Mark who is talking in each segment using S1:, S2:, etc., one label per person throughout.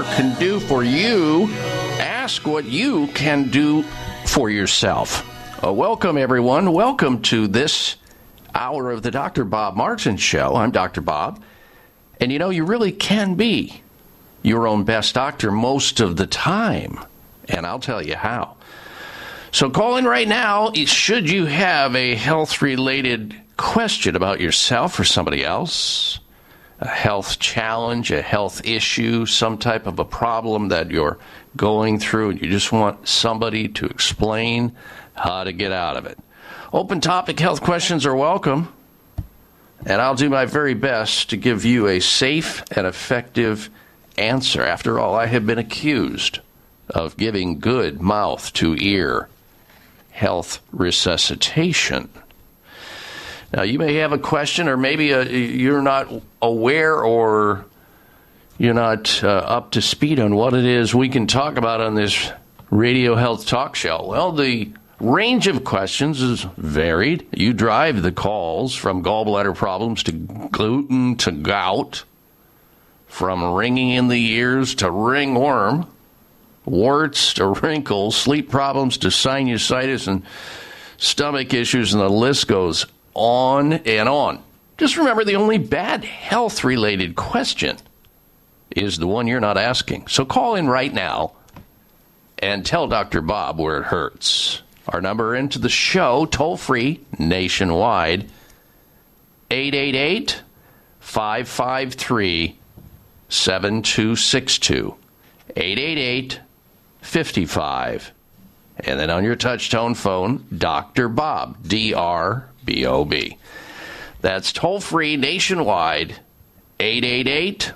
S1: Can
S2: do for you. Ask what you can do for yourself. Uh, welcome, everyone. Welcome to this hour of the Dr. Bob Martin Show. I'm Dr. Bob. And you know, you really can be your own best doctor most of the time. And I'll tell you how. So call in right now should you have a health related question about yourself or somebody else, a health challenge, a health issue, some type of a problem that you're going through, and you just want somebody to explain how to get out of it. Open topic health questions are welcome, and I'll do my very best to give you a safe and effective answer. After all, I have been accused of giving good mouth to ear health resuscitation. Now, you may have a question, or maybe uh you're not aware or you're not uh, up to speed on what it is we can talk about on this radio health talk show. Well, the range of questions is varied. You drive the calls from gallbladder problems to gluten to gout, from ringing in the ears to ringworm, warts to wrinkles, sleep problems to sinusitis and stomach issues, and the list goes on and on. Just remember the only bad health related question is the one you're not asking. So call in right now and tell Dr. Bob where it hurts. Our number into the show, toll free, nationwide, 888 553 7262. 888 55. And then on your touchtone phone, Dr. Bob, D R B O B. That's toll free nationwide, 888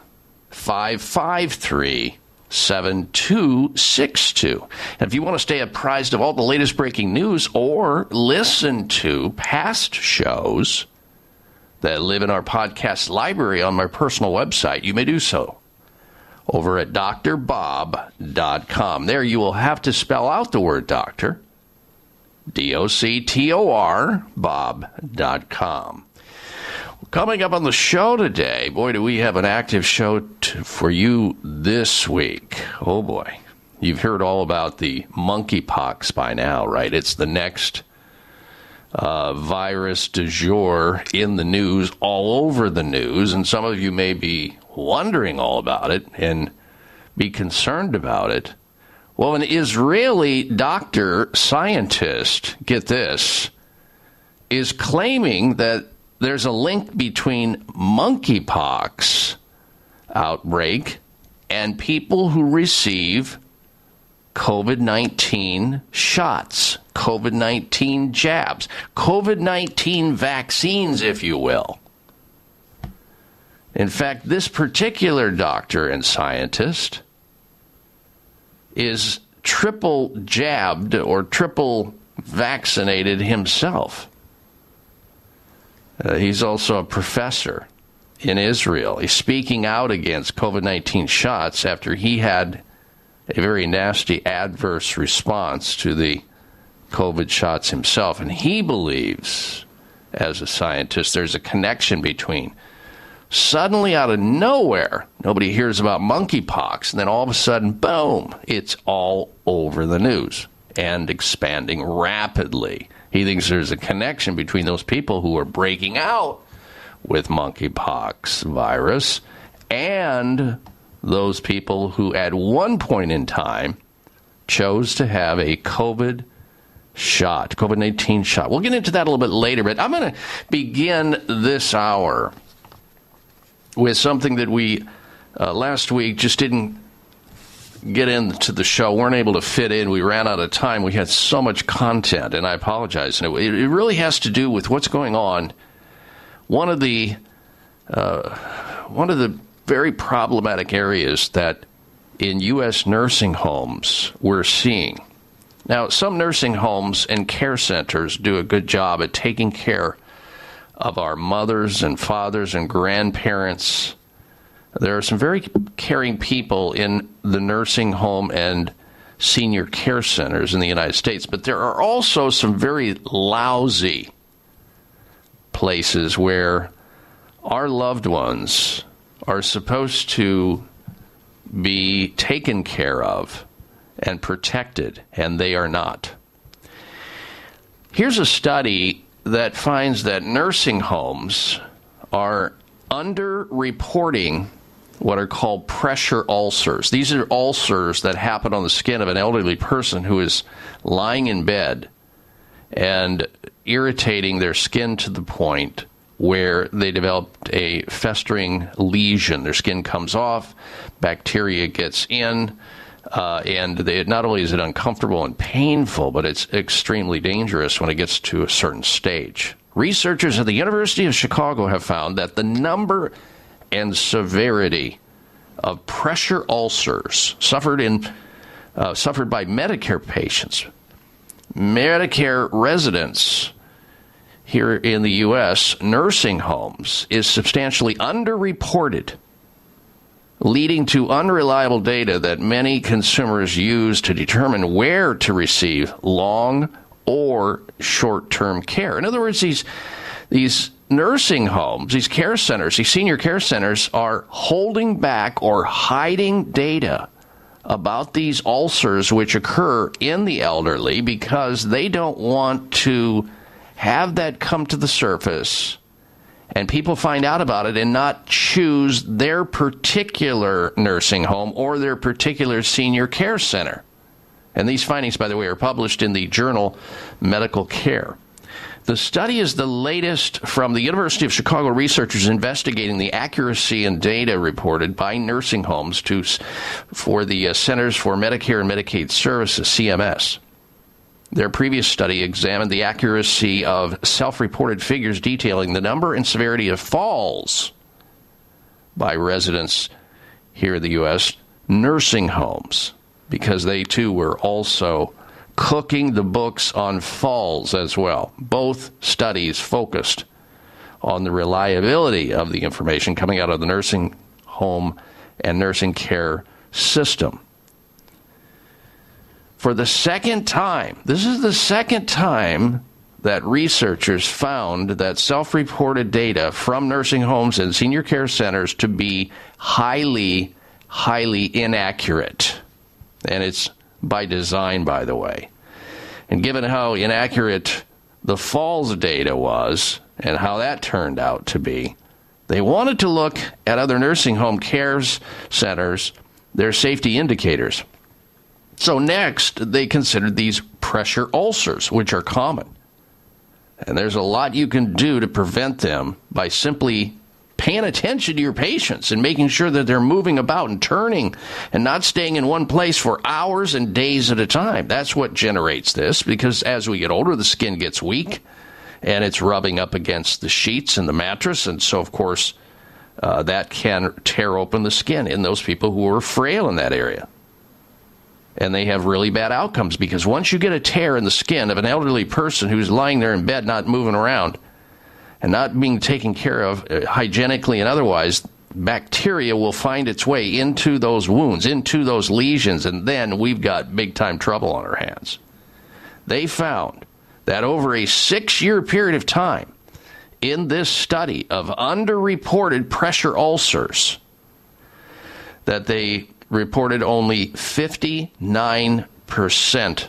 S2: 553 7262. And if you want to stay apprised of all the latest breaking news or listen to past shows that live in our podcast library on my personal website, you may do so over at drbob.com. There you will have to spell out the word doctor D O C T O R, Bob.com. Coming up on the show today, boy, do we have an active show t- for you this week. Oh boy. You've heard all about the monkeypox by now, right? It's the next uh, virus du jour in the news, all over the news, and some of you may be wondering all about it and be concerned about it. Well, an Israeli doctor scientist, get this, is claiming that there's a link between monkeypox outbreak and people who receive COVID 19 shots, COVID 19 jabs, COVID 19 vaccines, if you will. In fact, this particular doctor and scientist is triple jabbed or triple vaccinated himself. Uh, he's also a professor in Israel. He's speaking out against COVID 19 shots after he had a very nasty adverse response to the COVID shots himself. And he believes, as a scientist, there's a connection between suddenly out of nowhere, nobody hears about monkeypox, and then all of a sudden, boom, it's all over the news and expanding rapidly. He thinks there's a connection between those people who are breaking out with monkeypox virus and those people who at one point in time chose to have a COVID shot, COVID 19 shot. We'll get into that a little bit later, but I'm going to begin this hour with something that we uh, last week just didn't get into the show, weren't able to fit in. We ran out of time. We had so much content, and I apologize. And it, it really has to do with what's going on. One of the uh, one of the very problematic areas that in U.S. nursing homes we're seeing. Now, some nursing homes and care centers do a good job at taking care of our mothers and fathers and grandparents. There are some very caring people in the nursing home and senior care centers in the United States, but there are also some very lousy places where our loved ones are supposed to be taken care of and protected, and they are not. Here's a study that finds that nursing homes are underreporting what are called pressure ulcers. These are ulcers that happen on the skin of an elderly person who is lying in bed and irritating their skin to the point where they developed a festering lesion. Their skin comes off, bacteria gets in, uh, and they, not only is it uncomfortable and painful, but it's extremely dangerous when it gets to a certain stage. Researchers at the University of Chicago have found that the number and severity of pressure ulcers suffered in uh, suffered by Medicare patients, Medicare residents here in the U.S., nursing homes is substantially underreported, leading to unreliable data that many consumers use to determine where to receive long or short term care. In other words, these, these nursing homes, these care centers, these senior care centers are holding back or hiding data about these ulcers which occur in the elderly because they don't want to have that come to the surface and people find out about it and not choose their particular nursing home or their particular senior care center. And these findings, by the way, are published in the journal Medical Care. The study is the latest from the University of Chicago researchers investigating the accuracy and data reported by nursing homes to, for the uh, Centers for Medicare and Medicaid Services, CMS. Their previous study examined the accuracy of self reported figures detailing the number and severity of falls by residents here in the U.S. nursing homes, because they too were also cooking the books on falls as well. Both studies focused on the reliability of the information coming out of the nursing home and nursing care system. For the second time, this is the second time that researchers found that self reported data from nursing homes and senior care centers to be highly, highly inaccurate. And it's by design, by the way. And given how inaccurate the falls data was and how that turned out to be, they wanted to look at other nursing home care centers, their safety indicators. So, next, they considered these pressure ulcers, which are common. And there's a lot you can do to prevent them by simply paying attention to your patients and making sure that they're moving about and turning and not staying in one place for hours and days at a time. That's what generates this because as we get older, the skin gets weak and it's rubbing up against the sheets and the mattress. And so, of course, uh, that can tear open the skin in those people who are frail in that area and they have really bad outcomes because once you get a tear in the skin of an elderly person who's lying there in bed not moving around and not being taken care of uh, hygienically and otherwise bacteria will find its way into those wounds into those lesions and then we've got big time trouble on our hands. They found that over a 6 year period of time in this study of underreported pressure ulcers that they reported only 59%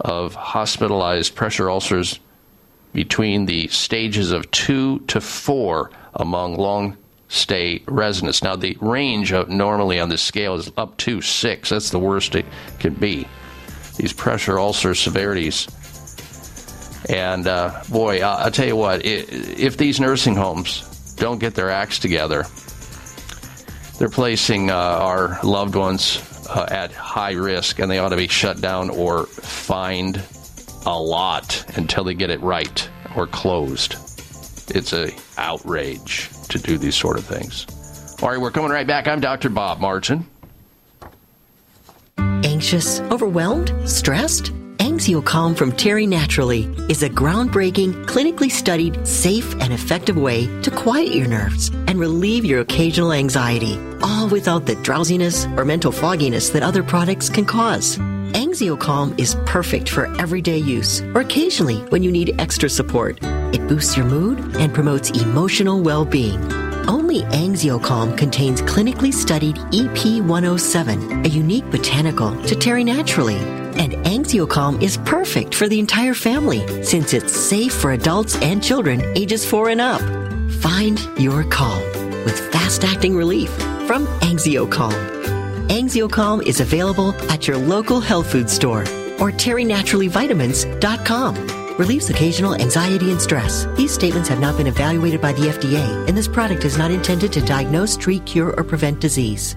S2: of hospitalized pressure ulcers between the stages of two to four among long stay residents. Now, the range of normally on this scale is up to six. That's the worst it can be. These pressure ulcer severities. And uh, boy, I'll tell you what, if these nursing homes don't get their acts together, they're placing uh, our loved ones uh, at high risk, and they ought to be shut down or fined a lot until they get it right or closed. It's a outrage to do these sort of things. All right, we're coming right back. I'm Dr. Bob Martin.
S3: Anxious, overwhelmed, stressed? Anxiocalm from Terry Naturally is a groundbreaking, clinically studied, safe, and effective way to quiet your nerves and relieve your occasional anxiety, all without the drowsiness or mental fogginess that other products can cause. Anxiocalm is perfect for everyday use or occasionally when you need extra support. It boosts your mood and promotes emotional well-being. Only Anxiocalm contains clinically studied EP107, a unique botanical to Terry Naturally. And Anxiocalm is perfect for the entire family since it's safe for adults and children ages 4 and up. Find your calm with fast-acting relief from Anxiocalm. Anxiocalm is available at your local health food store or terrynaturallyvitamins.com. Relieves occasional anxiety and stress. These statements have not been evaluated by the FDA, and this product is not intended to diagnose, treat, cure, or prevent disease.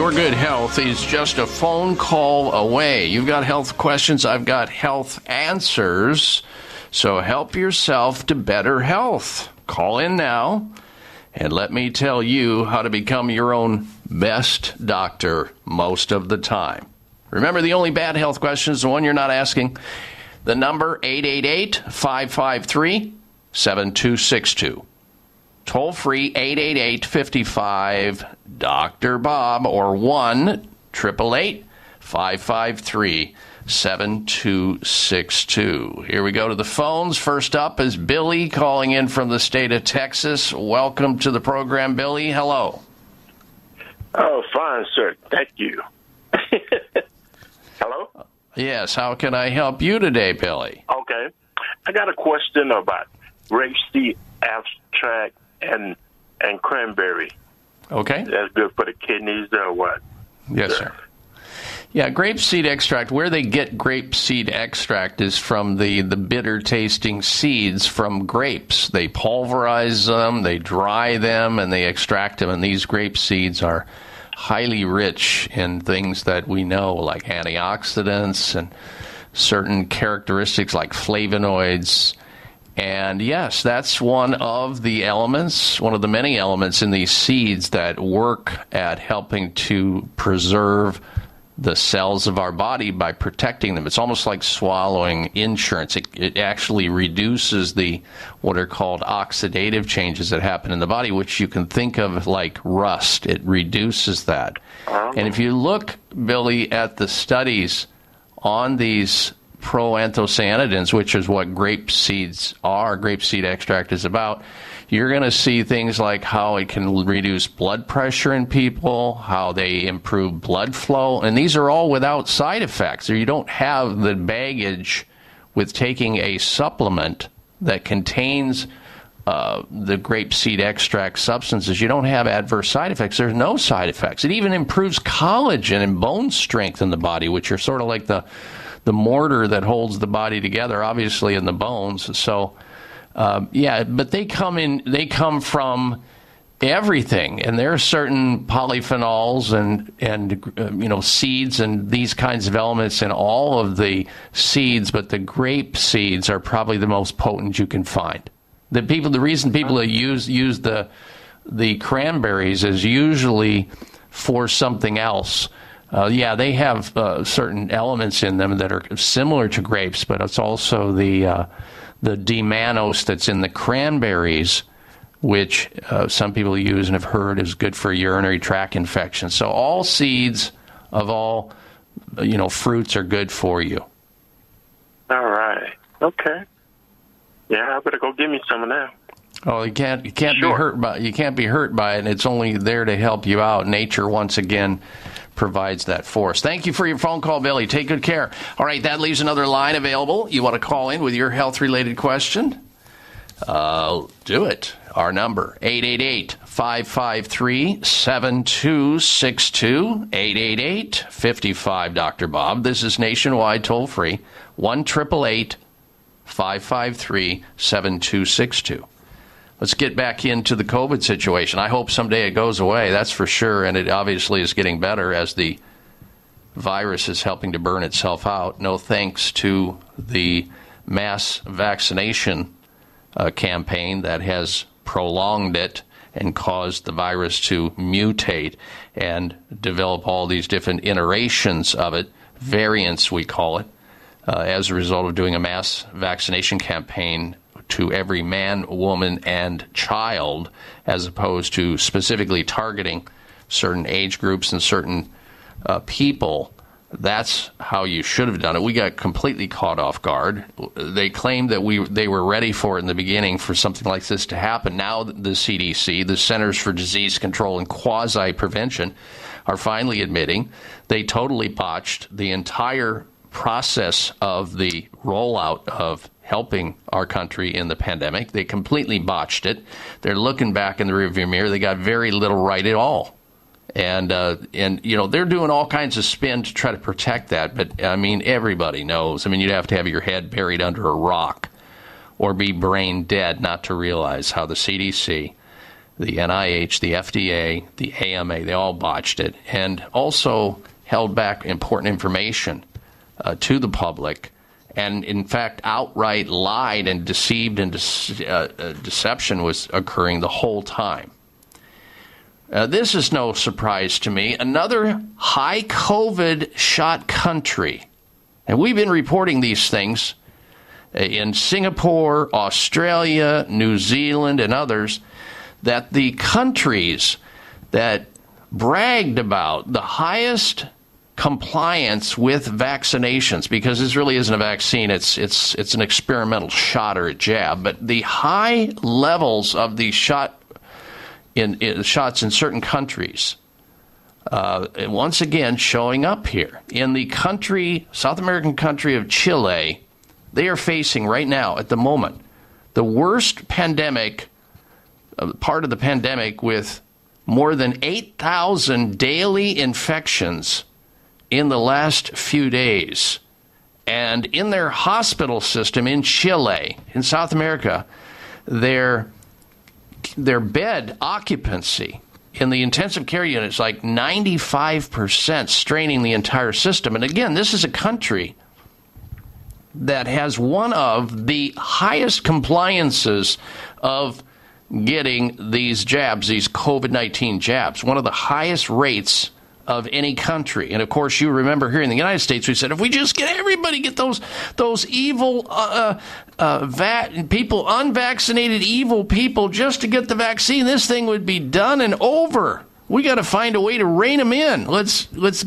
S2: Your good health is just a phone call away. You've got health questions, I've got health answers. So help yourself to better health. Call in now and let me tell you how to become your own best doctor most of the time. Remember, the only bad health question is the one you're not asking. The number 888 553 7262. Toll free 888 55 Dr. Bob or 1 888 553 7262. Here we go to the phones. First up is Billy calling in from the state of Texas. Welcome to the program, Billy. Hello.
S4: Oh, fine, sir. Thank you. Hello?
S2: Yes, how can I help you today, Billy?
S4: Okay. I got a question about rapeseed abstract and and cranberry.
S2: Okay.
S4: That's good for the kidneys or what?
S2: Yes, sir. Yeah, grape seed extract. Where they get grape seed extract is from the, the bitter tasting seeds from grapes. They pulverize them, they dry them, and they extract them. And these grape seeds are highly rich in things that we know, like antioxidants and certain characteristics like flavonoids. And yes, that's one of the elements, one of the many elements in these seeds that work at helping to preserve the cells of our body by protecting them. It's almost like swallowing insurance. It, it actually reduces the what are called oxidative changes that happen in the body, which you can think of like rust. It reduces that. And if you look, Billy, at the studies on these proanthocyanidins, which is what grape seeds are, grape seed extract is about, you're going to see things like how it can reduce blood pressure in people, how they improve blood flow, and these are all without side effects. So you don't have the baggage with taking a supplement that contains uh, the grape seed extract substances. You don't have adverse side effects. There's no side effects. It even improves collagen and bone strength in the body, which are sort of like the the mortar that holds the body together, obviously in the bones. So, uh, yeah, but they come in. They come from everything, and there are certain polyphenols and and uh, you know seeds and these kinds of elements in all of the seeds. But the grape seeds are probably the most potent you can find. The people, the reason people use use the the cranberries is usually for something else. Uh, yeah, they have uh, certain elements in them that are similar to grapes, but it's also the uh, the D-mannose that's in the cranberries, which uh, some people use and have heard is good for urinary tract infections. So all seeds of all you know fruits are good for you.
S4: All right. Okay. Yeah, I better go get me some of that.
S2: Oh, you can't you can't be hurt by you can't be hurt by it. It's only there to help you out. Nature once again provides that for us. Thank you for your phone call, Billy. Take good care. All right, that leaves another line available. You want to call in with your health related question? Uh, do it. Our number 888 553 7262 888 55 Dr. Bob. This is nationwide toll free 1 553 7262. Let's get back into the COVID situation. I hope someday it goes away, that's for sure, and it obviously is getting better as the virus is helping to burn itself out. No thanks to the mass vaccination uh, campaign that has prolonged it and caused the virus to mutate and develop all these different iterations of it, variants we call it. uh, as a result of doing a mass vaccination campaign to every man, woman, and child, as opposed to specifically targeting certain age groups and certain uh, people. That's how you should have done it. We got completely caught off guard. They claimed that we they were ready for it in the beginning for something like this to happen. Now the CDC, the Centers for Disease Control and Quasi Prevention, are finally admitting they totally botched the entire process of the rollout of helping our country in the pandemic. They completely botched it. They're looking back in the rearview mirror. They got very little right at all and uh, and you know they're doing all kinds of spin to try to protect that. But I mean, everybody knows. I mean, you'd have to have your head buried under a rock or be brain dead not to realize how the CDC, the NIH, the FDA, the AMA, they all botched it, and also held back important information uh, to the public. And in fact, outright lied and deceived, and de- uh, uh, deception was occurring the whole time. Uh, this is no surprise to me. Another high COVID shot country. And we've been reporting these things uh, in Singapore, Australia, New Zealand, and others that the countries that bragged about the highest compliance with vaccinations because this really isn't a vaccine it's it's it's an experimental shot or a jab but the high levels of the shot in, in shots in certain countries. Uh, once again, showing up here in the country, South American country of Chile, they are facing right now, at the moment, the worst pandemic, uh, part of the pandemic, with more than 8,000 daily infections in the last few days. And in their hospital system in Chile, in South America, they're their bed occupancy in the intensive care unit is like 95%, straining the entire system. And again, this is a country that has one of the highest compliances of getting these jabs, these COVID 19 jabs, one of the highest rates of any country. And of course, you remember here in the United States, we said if we just get everybody get those those evil uh, uh, va- people, unvaccinated evil people, just to get the vaccine, this thing would be done and over. We got to find a way to rein them in. Let's let's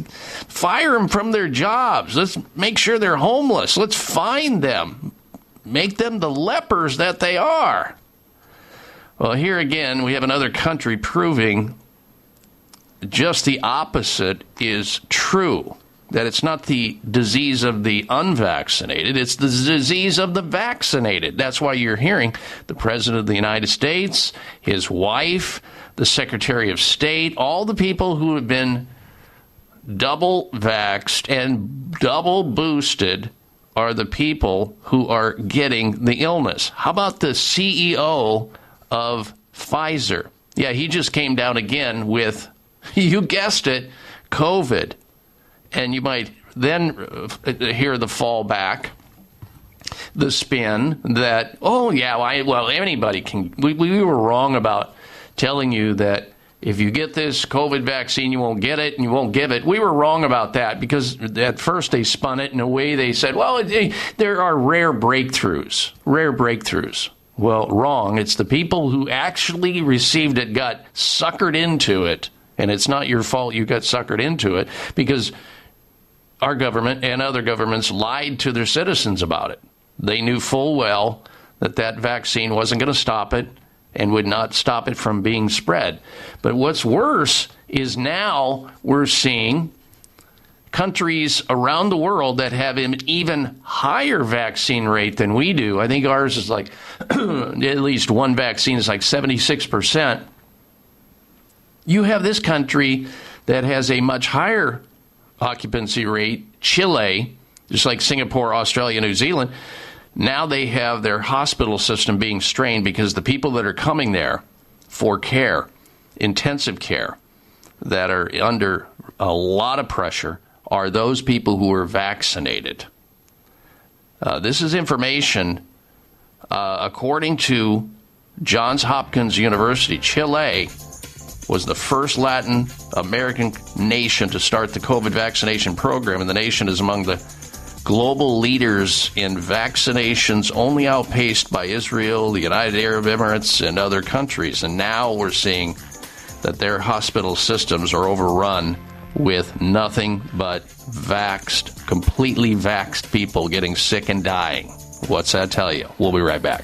S2: fire them from their jobs. Let's make sure they're homeless. Let's find them, make them the lepers that they are. Well, here again, we have another country proving just the opposite is true. That it's not the disease of the unvaccinated, it's the disease of the vaccinated. That's why you're hearing the President of the United States, his wife, the Secretary of State, all the people who have been double vaxed and double boosted are the people who are getting the illness. How about the CEO of Pfizer? Yeah, he just came down again with you guessed it, COVID. And you might then uh, hear the fallback, the spin that, oh, yeah, well, I, well anybody can. We, we were wrong about telling you that if you get this COVID vaccine, you won't get it and you won't give it. We were wrong about that because at first they spun it in a way they said, well, it, there are rare breakthroughs, rare breakthroughs. Well, wrong. It's the people who actually received it got suckered into it and it's not your fault you got suckered into it because our government and other governments lied to their citizens about it. They knew full well that that vaccine wasn't going to stop it and would not stop it from being spread. But what's worse is now we're seeing countries around the world that have an even higher vaccine rate than we do. I think ours is like at least one vaccine is like 76%. You have this country that has a much higher occupancy rate, Chile, just like Singapore, Australia, New Zealand. Now they have their hospital system being strained because the people that are coming there for care, intensive care, that are under a lot of pressure are those people who are vaccinated. Uh, this is information, uh, according to Johns Hopkins University, Chile was the first Latin American nation to start the COVID vaccination program, and the nation is among the global leaders in vaccinations only outpaced by Israel, the United Arab Emirates, and other countries. And now we're seeing that their hospital systems are overrun with nothing but vaxed, completely vaxed people getting sick and dying. What's that tell you? We'll be right back.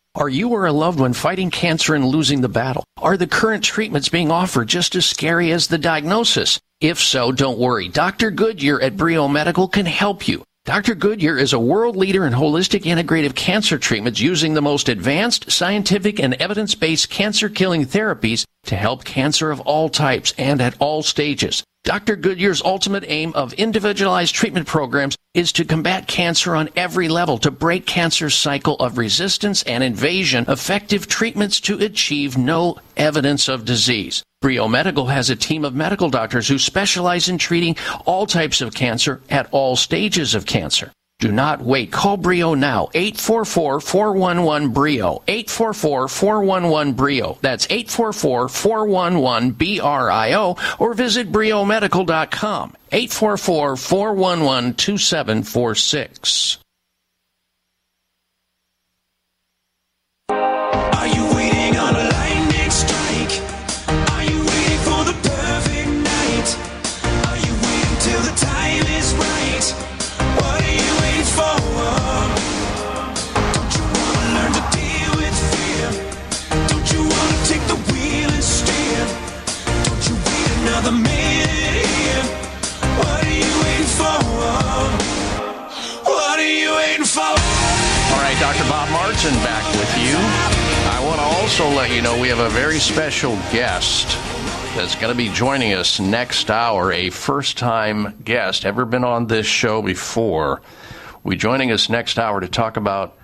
S2: Are you or a loved one fighting cancer and losing the battle? Are the current treatments being offered just as scary as the diagnosis? If so, don't worry. Dr. Goodyear at Brio Medical can help you. Dr. Goodyear is a world leader in holistic integrative cancer treatments using the most advanced scientific and evidence-based cancer killing therapies to help cancer of all types and at all stages. Dr. Goodyear's ultimate aim of individualized treatment programs is to combat cancer on every level, to break cancer's cycle of resistance and invasion, effective treatments to achieve no evidence of disease. Brio Medical has a team of medical doctors who specialize in treating all types of cancer at all stages of cancer. Do not wait. Call Brio now. 844-411-BRIO. 844-411-BRIO. That's 844-411-BRIO or visit briomedical.com. 844-411-2746. Dr. Bob Martin back with you. I want to also let you know we have a very special guest that's going to be joining us next hour, a first time guest, ever been on this show before. We joining us next hour to talk about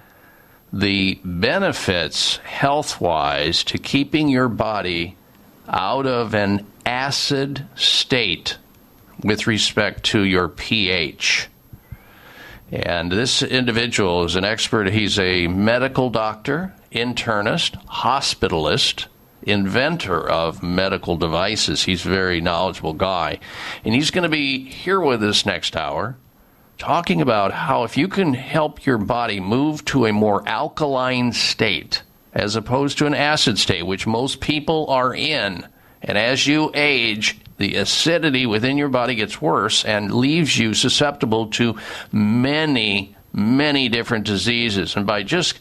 S2: the benefits health wise to keeping your body out of an acid state with respect to your pH. And this individual is an expert. He's a medical doctor, internist, hospitalist, inventor of medical devices. He's a very knowledgeable guy. And he's going to be here with us next hour talking about how if you can help your body move to a more alkaline state as opposed to an acid state, which most people are in, and as you age, the acidity within your body gets worse and leaves you susceptible to many, many different diseases. And by just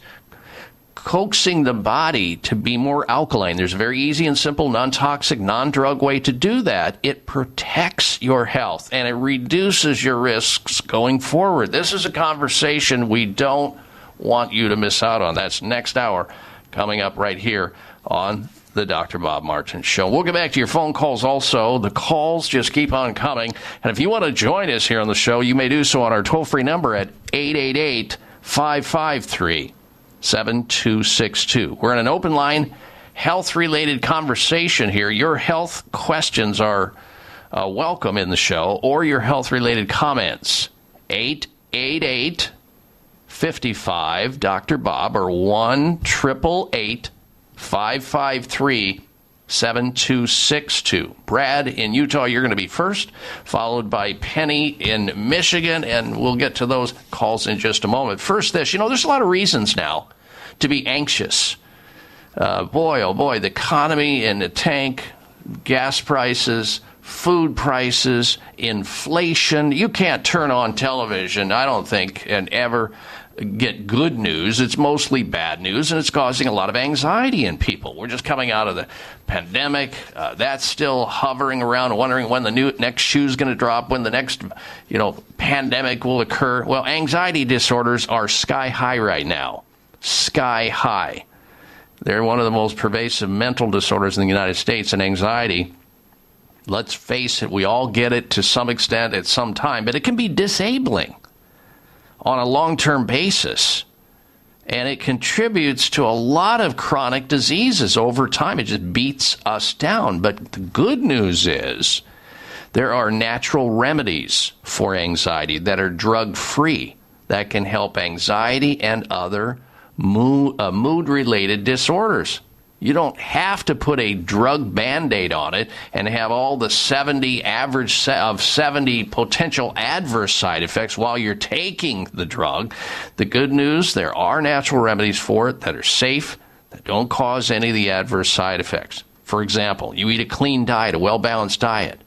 S2: coaxing the body to be more alkaline. There's a very easy and simple, non toxic, non drug way to do that. It protects your health and it reduces your risks going forward. This is a conversation we don't want you to miss out on. That's next hour coming up right here on the Dr. Bob Martin Show. We'll get back to your phone calls also. The calls just keep on coming. And if you want to join us here on the show, you may do so on our toll free number at 888 553 7262. We're in an open line, health related conversation here. Your health questions are uh, welcome in the show or your health related comments. 888 55 Dr. Bob or 1 888 553 7262. Brad in Utah, you're going to be first, followed by Penny in Michigan, and we'll get to those calls in just a moment. First, this you know, there's a lot of reasons now to be anxious. Uh, boy, oh boy, the economy in the tank, gas prices, food prices, inflation. You can't turn on television, I don't think, and ever get good news. It's mostly bad news, and it's causing a lot of anxiety in people. We're just coming out of the pandemic. Uh, that's still hovering around, wondering when the new next shoe is going to drop, when the next you know pandemic will occur. Well, anxiety disorders are sky high right now. Sky high. They're one of the most pervasive mental disorders in the United States, and anxiety. Let's face it, we all get it to some extent at some time, but it can be disabling on a long term basis. And it contributes to a lot of chronic diseases over time. It just beats us down. But the good news is there are natural remedies for anxiety that are drug free that can help anxiety and other mood, uh, mood related disorders. You don't have to put a drug band aid on it and have all the 70 average of 70 potential adverse side effects while you're taking the drug. The good news there are natural remedies for it that are safe, that don't cause any of the adverse side effects. For example, you eat a clean diet, a well balanced diet,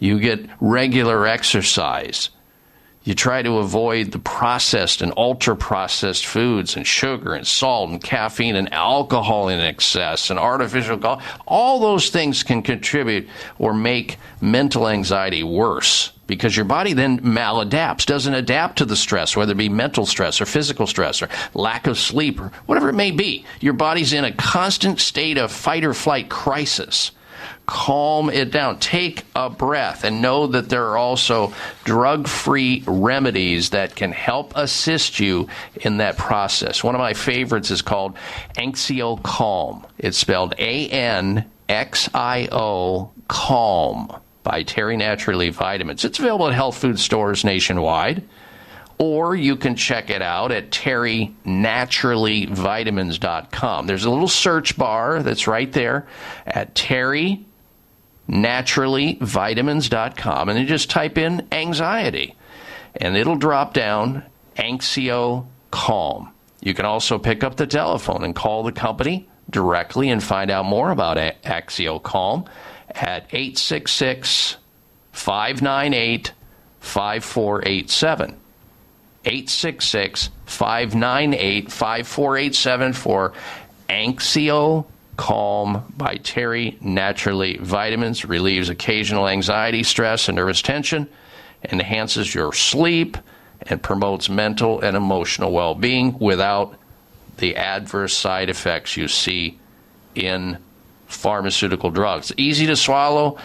S2: you get regular exercise you try to avoid the processed and ultra processed foods and sugar and salt and caffeine and alcohol in excess and artificial alcohol. All those things can contribute or make mental anxiety worse because your body then maladapts, doesn't adapt to the stress, whether it be mental stress or physical stress or lack of sleep or whatever it may be. Your body's in a constant state of fight or flight crisis calm it down. Take a breath and know that there are also drug free remedies that can help assist you in that process. One of my favorites is called Anxio Calm. It's spelled A N X I O Calm by Terry Naturally Vitamins. It's available at health food stores nationwide or you can check it out at terrynaturallyvitamins.com. There's a little search bar that's right there at terrynaturallyvitamins.com, and you just type in anxiety, and it'll drop down Anxio Calm. You can also pick up the telephone and call the company directly and find out more about Anxio Calm at 866 598 5487. 866 598 5487 for Anxio Calm by Terry Naturally Vitamins. Relieves occasional anxiety, stress, and nervous tension, enhances your sleep, and promotes mental and emotional well being without the adverse side effects you see in pharmaceutical drugs. Easy to swallow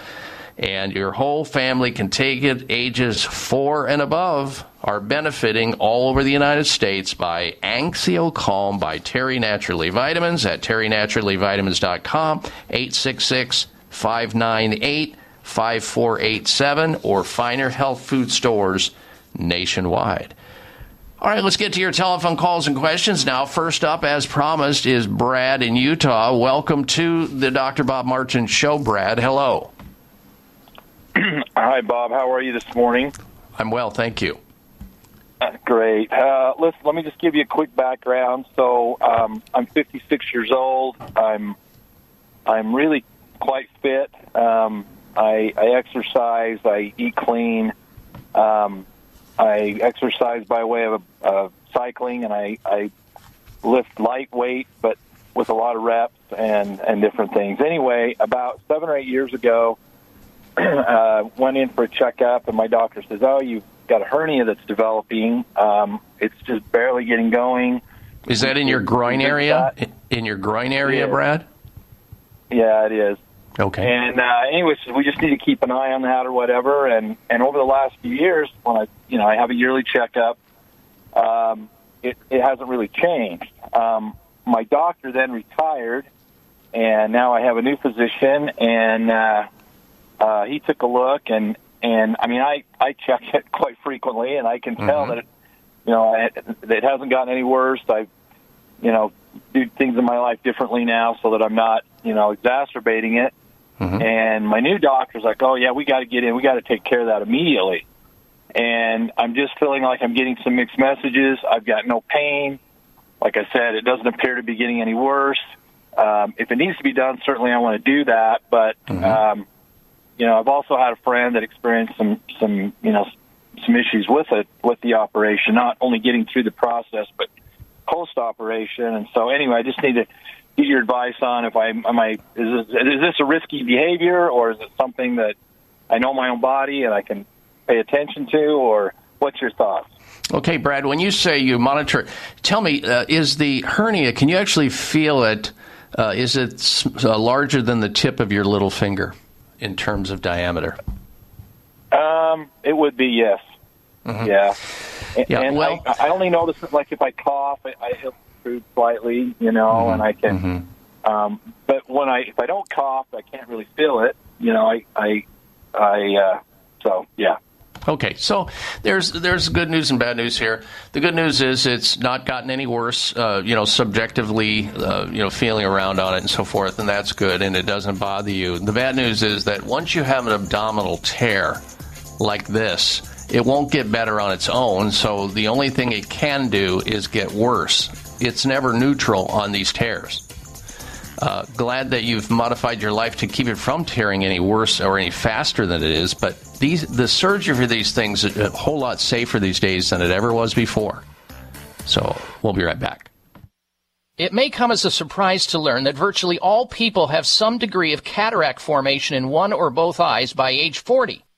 S2: and your whole family can take it. Ages four and above are benefiting all over the United States by Anxio Calm by Terry Naturally Vitamins at terrynaturallyvitamins.com, 866 598 5487, or finer health food stores nationwide. All right, let's get to your telephone calls and questions now. First up, as promised, is Brad in Utah. Welcome to the Dr. Bob Martin Show, Brad. Hello.
S5: Hi, Bob. How are you this morning?
S2: I'm well, thank you.
S5: Uh, great. Uh, listen, let me just give you a quick background. So, um, I'm 56 years old. I'm I'm really quite fit. Um, I, I exercise. I eat clean. Um, I exercise by way of uh, cycling, and I, I lift lightweight, but with a lot of reps and and different things. Anyway, about seven or eight years ago, uh, went in for a checkup, and my doctor says, "Oh, you've got a hernia that's developing. Um, it's just barely getting going."
S2: Is that in your groin area? In your groin area. Brad?
S5: Yeah, it is.
S2: Okay.
S5: And uh, anyways, we just need to keep an eye on that or whatever. And and over the last few years, when I you know I have a yearly checkup, um, it it hasn't really changed. Um, my doctor then retired, and now I have a new physician, and uh, uh, he took a look and and I mean I I check it quite frequently, and I can tell
S2: Mhm.
S5: that it, you know it, it hasn't gotten any worse. I you know do things in my life differently now so that I'm not you know exacerbating it. And my new doctor's like, "Oh yeah, we got to get in. We got to take care of that immediately." And I'm just feeling like I'm getting some mixed messages. I've got no pain. Like I said, it doesn't appear to be getting any worse. Um, if it needs to be done, certainly I want to do that. But um, you know, I've also had a friend that experienced some some you know some issues with it with the operation, not only getting through the process, but post operation. And so, anyway, I just need to get your advice on if I am I is this, is this a risky behavior or is it something that I know my own body and I can pay attention to, or what's your thoughts?
S2: Okay, Brad, when you say you monitor, tell me, uh, is the hernia, can you actually feel it? Uh, is it uh, larger than the tip of your little finger in terms of diameter?
S5: Um, it would be yes. Yeah. And,
S2: Yeah,
S5: and
S2: well-
S5: I, I only notice it like if I cough, I, I it'll protrude slightly, you know, and I can. Um, but when I if I don't cough, I can't really feel it. You know, I I I uh, so yeah.
S2: Okay, so there's there's good news and bad news here. The good news is it's not gotten any worse. Uh, you know, subjectively, uh, you know, feeling around on it and so forth, and that's good, and it doesn't bother you. The bad news is that once you have an abdominal tear like this, it won't get better on its own. So the only thing it can do is get worse. It's never neutral on these tears. Uh, glad that you've modified your life to keep it from tearing any worse or any faster than it is. But these, the surgery for these things is a whole lot safer these days than it ever was before. So we'll be right back.
S6: It may come as a surprise to learn that virtually all people have some degree of cataract formation in one or both eyes by age 40.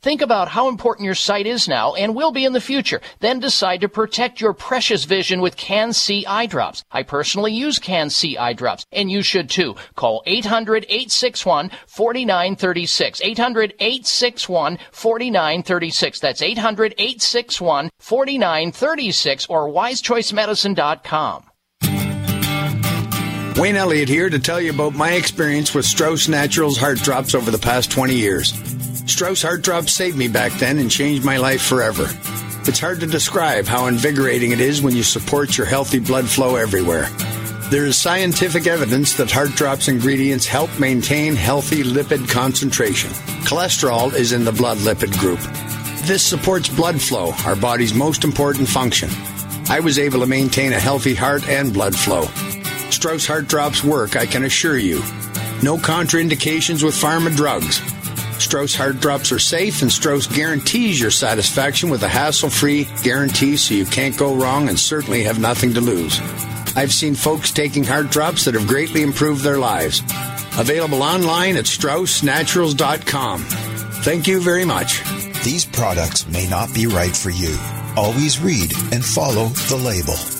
S6: Think about how important your sight is now and will be in the future. Then decide to protect your precious vision with Can-C eye drops. I personally use Can-C eye drops, and you should too. Call 800-861-4936. 800-861-4936. That's 800-861-4936 or wisechoicemedicine.com.
S7: Wayne Elliott here to tell you about my experience with Strauss Naturals Heart Drops over the past 20 years. Strauss Heart Drops saved me back then and changed my life forever. It's hard to describe how invigorating it is when you support your healthy blood flow everywhere. There is scientific evidence that Heart Drops ingredients help maintain healthy lipid concentration. Cholesterol is in the blood lipid group. This supports blood flow, our body's most important function. I was able to maintain a healthy heart and blood flow. Strauss Heart Drops work, I can assure you. No contraindications with pharma drugs. Strauss Heart Drops are safe, and Strauss guarantees your satisfaction with a hassle free guarantee so you can't go wrong and certainly have nothing to lose. I've seen folks taking heart drops that have greatly improved their lives. Available online at StraussNaturals.com. Thank you very much.
S8: These products may not be right for you. Always read and follow the label.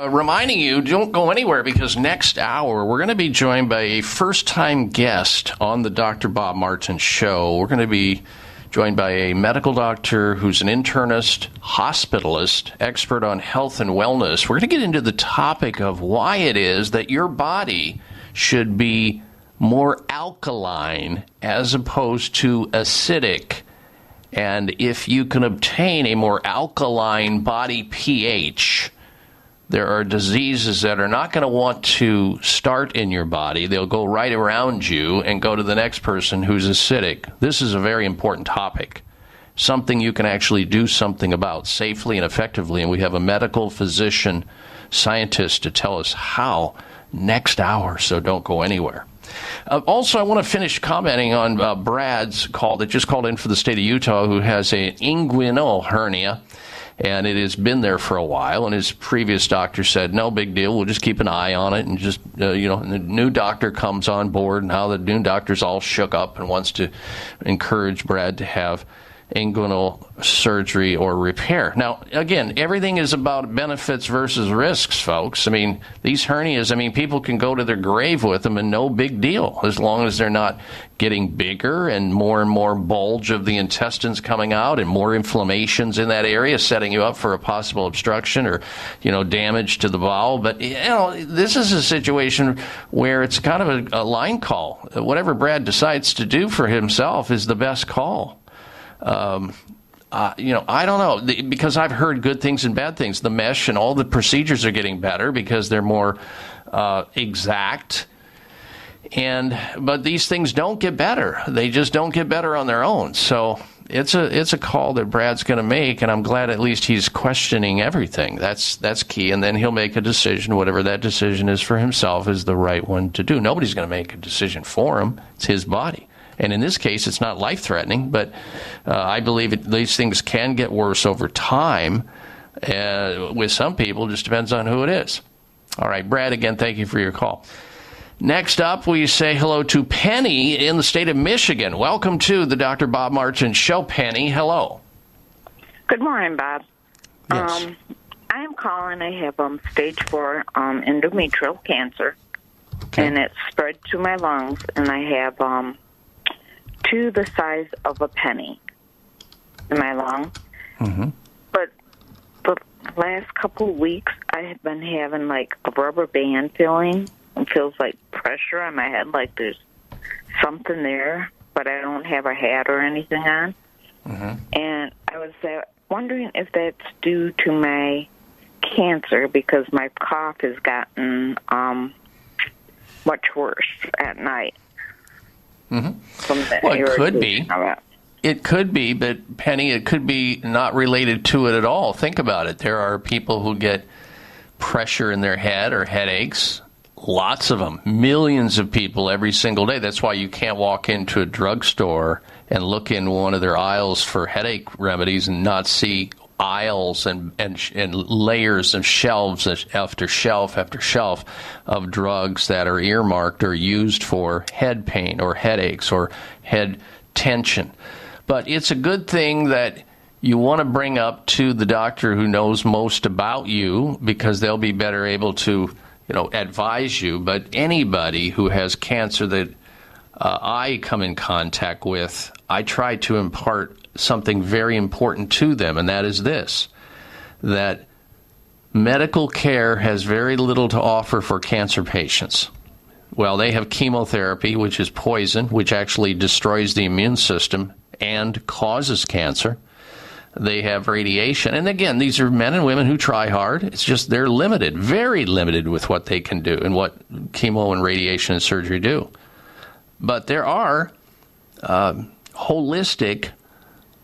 S2: Uh, reminding you, don't go anywhere because next hour we're going to be joined by a first time guest on the Dr. Bob Martin show. We're going to be joined by a medical doctor who's an internist, hospitalist, expert on health and wellness. We're going to get into the topic of why it is that your body should be more alkaline as opposed to acidic. And if you can obtain a more alkaline body pH, there are diseases that are not going to want to start in your body. They'll go right around you and go to the next person who's acidic. This is a very important topic. Something you can actually do something about safely and effectively. And we have a medical physician scientist to tell us how next hour, so don't go anywhere. Uh, also, I want to finish commenting on uh, Brad's call that just called in for the state of Utah, who has an inguinal hernia and it has been there for a while. And his previous doctor said, "No big deal. We'll just keep an eye on it." And just uh, you know, the new doctor comes on board. And now the new doctor's all shook up and wants to encourage Brad to have inguinal surgery or repair. Now, again, everything is about benefits versus risks, folks. I mean, these hernias, I mean, people can go to their grave with them and no big deal as long as they're not getting bigger and more and more bulge of the intestines coming out and more inflammations in that area setting you up for a possible obstruction or, you know, damage to the bowel. But, you know, this is a situation where it's kind of a, a line call. Whatever Brad decides to do for himself is the best call. Um, uh, you know, I don't know the, because I've heard good things and bad things. The mesh and all the procedures are getting better because they're more uh, exact. And but these things don't get better. They just don't get better on their own. So it's a it's a call that Brad's going to make, and I'm glad at least he's questioning everything. That's that's key, and then he'll make a decision. Whatever that decision is for himself is the right one to do. Nobody's going to make a decision for him. It's his body. And in this case, it's not life threatening, but uh, I believe it, these things can get worse over time. Uh, with some people, it just depends on who it is. All right, Brad, again, thank you for your call. Next up, we say hello to Penny in the state of Michigan. Welcome to the Dr. Bob Martin Show, Penny. Hello.
S9: Good morning, Bob.
S2: Yes.
S9: Um, I am calling. I have um, stage four um, endometrial cancer, and it's spread to my lungs, and I have um, two the size of a penny Am I lung.
S2: Mm-hmm.
S9: But the last couple of weeks, I have been having like a rubber band feeling. It feels like pressure on my head, like there's something there, but I don't have a hat or anything on.
S2: Mm-hmm.
S9: And I was uh, wondering if that's due to my cancer because my cough has gotten um, much worse at night.
S2: Mm-hmm. Well, it could be.
S9: it.
S2: It could be, but Penny, it could be not related to it at all. Think about it. There are people who get pressure in their head or headaches. Lots of them. Millions of people every single day. That's why you can't walk into a drugstore and look in one of their aisles for headache remedies and not see aisles and, and, and layers of shelves after shelf after shelf of drugs that are earmarked or used for head pain or headaches or head tension. But it's a good thing that you want to bring up to the doctor who knows most about you because they'll be better able to, you know, advise you. But anybody who has cancer that uh, I come in contact with, I try to impart something very important to them, and that is this that medical care has very little to offer for cancer patients. Well, they have chemotherapy, which is poison, which actually destroys the immune system and causes cancer. They have radiation. And again, these are men and women who try hard. It's just they're limited, very limited with what they can do and what chemo and radiation and surgery do. But there are uh, holistic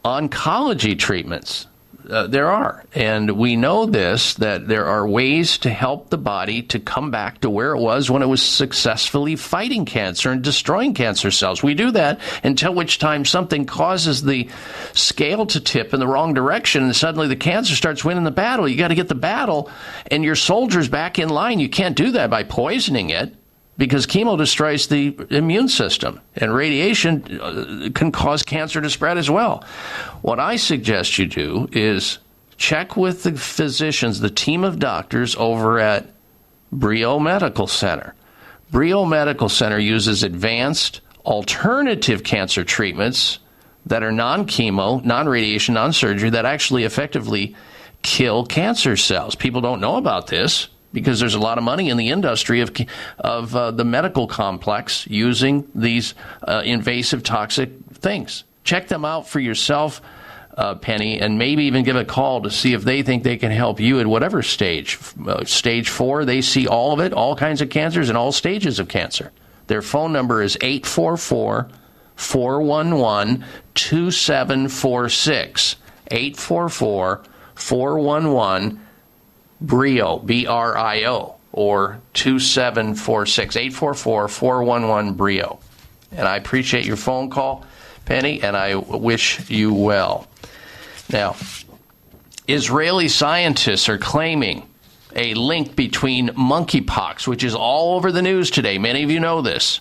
S2: oncology treatments. Uh, there are. And we know this that there are ways to help the body to come back to where it was when it was successfully fighting cancer and destroying cancer cells. We do that until which time something causes the scale to tip in the wrong direction and suddenly the cancer starts winning the battle. You got to get the battle and your soldiers back in line. You can't do that by poisoning it because chemo destroys the immune system and radiation uh, can cause cancer to spread as well. What I suggest you do is check with the physicians, the team of doctors over at Brio Medical Center. Brio Medical Center uses advanced alternative cancer treatments that are non chemo, non radiation, non surgery that actually effectively kill cancer cells. People don't know about this because there's a lot of money in the industry of of uh, the medical complex using these uh, invasive toxic things. Check them out for yourself, uh, Penny, and maybe even give a call to see if they think they can help you at whatever stage. Uh, stage four, they see all of it, all kinds of cancers and all stages of cancer. Their phone number is 844 411 2746. 844 411 BRIO, B R I O, or 2746 844 411 BRIO. And I appreciate your phone call, Penny, and I wish you well. Now, Israeli scientists are claiming a link between monkeypox, which is all over the news today. Many of you know this.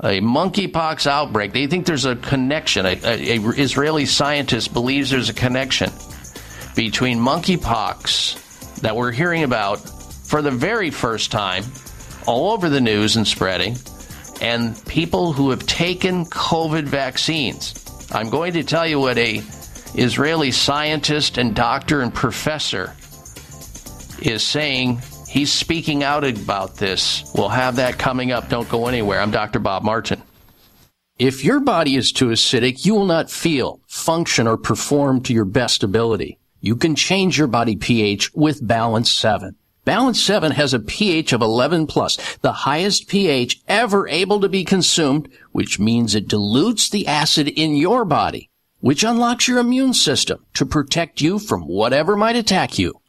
S2: A monkeypox outbreak. They think there's a connection. A, a, a Israeli scientist believes there's a connection between monkeypox that we're hearing about for the very first time all over the news and spreading, and people who have taken COVID vaccines. I'm going to tell you what a Israeli scientist and doctor and professor is saying. He's speaking out about this. We'll have that coming up. Don't go anywhere. I'm Dr. Bob Martin. If your body is too acidic, you will not feel, function, or perform to your best ability. You can change your body pH with Balance 7. Balance 7 has a pH of 11 plus, the highest pH ever able to be consumed, which means it dilutes the acid in your body, which unlocks your immune system to protect you from whatever might attack you.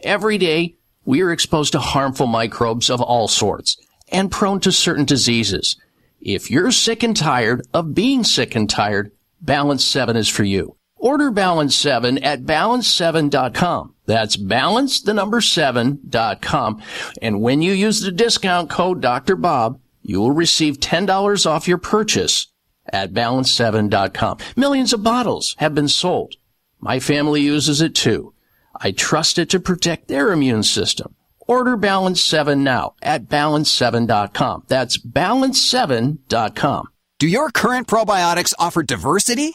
S2: Every day, we are exposed to harmful microbes of all sorts and prone to certain diseases. If you're sick and tired of being sick and tired, Balance 7 is for you. Order Balance 7 at balance7.com. That's balance the number 7.com. And when you use the discount code Dr. Bob, you will receive $10 off your purchase at balance7.com. Millions of bottles have been sold. My family uses it too. I trust it to protect their immune system. Order Balance 7 now at balance7.com. That's balance7.com.
S10: Do your current probiotics offer diversity?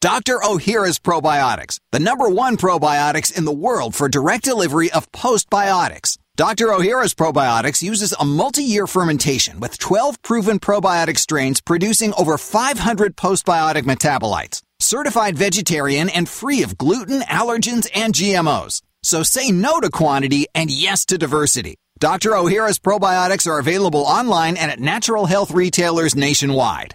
S10: Dr. O'Hara's Probiotics, the number one probiotics in the world for direct delivery of postbiotics. Dr. O'Hara's Probiotics uses a multi-year fermentation with 12 proven probiotic strains producing over 500 postbiotic metabolites. Certified vegetarian and free of gluten, allergens, and GMOs. So say no to quantity and yes to diversity. Dr. O'Hara's probiotics are available online and at natural health retailers nationwide.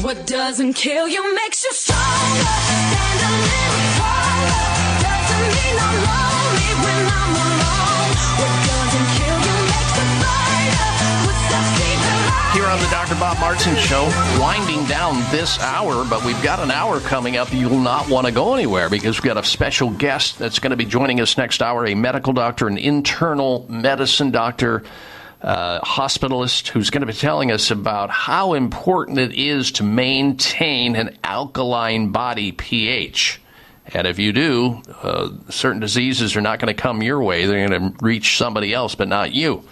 S1: What doesn't kill you makes you stronger. Stand a little taller. Doesn't mean I'm lonely when I'm alone. What doesn't kill you makes you
S2: Here on the Dr. Bob Martin Show, winding down this hour, but we've got an hour coming up. You'll not want to go anywhere because we've got a special guest that's going to be joining us next hour a medical doctor, an internal medicine doctor. Uh, hospitalist who's going to be telling us about how important it is to maintain an alkaline body pH. And if you do, uh, certain diseases are not going to come your way. They're going to reach somebody else, but not you.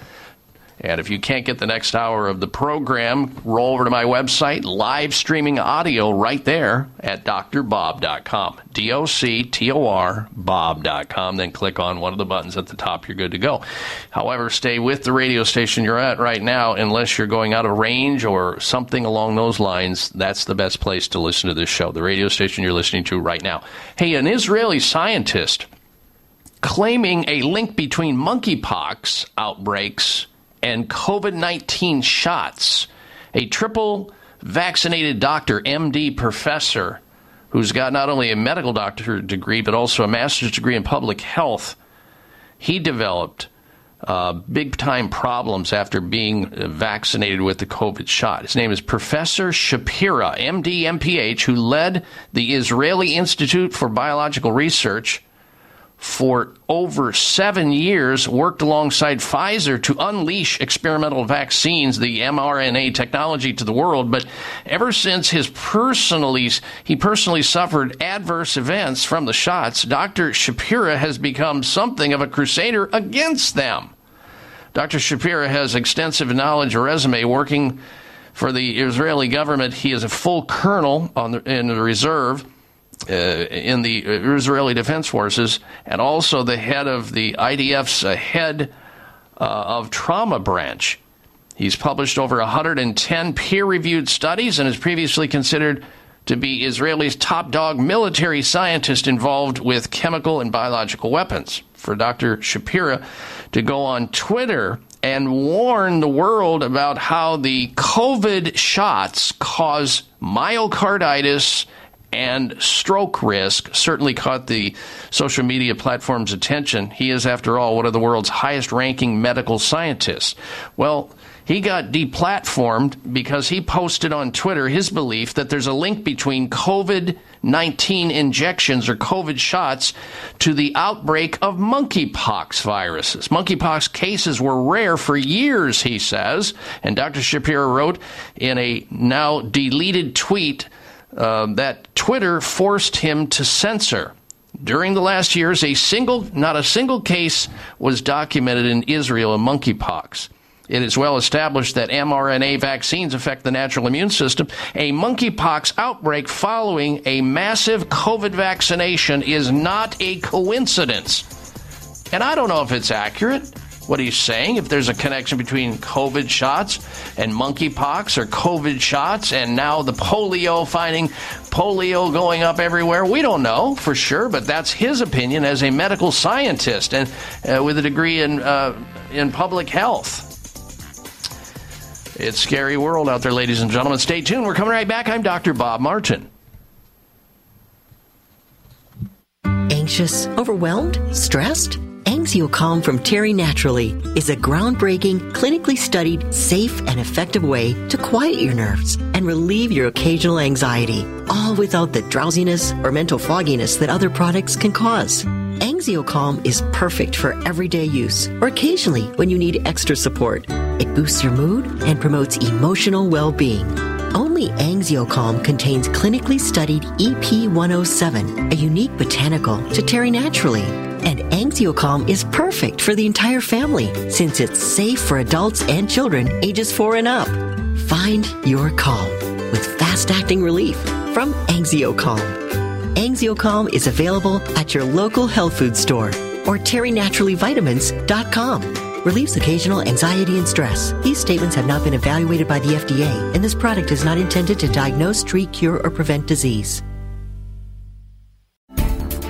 S2: And if you can't get the next hour of the program, roll over to my website, live streaming audio right there at drbob.com. D O C T O R Bob.com. Then click on one of the buttons at the top. You're good to go. However, stay with the radio station you're at right now unless you're going out of range or something along those lines. That's the best place to listen to this show, the radio station you're listening to right now. Hey, an Israeli scientist claiming a link between monkeypox outbreaks and COVID 19 shots. A triple vaccinated doctor, MD professor, who's got not only a medical doctor degree, but also a master's degree in public health, he developed uh, big time problems after being vaccinated with the COVID shot. His name is Professor Shapira, MD, MPH, who led the Israeli Institute for Biological Research for over seven years worked alongside Pfizer to unleash experimental vaccines, the mRNA technology to the world. But ever since his personally, he personally suffered adverse events from the shots, Dr. Shapira has become something of a crusader against them. Dr. Shapira has extensive knowledge, resume working for the Israeli government. He is a full colonel on the, in the reserve uh, in the Israeli Defense Forces, and also the head of the IDF's uh, head uh, of trauma branch. He's published over 110 peer reviewed studies and is previously considered to be Israeli's top dog military scientist involved with chemical and biological weapons. For Dr. Shapira to go on Twitter and warn the world about how the COVID shots cause myocarditis and stroke risk certainly caught the social media platform's attention. He is, after all, one of the world's highest ranking medical scientists. Well, he got deplatformed because he posted on Twitter his belief that there's a link between COVID 19 injections or COVID shots to the outbreak of monkeypox viruses. Monkeypox cases were rare for years, he says. And Dr. Shapiro wrote in a now deleted tweet uh, that Twitter forced him to censor. During the last years, a single, not a single case was documented in Israel of monkeypox. It is well established that mRNA vaccines affect the natural immune system. A monkeypox outbreak following a massive COVID vaccination is not a coincidence. And I don't know if it's accurate what he's saying, if there's a connection between COVID shots and monkeypox or COVID shots and now the polio finding polio going up everywhere. We don't know for sure, but that's his opinion as a medical scientist and uh, with a degree in, uh, in public health. It's scary world out there, ladies and gentlemen. Stay tuned. We're coming right back. I'm Dr. Bob Martin.
S3: Anxious, overwhelmed, stressed? Anxiocalm from Terry Naturally is a groundbreaking, clinically studied, safe, and effective way to quiet your nerves and relieve your occasional anxiety, all without the drowsiness or mental fogginess that other products can cause. Anxiocalm is perfect for everyday use or occasionally when you need extra support. It boosts your mood and promotes emotional well-being. Only Anxiocalm contains clinically studied EP107, a unique botanical to Terry Naturally. And Anxiocalm is perfect for the entire family since it's safe for adults and children ages 4 and up. Find your calm with fast-acting relief from Anxiocalm. Anxiocalm is available at your local health food store or terrynaturallyvitamins.com. Relieves occasional anxiety and stress. These statements have not been evaluated by the FDA, and this product is not intended to diagnose, treat, cure, or prevent disease.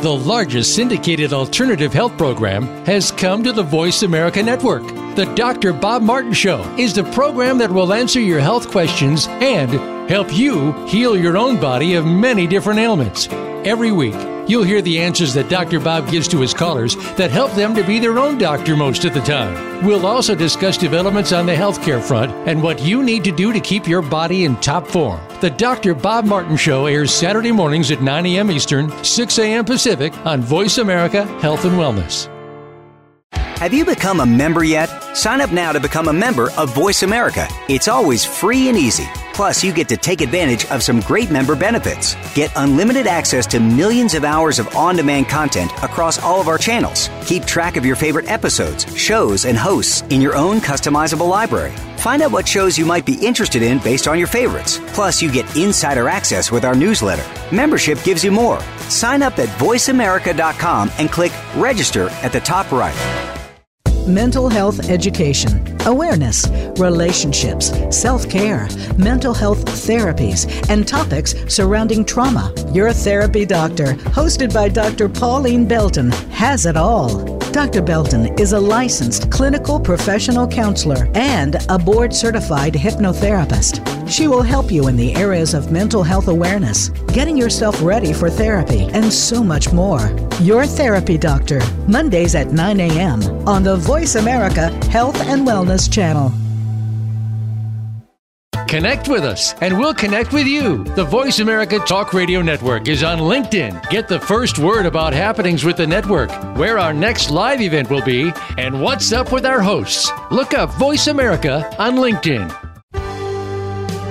S11: The largest syndicated alternative health program has come to the Voice America Network. The Dr. Bob Martin Show is the program that will answer your health questions and help you heal your own body of many different ailments. Every week, you'll hear the answers that Dr. Bob gives to his callers that help them to be their own doctor most of the time. We'll also discuss developments on the healthcare front and what you need to do to keep your body in top form. The Dr. Bob Martin Show airs Saturday mornings at 9 a.m. Eastern, 6 a.m. Pacific on Voice America Health and Wellness.
S12: Have you become a member yet? Sign up now to become a member of Voice America. It's always free and easy. Plus, you get to take advantage of some great member benefits. Get unlimited access to millions of hours of on demand content across all of our channels. Keep track of your favorite episodes, shows, and hosts in your own customizable library. Find out what shows you might be interested in based on your favorites. Plus, you get insider access with our newsletter. Membership gives you more. Sign up at voiceamerica.com and click register at the top right.
S13: Mental health education, awareness, relationships, self care, mental health therapies, and topics surrounding trauma. Your therapy doctor, hosted by Dr. Pauline Belton, has it all. Dr. Belton is a licensed clinical professional counselor and a board certified hypnotherapist. She will help you in the areas of mental health awareness, getting yourself ready for therapy, and so much more. Your Therapy Doctor, Mondays at 9 a.m. on the Voice America Health and Wellness Channel.
S11: Connect with us, and we'll connect with you. The Voice America Talk Radio Network is on LinkedIn. Get the first word about happenings with the network, where our next live event will be, and what's up with our hosts. Look up Voice America on LinkedIn.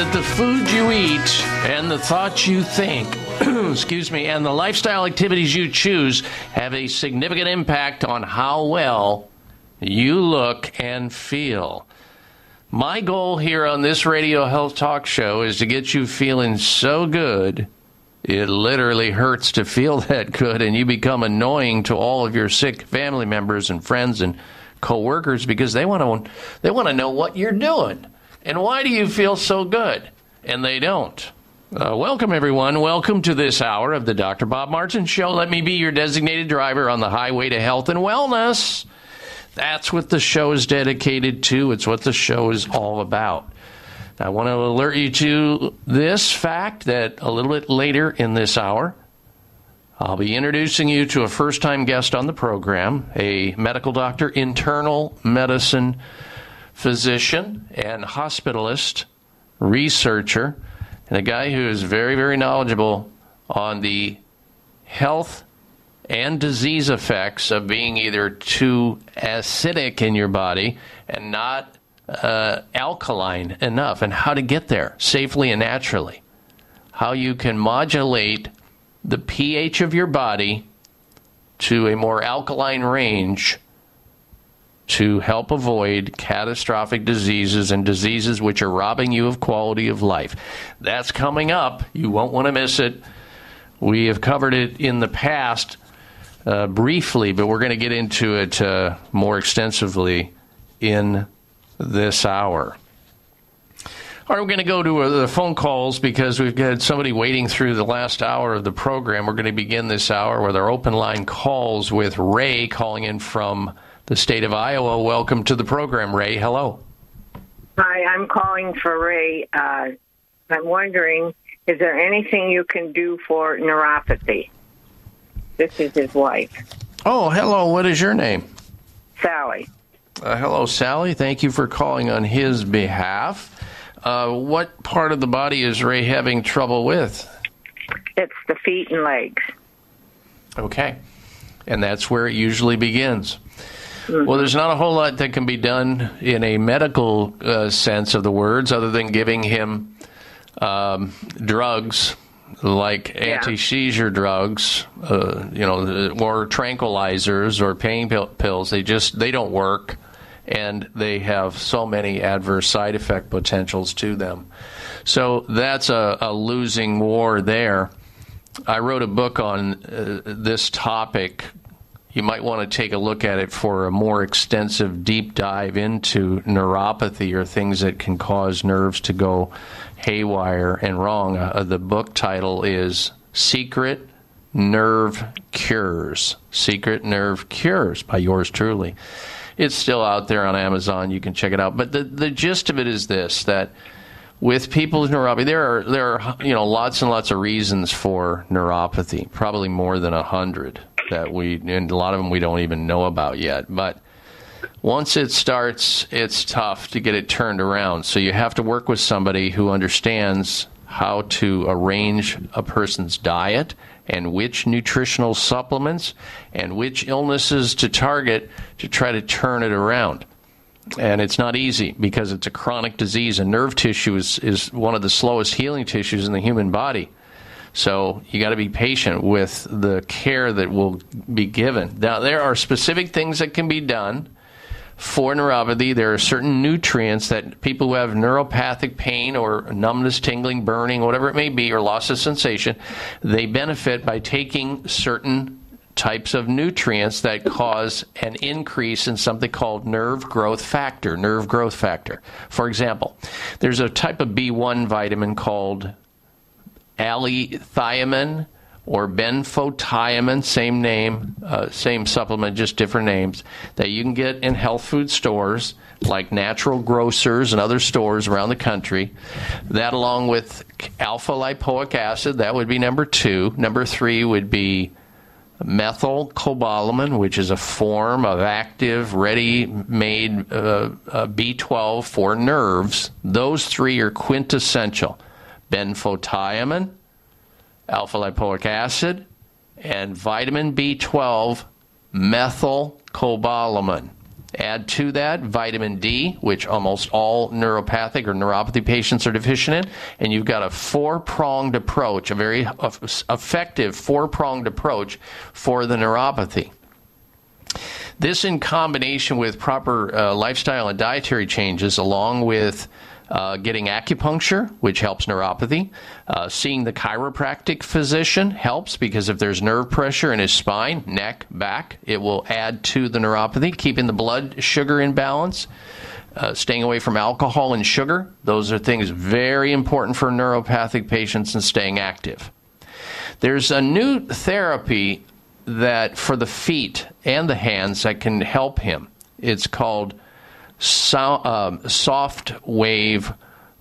S2: That the food you eat and the thoughts you think, excuse me, and the lifestyle activities you choose have a significant impact on how well you look and feel. My goal here on this radio health talk show is to get you feeling so good It literally hurts to feel that good, and you become annoying to all of your sick family members and friends and coworkers because they want to they want to know what you're doing and why do you feel so good, and they don't. Uh, welcome, everyone. Welcome to this hour of the Dr. Bob Martin Show. Let me be your designated driver on the highway to health and wellness. That's what the show is dedicated to. It's what the show is all about. I want to alert you to this fact that a little bit later in this hour, I'll be introducing you to a first time guest on the program, a medical doctor, internal medicine physician, and hospitalist, researcher, and a guy who is very, very knowledgeable on the health and disease effects of being either too acidic in your body and not uh, alkaline enough, and how to get there safely and naturally. How you can modulate the pH of your body to a more alkaline range to help avoid catastrophic diseases and diseases which are robbing you of quality of life. That's coming up. You won't want to miss it. We have covered it in the past uh, briefly, but we're going to get into it uh, more extensively in this hour. All right, we're going to go to uh, the phone calls because we've got somebody waiting through the last hour of the program. We're going to begin this hour with our open line calls with Ray calling in from the state of Iowa. Welcome to the program, Ray. Hello.
S14: Hi, I'm calling for Ray. Uh, I'm wondering, is there anything you can do for neuropathy? This is his wife,
S2: Oh, hello. What is your name?
S14: Sally.
S2: Uh, hello, Sally. Thank you for calling on his behalf. Uh, what part of the body is Ray having trouble with?
S14: It's the feet and legs.
S2: Okay. And that's where it usually begins. Well, there's not a whole lot that can be done in a medical uh, sense of the words other than giving him um, drugs like anti seizure drugs, uh, you know, or tranquilizers or pain pill- pills. They just they don't work, and they have so many adverse side effect potentials to them. So that's a, a losing war there. I wrote a book on uh, this topic. You might want to take a look at it for a more extensive deep dive into neuropathy or things that can cause nerves to go haywire and wrong. Uh, the book title is Secret Nerve Cures. Secret Nerve Cures by yours truly. It's still out there on Amazon. You can check it out. But the, the gist of it is this that with people with neuropathy, there are there are you know lots and lots of reasons for neuropathy. Probably more than a hundred that we and a lot of them we don't even know about yet. But once it starts, it's tough to get it turned around. So you have to work with somebody who understands how to arrange a person's diet and which nutritional supplements and which illnesses to target to try to turn it around. And it's not easy because it's a chronic disease, and nerve tissue is, is one of the slowest healing tissues in the human body. So you got to be patient with the care that will be given. Now, there are specific things that can be done for neuropathy. There are certain nutrients that people who have neuropathic pain or numbness, tingling, burning, whatever it may be, or loss of sensation, they benefit by taking certain types of nutrients that cause an increase in something called nerve growth factor. Nerve growth factor. For example, there's a type of B1 vitamin called allithiamine or benfotiamine, same name, uh, same supplement, just different names, that you can get in health food stores like natural grocers and other stores around the country. That, along with alpha lipoic acid, that would be number two. Number three would be methylcobalamin, which is a form of active, ready made uh, uh, B12 for nerves. Those three are quintessential benfotiamine, alpha lipoic acid, and vitamin B12 methylcobalamin. Add to that vitamin D, which almost all neuropathic or neuropathy patients are deficient in, and you've got a four pronged approach, a very effective four pronged approach for the neuropathy. This, in combination with proper uh, lifestyle and dietary changes, along with uh, getting acupuncture, which helps neuropathy. Uh, seeing the chiropractic physician helps because if there's nerve pressure in his spine, neck, back, it will add to the neuropathy. Keeping the blood sugar in balance. Uh, staying away from alcohol and sugar. Those are things very important for neuropathic patients and staying active. There's a new therapy that for the feet and the hands that can help him. It's called so, um, soft wave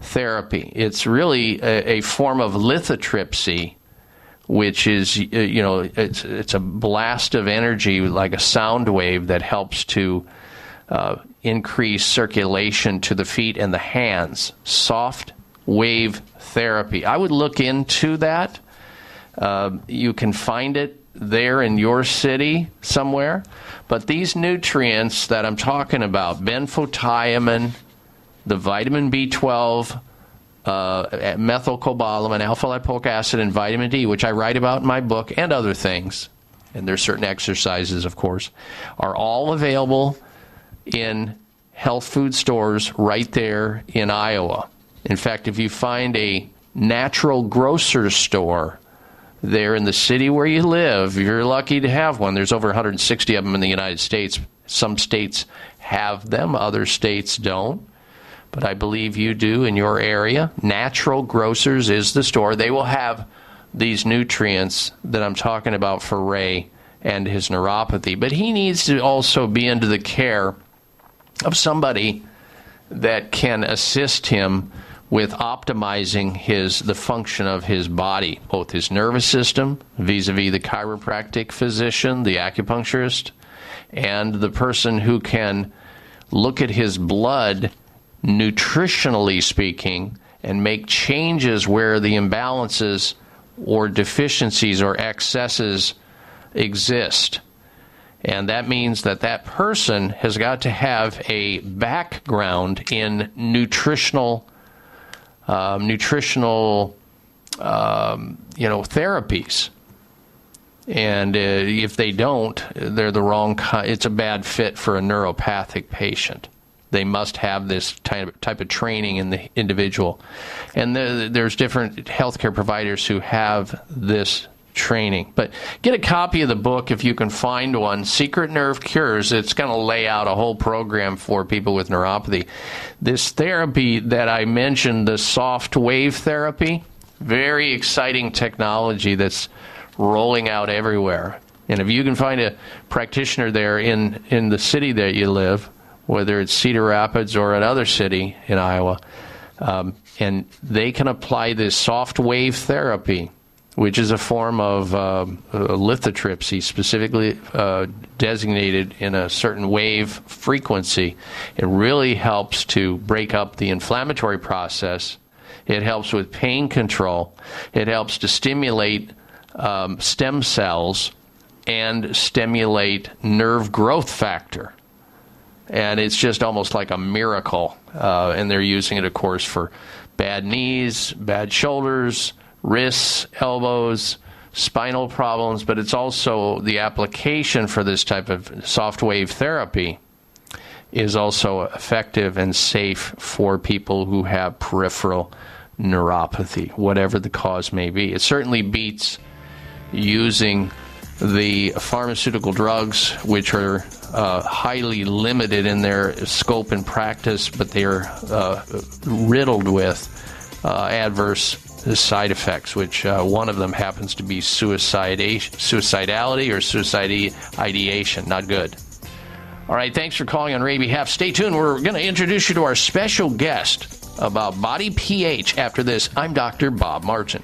S2: therapy. It's really a, a form of lithotripsy, which is uh, you know it's it's a blast of energy like a sound wave that helps to uh, increase circulation to the feet and the hands. Soft wave therapy. I would look into that. Uh, you can find it there in your city somewhere. But these nutrients that I'm talking about, benfotiamine, the vitamin B12, uh, methylcobalamin, alpha lipoic acid, and vitamin D, which I write about in my book, and other things, and there's certain exercises, of course, are all available in health food stores right there in Iowa. In fact, if you find a natural grocer store there in the city where you live, you're lucky to have one. There's over 160 of them in the United States. Some states have them, other states don't. But I believe you do in your area. Natural Grocers is the store. They will have these nutrients that I'm talking about for Ray and his neuropathy. But he needs to also be under the care of somebody that can assist him with optimizing his the function of his body, both his nervous system, vis-a-vis the chiropractic physician, the acupuncturist, and the person who can look at his blood nutritionally speaking and make changes where the imbalances or deficiencies or excesses exist. And that means that that person has got to have a background in nutritional um, nutritional, um, you know, therapies. And uh, if they don't, they're the wrong. Kind, it's a bad fit for a neuropathic patient. They must have this type of, type of training in the individual, and the, there's different healthcare providers who have this training. But get a copy of the book if you can find one. Secret Nerve Cures. It's going to lay out a whole program for people with neuropathy. This therapy that I mentioned, the soft wave therapy, very exciting technology that's rolling out everywhere. And if you can find a practitioner there in, in the city that you live, whether it's Cedar Rapids or another city in Iowa, um, and they can apply this soft wave therapy which is a form of uh, lithotripsy, specifically uh, designated in a certain wave frequency. It really helps to break up the inflammatory process. It helps with pain control. It helps to stimulate um, stem cells and stimulate nerve growth factor. And it's just almost like a miracle. Uh, and they're using it, of course, for bad knees, bad shoulders, wrists, elbows, spinal problems, but it's also the application for this type of soft wave therapy is also effective and safe for people who have peripheral neuropathy, whatever the cause may be. It certainly beats using the pharmaceutical drugs, which are uh, highly limited in their scope and practice, but they are uh, riddled with uh, adverse side effects, which uh, one of them happens to be suicidality or suicide ideation. Not good. All right, thanks for calling on Ray behalf. Stay tuned. We're going to introduce you to our special guest about body pH after this. I'm Dr. Bob Martin.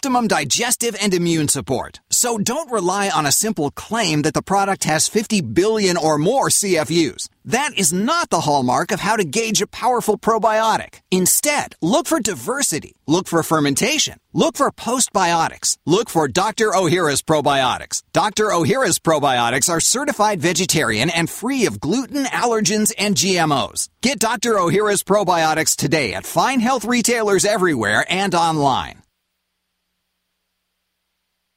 S10: optimum digestive and immune support. So don't rely on a simple claim that the product has 50 billion or more CFUs. That is not the hallmark of how to gauge a powerful probiotic. Instead, look for diversity. Look for fermentation. Look for postbiotics. Look for Dr. Ohhira's probiotics. Dr. Ohhira's probiotics are certified vegetarian and free of gluten, allergens, and GMOs. Get Dr. Ohhira's probiotics today at fine health retailers everywhere and online.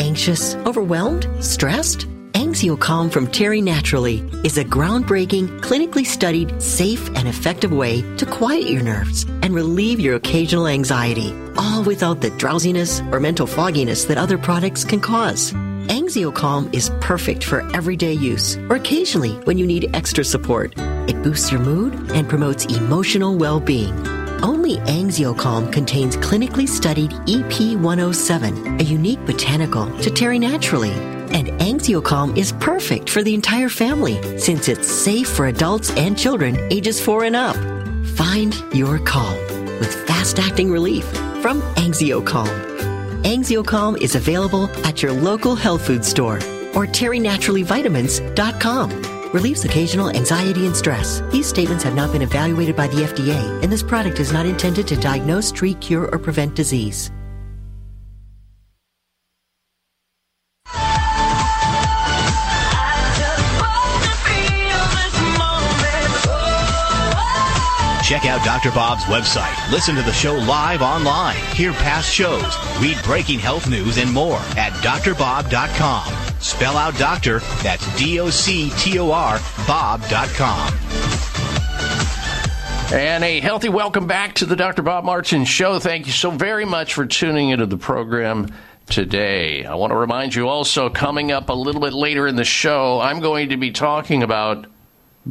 S3: Anxious, overwhelmed, stressed? Anxiocalm from Terry Naturally is a groundbreaking, clinically studied, safe, and effective way to quiet your nerves and relieve your occasional anxiety, all without the drowsiness or mental fogginess that other products can cause. Anxiocalm is perfect for everyday use or occasionally when you need extra support. It boosts your mood and promotes emotional well-being. Only Anxiocalm contains clinically studied EP107, a unique botanical to Terry Naturally. And Anxiocalm is perfect for the entire family since it's safe for adults and children ages 4 and up. Find your calm with fast-acting relief from Anxiocalm. Anxiocalm is available at your local health food store or terrynaturallyvitamins.com. Relieves occasional anxiety and stress. These statements have not been evaluated by the FDA, and this product is not intended to diagnose, treat, cure, or prevent disease.
S15: Check out Dr. Bob's website. Listen to the show live online. Hear past shows. Read breaking health news and more at drbob.com. Spell out doctor, that's D O C T O R, Bob.com.
S2: And a healthy welcome back to the Dr. Bob Martin Show. Thank you so very much for tuning into the program today. I want to remind you also, coming up a little bit later in the show, I'm going to be talking about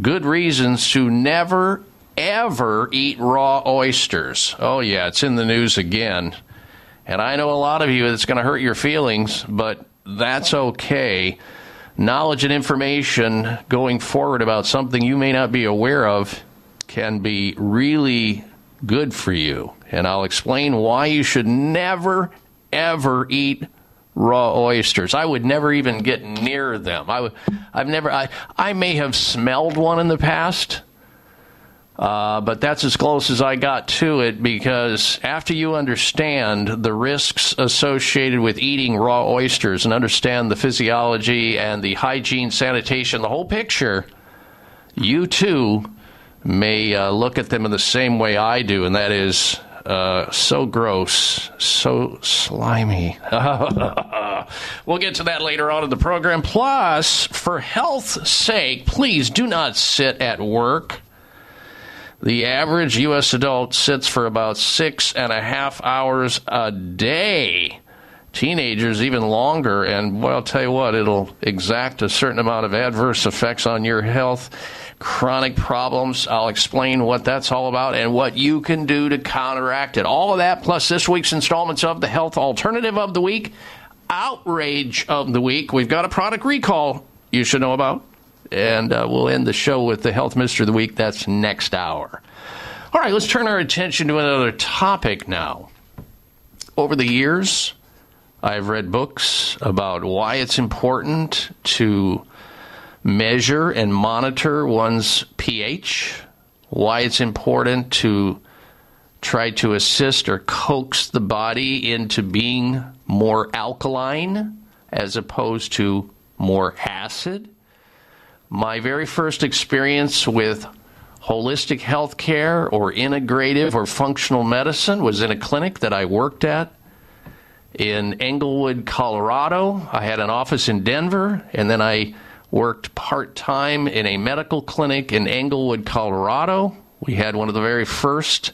S2: good reasons to never, ever eat raw oysters. Oh, yeah, it's in the news again. And I know a lot of you, it's going to hurt your feelings, but that's okay. Knowledge and information going forward about something you may not be aware of can be really good for you. And I'll explain why you should never, ever eat raw oysters. I would never even get near them. I I've never, I, I may have smelled one in the past, uh, but that's as close as I got to it because after you understand the risks associated with eating raw oysters and understand the physiology and the hygiene, sanitation, the whole picture, you too may uh, look at them in the same way I do, and that is uh, so gross, so slimy. we'll get to that later on in the program. Plus, for health's sake, please do not sit at work. The average U.S. adult sits for about six and a half hours a day. Teenagers even longer, and well, I'll tell you what, it'll exact a certain amount of adverse effects on your health, chronic problems. I'll explain what that's all about and what you can do to counteract it. All of that, plus this week's installments of the Health Alternative of the Week, Outrage of the Week. We've got a product recall you should know about and uh, we'll end the show with the health mystery of the week. That's next hour. All right, let's turn our attention to another topic now. Over the years, I've read books about why it's important to measure and monitor one's pH, why it's important to try to assist or coax the body into being more alkaline as opposed to more acid. My very first experience with holistic health care or integrative or functional medicine was in a clinic that I worked at in Englewood, Colorado. I had an office in Denver, and then I worked part time in a medical clinic in Englewood, Colorado. We had one of the very first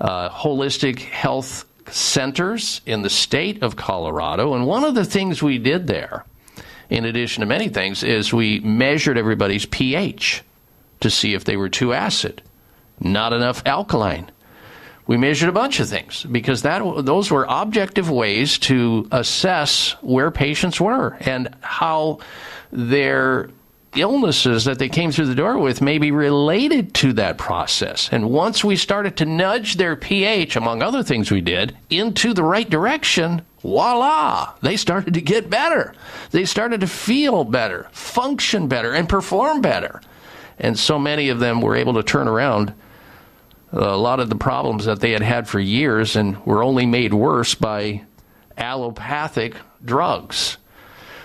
S2: uh, holistic health centers in the state of Colorado. And one of the things we did there, in addition to many things, is we measured everybody's pH to see if they were too acid, not enough alkaline. We measured a bunch of things because that those were objective ways to assess where patients were and how their illnesses that they came through the door with may be related to that process. And once we started to nudge their pH, among other things we did, into the right direction, voila, they started to get better. They started to feel better, function better, and perform better. And so many of them were able to turn around uh, a lot of the problems that they had had for years and were only made worse by allopathic drugs.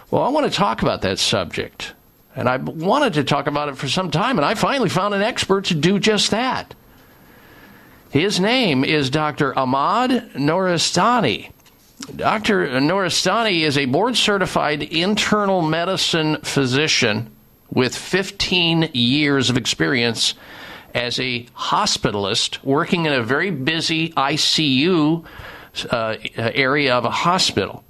S2: Well, I want to talk about that subject. And I wanted to talk about it for some time, and I finally found an expert to do just that. His name is Dr. Ahmad Noristani. Dr. Noristani is a board certified internal medicine physician with 15 years of experience as a hospitalist working in a very busy ICU uh, area of a hospital.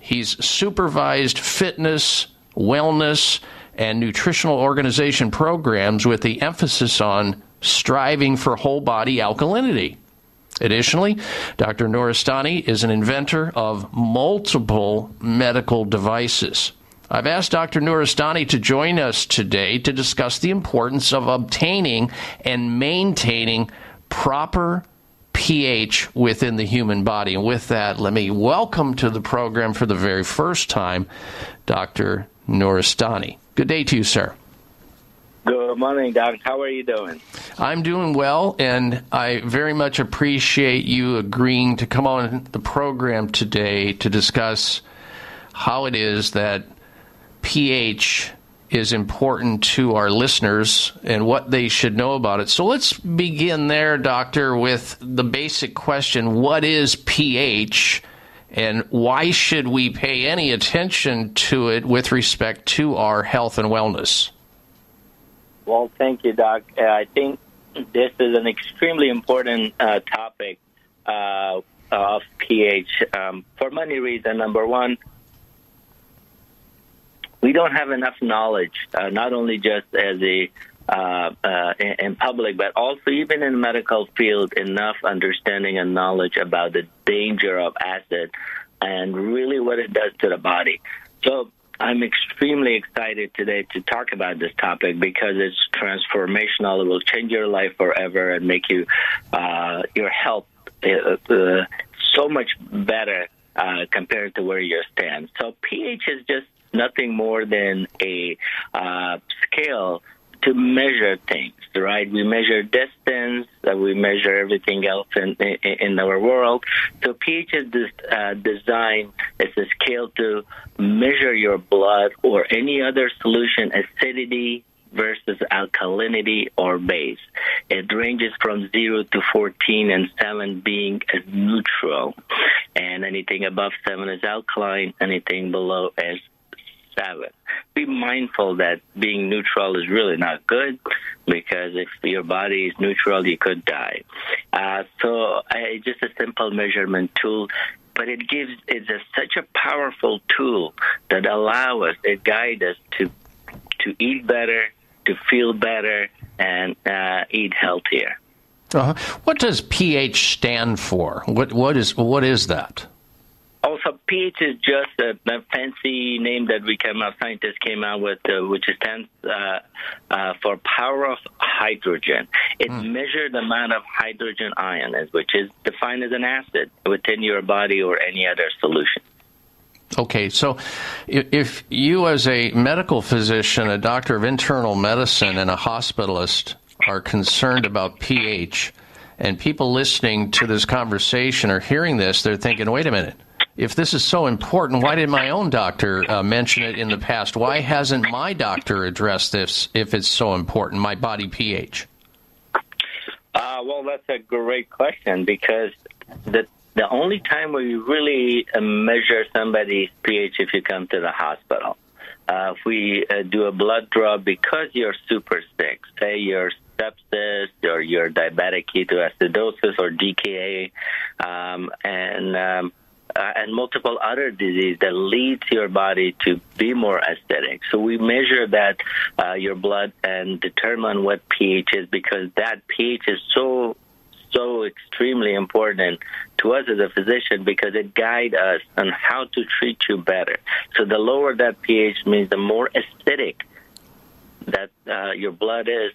S2: He's supervised fitness, wellness, and nutritional organization programs with the emphasis on striving for whole body alkalinity. Additionally, Dr. Noristani is an inventor of multiple medical devices. I've asked Dr. Nuristani to join us today to discuss the importance of obtaining and maintaining proper pH within the human body. And with that, let me welcome to the program for the very first time Dr. Nuristani. Good day to you, sir.
S16: Good morning, Doc. How are you doing?
S2: I'm doing well, and I very much appreciate you agreeing to come on the program today to discuss how it is that pH is important to our listeners and what they should know about it. So let's begin there, Doctor, with the basic question What is pH? And why should we pay any attention to it with respect to our health and wellness?
S16: Well, thank you, Doc. Uh, I think this is an extremely important uh, topic uh, of pH um, for many reasons. Number one, we don't have enough knowledge, uh, not only just as a uh, uh, in, public, but also even in the medical field, enough understanding and knowledge about the danger of acid and really what it does to the body. So I'm extremely excited today to talk about this topic because it's transformational. It will change your life forever and make you uh, your health uh, uh, so much better compared to where you stand. So pH is just nothing more than a scale to measure things, right? We measure distance, uh, we measure everything else in, in, in our world. So pH is this, uh, designed a scale to measure your blood or any other solution acidity versus alkalinity or base. It ranges from 0 to 14 and 7 being neutral. And anything above 7 is alkaline, anything below is seven. Be mindful that being neutral is really not good because if your body is neutral, you could die. Uh, so it's just a simple measurement tool, but it gives it's a, such a powerful tool that allow us, it guide us to to eat better, to feel better, and uh, eat healthier.
S2: Uh-huh. What does pH stand for? What what is what is that?
S16: Also, pH is just a, a fancy name that we came out, scientists came out with, uh, which stands uh, uh, for power of hydrogen. It measures the amount of hydrogen ion, which is defined as an acid within your body or any other solution.
S2: Okay, so if, if you, as a medical physician, a doctor of internal medicine, and a hospitalist, are concerned about pH, and people listening to this conversation are hearing this, they're thinking, wait a minute, if this is so important, why did my own doctor uh, mention it in the past? Why hasn't my doctor addressed this if it's so important, my body pH?
S16: Uh, well, that's a great question because the the only time we really uh, measure somebody's pH if you come to the hospital. Uh, if we uh, do a blood draw because you're super sick, say you're sepsis or you're diabetic ketoacidosis or DKA, um, and um, uh, and multiple other diseases that leads your body to be more acidic. So we measure that uh, your blood and determine what pH is because that pH is so so extremely important to us as a physician because it guides us on how to treat you better. So the lower that pH means the more acidic that uh, your blood is,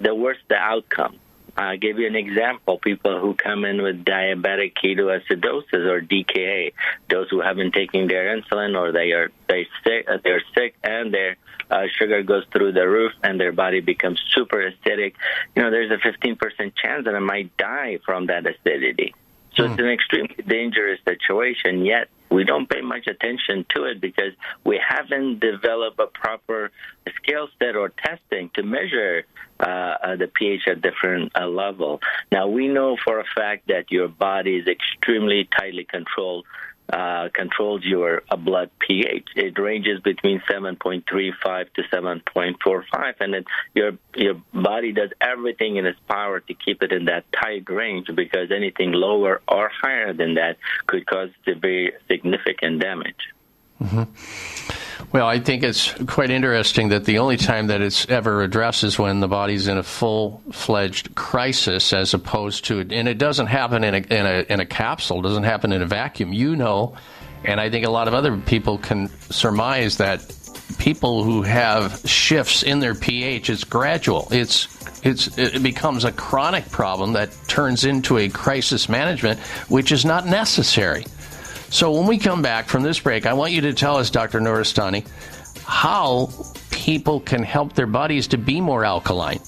S16: the worse the outcome. I'll give you an example. People who come in with diabetic ketoacidosis or DKA, those who haven't taken their insulin or they are they sick, uh, they're sick and their uh, sugar goes through the roof and their body becomes super acidic. You know, there's a 15% chance that I might die from that acidity. So it's an extremely dangerous situation. Yet we don't pay much attention to it because we haven't developed a proper scale set or testing to measure uh, uh, the pH at different uh, level. Now we know for a fact that your body is extremely tightly controlled. Uh, controls your uh, blood pH. It ranges between 7.35 to 7.45, and it, your your body does everything in its power to keep it in that tight range because anything lower or higher than that could cause severe significant damage.
S2: Hmm Well, I think it's quite interesting that the only time that it's ever addressed is when the body's in a full-fledged crisis, as opposed to, and it doesn't happen in a in a in a capsule, doesn't happen in a vacuum. You know, and I think a lot of other people can surmise that people who have shifts in their pH, it's gradual. It's it's it becomes a chronic problem that turns into a crisis management, which is not necessary. So when we come back from this break, I want you to tell us, Dr. Nuristani, how people can help their bodies to be more alkaline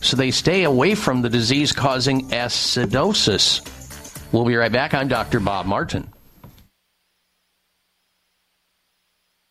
S2: so they stay away from the disease causing acidosis. We'll be right back. I'm Dr. Bob Martin.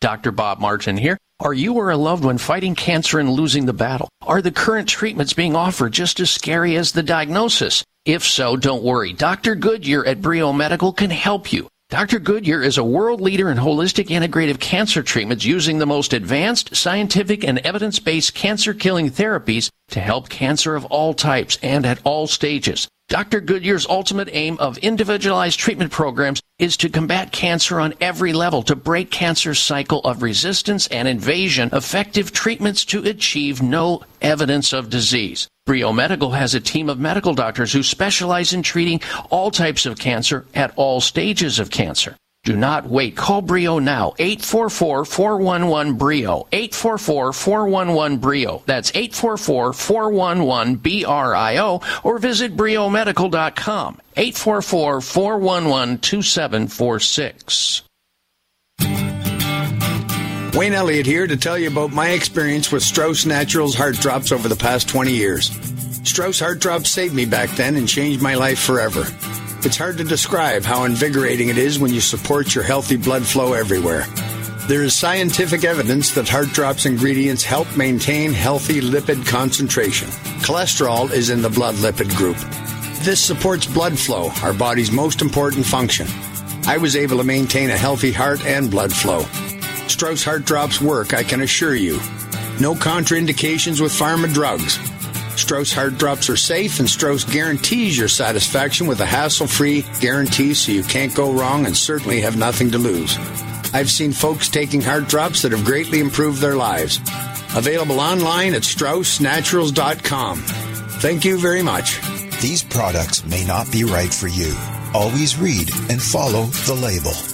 S2: Dr. Bob Martin here. Are you or a loved one fighting cancer and losing the battle? Are the current treatments being offered just as scary as the diagnosis? If so, don't worry. Dr. Goodyear at Brio Medical can help you. Dr. Goodyear is a world leader in holistic integrative cancer treatments using the most advanced scientific and evidence based cancer killing therapies to help cancer of all types and at all stages. Dr. Goodyear's ultimate aim of individualized treatment programs is to combat cancer on every level, to break cancer's cycle of resistance and invasion, effective treatments to achieve no evidence of disease. Brio Medical has a team of medical doctors who specialize in treating all types of cancer at all stages of cancer. Do not wait. Call Brio now. 844-411-BRIO. 844-411-BRIO. That's 844-411-BRIO or visit briomedical.com. 844-411-2746.
S7: Wayne Elliott here to tell you about my experience with Strauss Naturals Heart Drops over the past 20 years. Strauss Heart Drops saved me back then and changed my life forever. It's hard to describe how invigorating it is when you support your healthy blood flow everywhere. There is scientific evidence that heart drops ingredients help maintain healthy lipid concentration. Cholesterol is in the blood lipid group. This supports blood flow, our body's most important function. I was able to maintain a healthy heart and blood flow. Strauss Heart Drops work, I can assure you. No contraindications with pharma drugs. Strauss Heart Drops are safe, and Strauss guarantees your satisfaction with a hassle free guarantee so you can't go wrong and certainly have nothing to lose. I've seen folks taking heart drops that have greatly improved their lives. Available online at StraussNaturals.com. Thank you very much.
S8: These products may not be right for you. Always read and follow the label.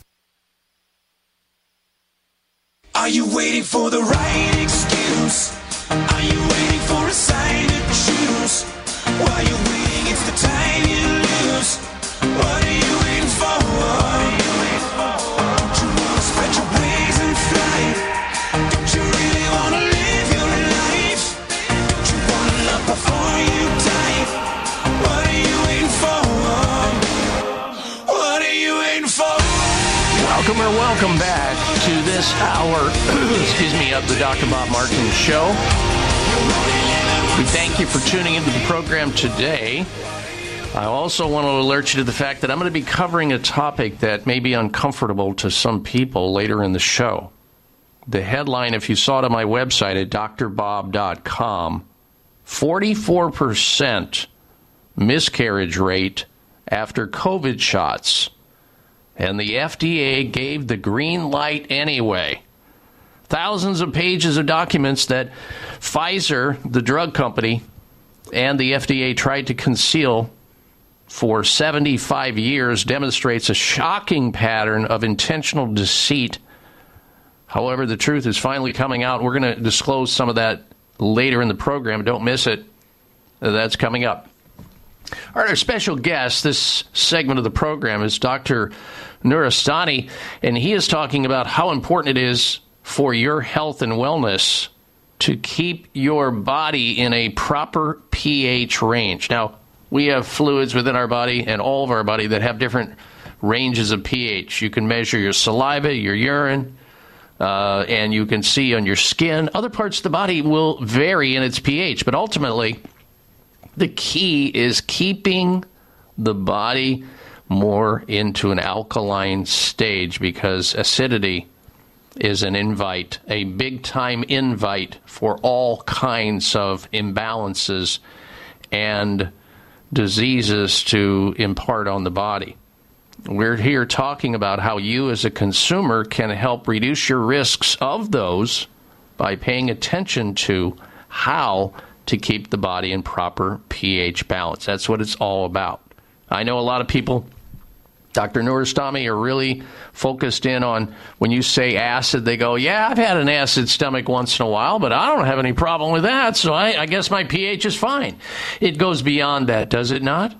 S1: Are you waiting for the right excuse? Are you waiting for a sign to choose? While you're waiting, it's the time you lose. What are you waiting for? Don't you wanna spread your wings and fly? Don't you really wanna live your life? Don't you wanna love before you die? What are you waiting for? What are you waiting for?
S2: Welcome or welcome back this hour, excuse me, of the Dr. Bob Martin Show. We thank you for tuning into the program today. I also want to alert you to the fact that I'm going to be covering a topic that may be uncomfortable to some people later in the show. The headline, if you saw it on my website at drbob.com, 44% miscarriage rate after COVID shots. And the FDA gave the green light anyway. Thousands of pages of documents that Pfizer, the drug company, and the FDA tried to conceal for 75 years demonstrates a shocking pattern of intentional deceit. However, the truth is finally coming out. We're going to disclose some of that later in the program. Don't miss it. That's coming up. All right, our special guest this segment of the program is Dr. Nuristani, and he is talking about how important it is for your health and wellness to keep your body in a proper pH range. Now, we have fluids within our body and all of our body that have different ranges of pH. You can measure your saliva, your urine, uh, and you can see on your skin. Other parts of the body will vary in its pH, but ultimately, the key is keeping the body more into an alkaline stage because acidity is an invite, a big time invite for all kinds of imbalances and diseases to impart on the body. We're here talking about how you as a consumer can help reduce your risks of those by paying attention to how to keep the body in proper pH balance. That's what it's all about. I know a lot of people, Dr. Nuristani, are really focused in on when you say acid, they go, Yeah, I've had an acid stomach once in a while, but I don't have any problem with that, so I, I guess my pH is fine. It goes beyond that, does it not?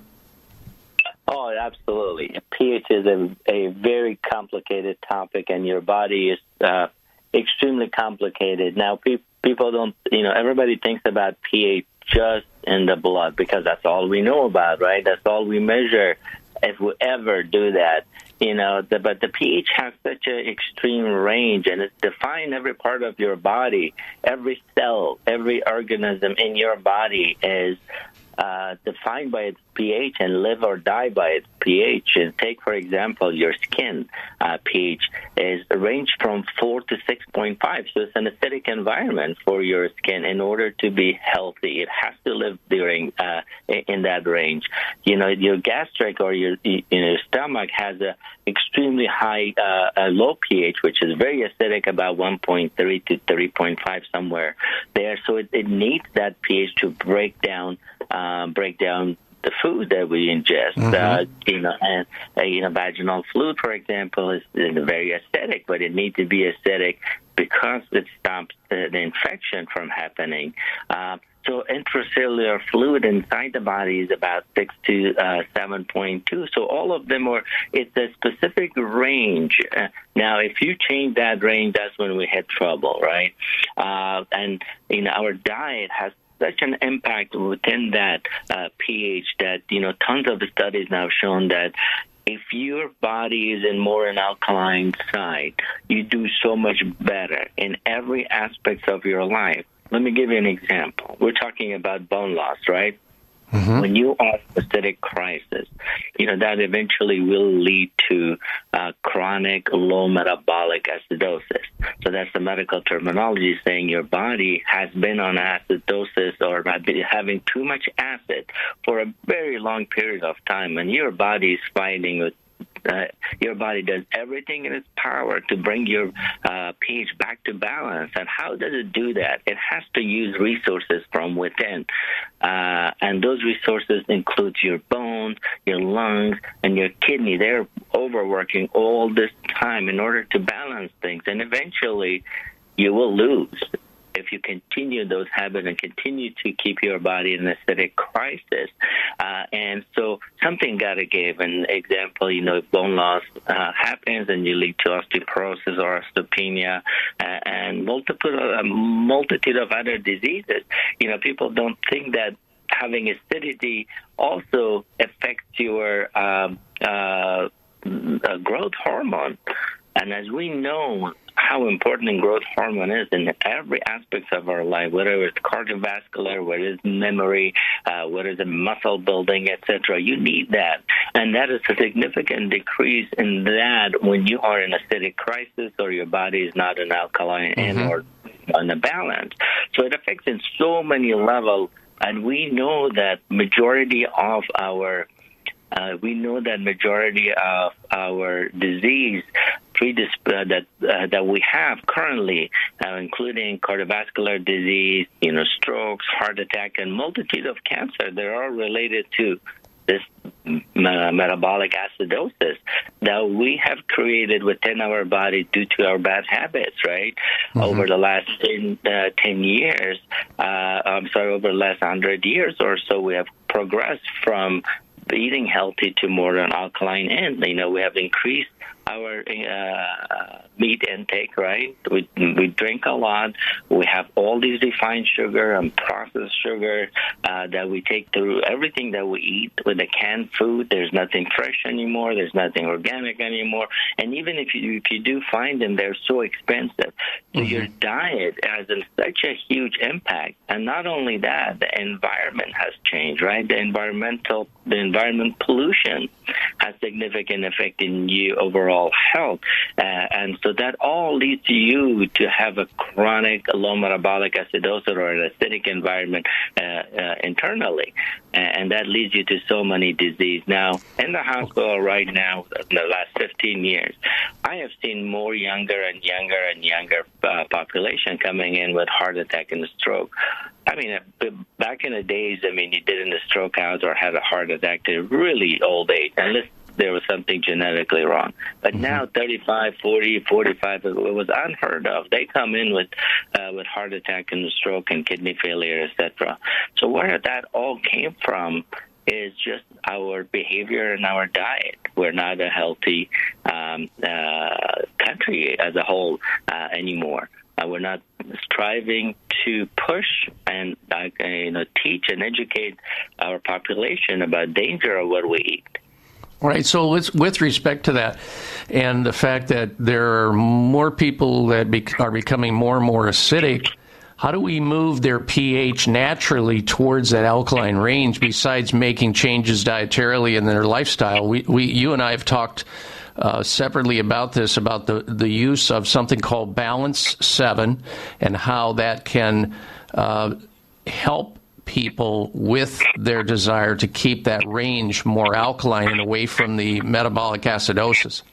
S16: Oh, absolutely. pH is a, a very complicated topic, and your body is uh, extremely complicated. Now, pe- people don't, you know, everybody thinks about pH just in the blood because that's all we know about, right? That's all we measure if we ever do that. You know, the, but the pH has such an extreme range, and it's defined every part of your body. Every cell, every organism in your body is uh, defined by its pH and live or die by its pH. And take, for example, your skin uh, pH is ranged from 4 to 6.5. So it's an acidic environment for your skin in order to be healthy. It has to live during uh, in that range. You know, your gastric or your you know, your stomach has a extremely high uh, a low pH, which is very acidic, about 1.3 to 3.5 somewhere there. So it, it needs that pH to break down um, break down the food that we ingest.
S17: Mhm.
S16: Uh, you know, and uh, you know, vaginal fluid, for example, is, is very acidic, but it needs to be acidic because it stops the, the infection from happening. Uh, so intracellular fluid inside the body is about six to uh, seven point two. So all of them are. It's a specific range. Uh, now, if you change that range, that's when we had trouble, right? Uh, and you know, our diet has such an impact within that uh, pH that you know tons of studies now shown that if your body is in more an alkaline side, you do so much better in every aspect of your life. Let me give you an example. We're talking about bone loss, right? When you are in acidic crisis, you know that eventually will lead to uh, chronic low metabolic acidosis. So that's the medical terminology saying your body has been on acidosis or having too much acid for a very long period of time, and your body is fighting with uh, your body does everything in its power to bring your uh, pH back to balance. And how does it do that? It has to use resources from within. Uh, and those resources include your bones, your lungs, and your kidney. They're overworking all this time in order to balance things. And eventually, you will lose if you continue those habits and continue to keep your body in acidic crisis. Uh, and so something got to give. An example, you know, if bone loss uh, happens and you lead to osteoporosis or osteopenia uh, and multiple, a multitude of other diseases, you know, people don't think that having acidity also affects your um, uh, uh, growth hormone. And as we know how important growth hormone is in every aspect of our life, whether it's cardiovascular, whether it's memory, uh, whether it's muscle building, etc., you need that. And that is a significant decrease in that when you are in a acidic crisis or your body is not an alkaline and or on the balance. So it affects in so many levels. And we know that majority of our uh, we know that majority of our disease predisp- uh, that uh, that we have currently, uh, including cardiovascular disease, you know, strokes, heart attack, and multitude of cancer, they're all related to this metabolic acidosis that we have created within our body due to our bad habits, right? Over the last 10, uh, 10 years, uh, I'm sorry, over the last 100 years or so, we have progressed from eating healthy to more an alkaline end. You know, we have increased our uh, meat intake, right? We, we drink a lot. We have all these refined sugar and processed sugar uh, that we take through everything that we eat with the canned food. There's nothing fresh anymore. There's nothing organic anymore. And even if you if you do find them, they're so expensive. So your diet has a, such a huge impact. And not only that, the environment has changed, right? The environmental the environment pollution has significant effect in you overall health. Uh, and so that all leads you to have a chronic low metabolic acidosis or an acidic environment uh, uh, internally. And that leads you to so many disease. Now, in the hospital right now, in the last 15 years, I have seen more younger and younger and younger uh, population coming in with heart attack and stroke. I mean, uh, back in the days, I mean, you didn't stroke out or had a heart attack to really old age, unless there was something genetically wrong. But now, 35, 40, 45, it was unheard of. They come in with uh, with heart attack and stroke and kidney failure, etc. So where that all came from is just our behavior and our diet. We're not a healthy um, uh, country as a whole uh, anymore. Uh, we're not striving to push and uh, you know teach and educate our population about danger of what we eat.
S2: Right. So with, respect to that, and the fact that there are more people that be, are becoming more and more acidic, how do we move their pH naturally towards that alkaline range? Besides making changes dietarily in their lifestyle, we, we you and I have talked. Uh, separately about this, about the, the use of something called Balance 7 and how that can uh, help people with their desire to keep that range more alkaline and away from the metabolic acidosis.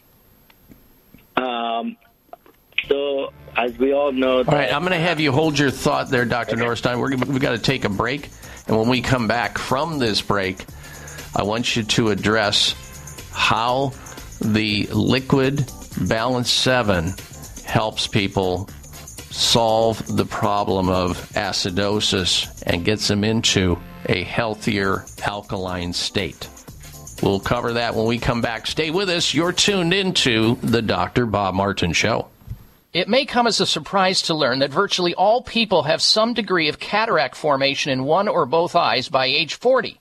S16: Um, so, as we all know,
S2: All right, I'm going to have you hold your thought there, Dr. Norstein. We're, we've got to take a break. And when we come back from this break, I want you to address how the liquid Balance 7 helps people solve the problem of acidosis and gets them into a healthier alkaline state. We'll cover that when we come back. Stay with us. You're tuned into the Dr. Bob Martin Show.
S18: It may come as a surprise to learn that virtually all people have some degree of cataract formation in one or both eyes by age 40.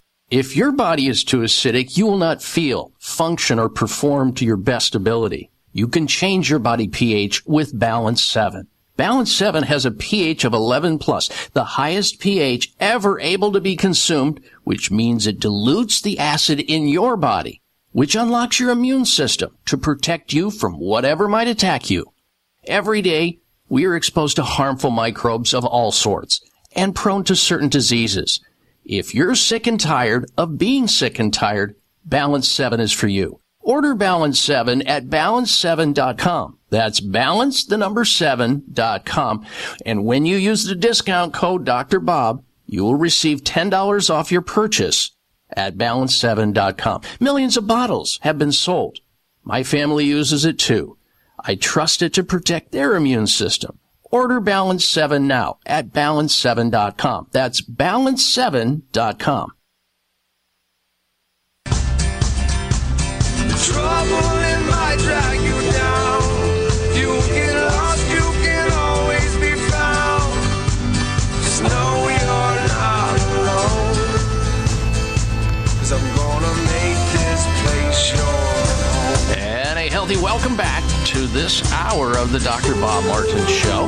S2: If your body is too acidic, you will not feel, function, or perform to your best ability. You can change your body pH with Balance 7. Balance 7 has a pH of 11 plus, the highest pH ever able to be consumed, which means it dilutes the acid in your body, which unlocks your immune system to protect you from whatever might attack you. Every day, we are exposed to harmful microbes of all sorts and prone to certain diseases. If you're sick and tired of being sick and tired, Balance 7 is for you. Order Balance 7 at balance7.com. That's balance the number 7.com. And when you use the discount code Dr. Bob, you will receive $10 off your purchase at balance7.com. Millions of bottles have been sold. My family uses it too. I trust it to protect their immune system. Order Balance 7 now at balance7.com. That's balance7.com.
S1: Trouble in might drag you down. You get lost, you can always be found. Just know you're not alone. I'm gonna make this place your home.
S2: And a healthy welcome back this hour of the Dr. Bob Martin Show.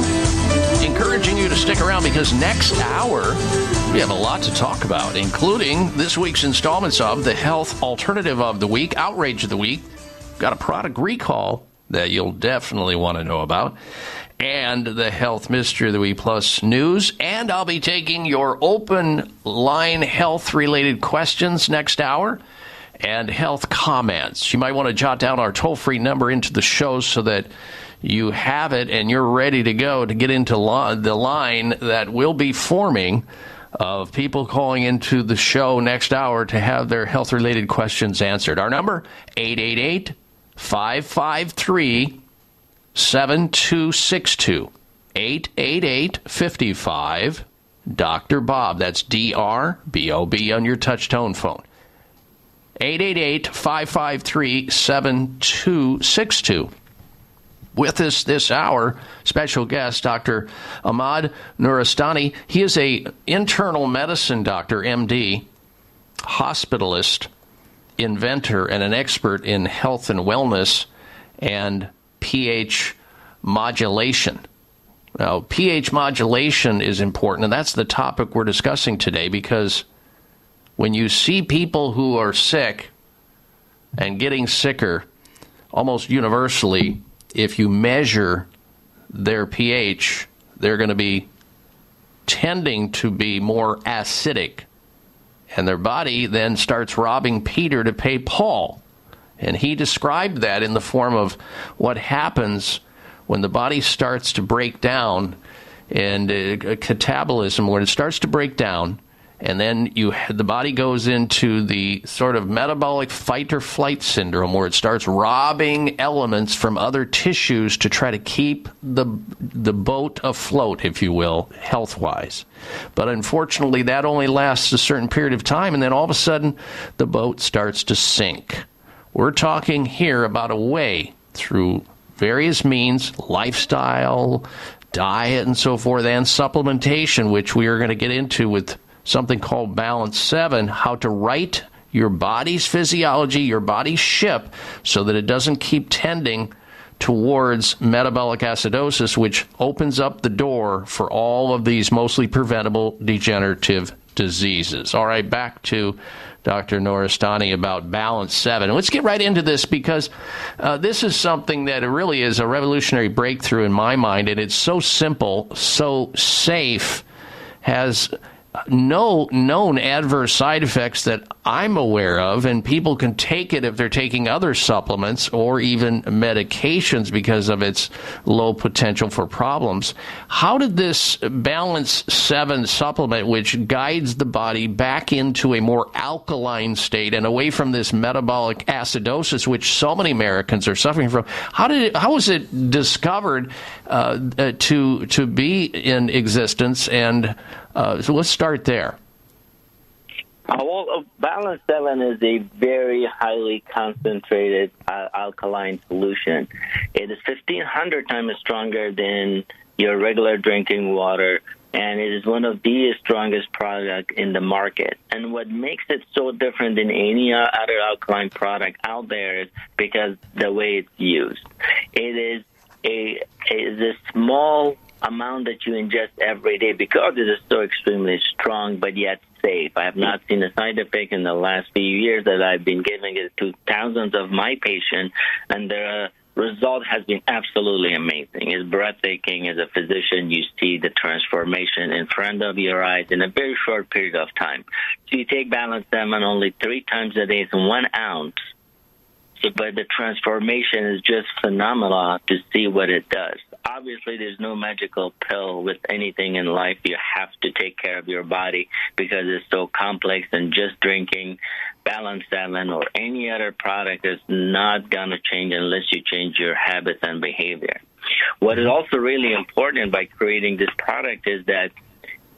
S2: Encouraging you to stick around because next hour we have a lot to talk about, including this week's installments of the Health Alternative of the Week, Outrage of the Week. Got a product recall that you'll definitely want to know about. And the Health Mystery of the Week Plus news. And I'll be taking your open line health related questions next hour and health comments. You might want to jot down our toll free number into the show so that you have it and you're ready to go to get into li- the line that will be forming of people calling into the show next hour to have their health related questions answered. Our number 888 553 7262 888 55 Dr. Bob. That's D R B O B on your touch tone phone. 888 553 7262. With us this hour, special guest, Dr. Ahmad Nuristani. He is a internal medicine doctor, MD, hospitalist, inventor, and an expert in health and wellness and pH modulation. Now, pH modulation is important, and that's the topic we're discussing today because when you see people who are sick and getting sicker almost universally if you measure their pH, they're going to be tending to be more acidic. And their body then starts robbing Peter to pay Paul. And he described that in the form of what happens when the body starts to break down and uh, catabolism, when it starts to break down, and then you the body goes into the sort of metabolic fight or flight syndrome where it starts robbing elements from other tissues to try to keep the the boat afloat if you will health wise but unfortunately that only lasts a certain period of time and then all of a sudden the boat starts to sink. We're talking here about a way through various means lifestyle diet and so forth and supplementation which we are going to get into with something called Balance 7 how to write your body's physiology, your body's ship, so that it doesn't keep tending towards metabolic acidosis, which opens up the door for all of these mostly preventable degenerative diseases. All right, back to Dr. Nuristani about Balance 7. Let's get right into this because uh, this is something that really is a revolutionary breakthrough in my mind, and it's so simple, so safe, has no known adverse side effects that I'm aware of, and people can take it if they're taking other supplements or even medications because of its low potential for problems. How did this Balance 7 supplement, which guides the body back into a more alkaline state and away from this metabolic acidosis, which so many Americans are suffering from, how did it, how was it discovered uh, uh, to to be in existence? And uh, so let's start there.
S16: Uh, well, uh, Balance 7 is a very highly concentrated uh, alkaline solution. It is 1,500 times stronger than your regular drinking water, and it is one of the strongest product in the market. And what makes it so different than any uh, other alkaline product out there is because the way it's used. It is a, is a small amount that you ingest every day because it is so extremely strong but yet safe. I have not seen a side effect in the last few years that I've been giving it to thousands of my patients, and the result has been absolutely amazing. It's breathtaking. As a physician, you see the transformation in front of your eyes in a very short period of time. So you take Balance 7 only three times a day, it's one ounce but the transformation is just phenomenal to see what it does. Obviously, there's no magical pill with anything in life. You have to take care of your body because it's so complex, and just drinking Balance 7 or any other product is not going to change unless you change your habits and behavior. What is mm-hmm. also really important by creating this product is that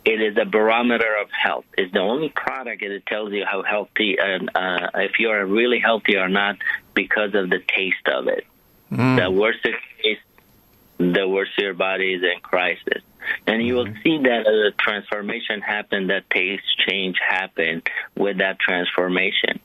S16: it is a barometer of health. It's the only product that tells you how healthy and uh, if you are really healthy or not because of the taste of it.
S2: Mm.
S16: The worse it tastes, the worse your body is in crisis. And you will see that as a transformation happen, that taste change happen with that transformation.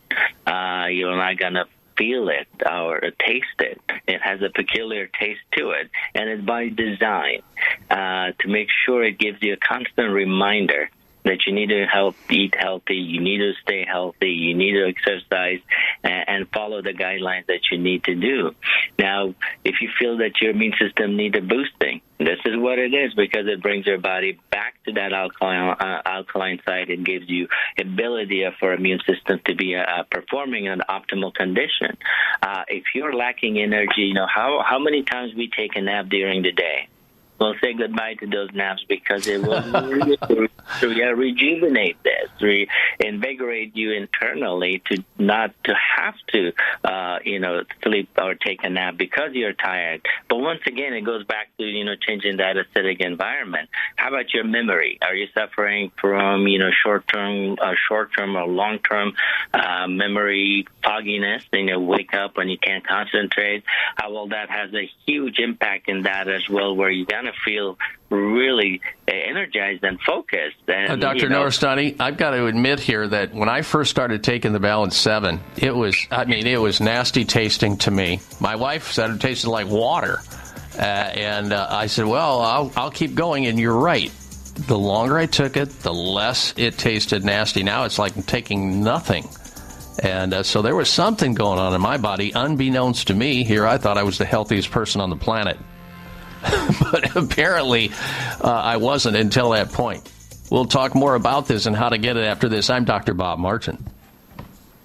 S16: Uh, you're not gonna feel it or taste it. It has a peculiar taste to it, and it's by design uh, to make sure it gives you a constant reminder that you need to help eat healthy, you need to stay healthy, you need to exercise, and, and follow the guidelines that you need to do. Now, if you feel that your immune system needs a boosting, this is what it is because it brings your body back to that alkaline, uh, alkaline side and gives you ability for immune system to be uh, performing in an optimal condition. Uh, if you're lacking energy, you know how how many times we take a nap during the day. Well, say goodbye to those naps because it will re- rejuvenate this, reinvigorate you internally to not to have to, uh, you know, sleep or take a nap because you're tired. But once again, it goes back to you know changing that acidic environment. How about your memory? Are you suffering from you know short term, uh, short term or long term uh, memory fogginess? You know, wake up and you can't concentrate. How well that has a huge impact in that as well, where you're gonna feel really energized and focused. And
S2: Uh, Dr.
S16: you know,
S2: Nuristani, I've got to admit here that when I first started taking the Balance 7, it was, I mean, it was nasty tasting to me. My wife said it tasted like water. Uh, and uh, I said, well, I'll, I'll keep going. And you're right. The longer I took it, the less it tasted nasty. Now it's like taking nothing. And uh, so there was something going on in my body, unbeknownst to me. Here, I thought I was the healthiest person on the planet. but apparently, uh, I wasn't until that point. We'll talk more about this and how to get it after this. I'm Dr. Bob Martin.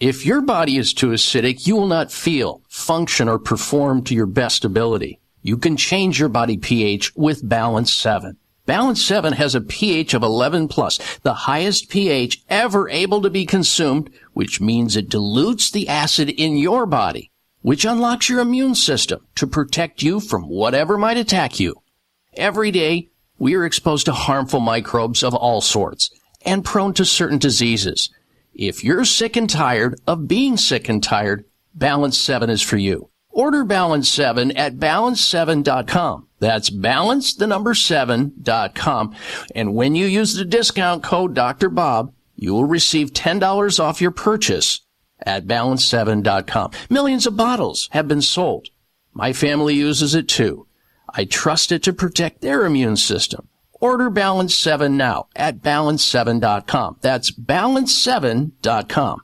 S2: If your body is too acidic, you will not feel, function, or perform to your best ability. You can change your body pH with Balance 7. Balance 7 has a pH of 11 plus, the highest pH ever able to be consumed, which means it dilutes the acid in your body, which unlocks your immune system to protect you from whatever might attack you. Every day, we are exposed to harmful microbes of all sorts and prone to certain diseases. If you're sick and tired of being sick and tired, Balance 7 is for you. Order Balance 7 at balance7.com. That's balance the number 7.com. And when you use the discount code Dr. Bob, you will receive $10 off your purchase at balance7.com. Millions of bottles have been sold. My family uses it too. I trust it to protect their immune system. Order Balance 7 now at balance7.com. That's balance7.com.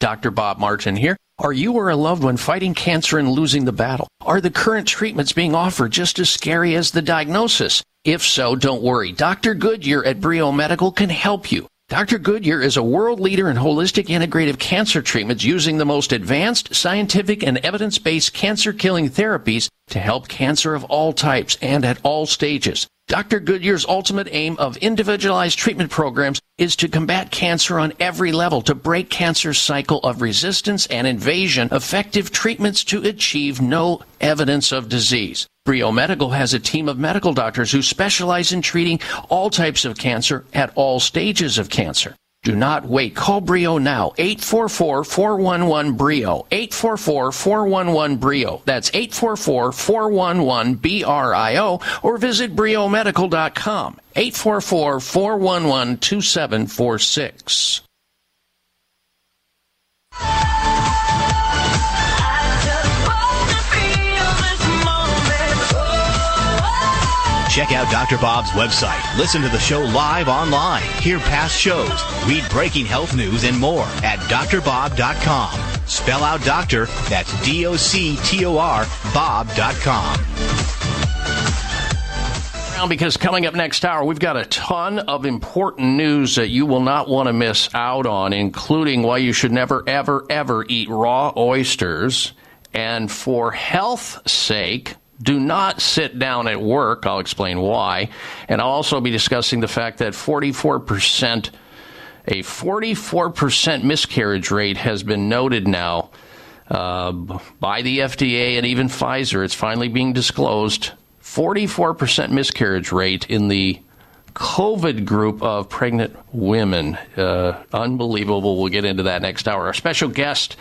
S2: Dr. Bob Martin here. Are you or a loved one fighting cancer and losing the battle? Are the current treatments being offered just as scary as the diagnosis? If so, don't worry. Dr. Goodyear at Brio Medical can help you. Dr. Goodyear is a world leader in holistic integrative cancer treatments using the most advanced scientific and evidence-based cancer killing therapies to help cancer of all types and at all stages. Dr. Goodyear's ultimate aim of individualized treatment programs is to combat cancer on every level, to break cancer's cycle of resistance and invasion, effective treatments to achieve no evidence of disease. Brio Medical has a team of medical doctors who specialize in treating all types of cancer at all stages of cancer. Do not wait. Call Brio now. 844-411-BRIO. 844-411-BRIO. That's 844-411-BRIO or visit briomedical.com. 844-411-2746.
S15: Check out Dr. Bob's website. Listen to the show live online. Hear past shows. Read breaking health news and more at drbob.com. Spell out doctor, that's D O C T O R, Bob.com.
S2: Because coming up next hour, we've got a ton of important news that you will not want to miss out on, including why you should never, ever, ever eat raw oysters. And for health's sake, do not sit down at work. I'll explain why. And I'll also be discussing the fact that 44%, a 44% miscarriage rate has been noted now uh, by the FDA and even Pfizer. It's finally being disclosed. 44% miscarriage rate in the COVID group of pregnant women. Uh, unbelievable. We'll get into that next hour. Our special guest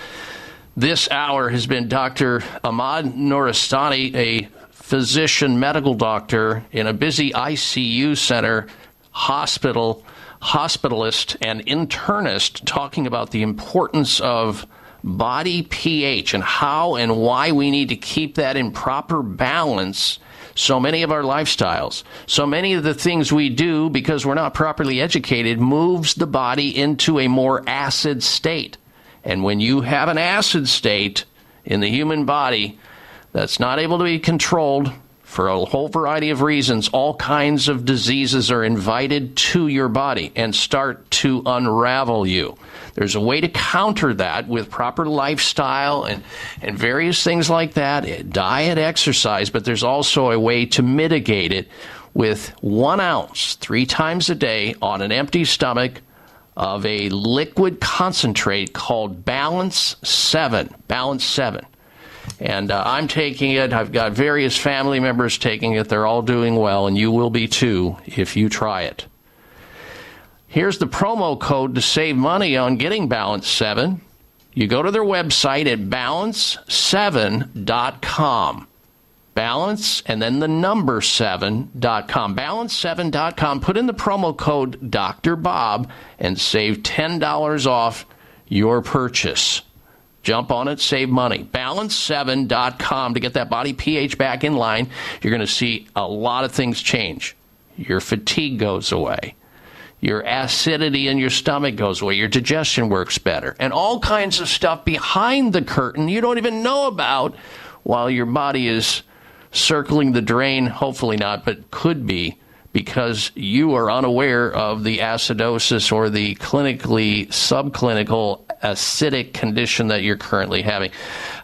S2: this hour has been Dr. Ahmad Nuristani, a physician medical doctor in a busy ICU center, hospital, hospitalist, and internist, talking about the importance of body pH and how and why we need to keep that in proper balance. So many of our lifestyles, so many of the things we do because we're not properly educated moves the body into a more acid state. And when you have an acid state in the human body that's not able to be controlled For a whole variety of reasons, all kinds of diseases are invited to your body and start to unravel you. There's a way to counter that with proper lifestyle and, and various things like that, eh, diet, exercise, but there's also a way to mitigate it with one ounce three times a day on an empty stomach of a liquid concentrate called Balance 7. Balance 7. And uh, I'm taking it. I've got various family members taking it. They're all doing well, and you will be too if you try it. Here's the promo code to save money on getting Balance 7. You go to their website at balance7.com. Balance and then the number 7.com. Balance7.com. Put in the promo code Dr. Bob and save $10 off your purchase. Jump on it, save money. Balance7.com to get that body pH back in line. You're going to see a lot of things change. Your fatigue goes away. Your acidity in your stomach goes away. Your digestion works better. And all kinds of stuff behind the curtain you don't even know about while your body is circling the drain. Hopefully not, but could be because you are unaware of the acidosis or the clinically subclinical acidic condition that you're currently having.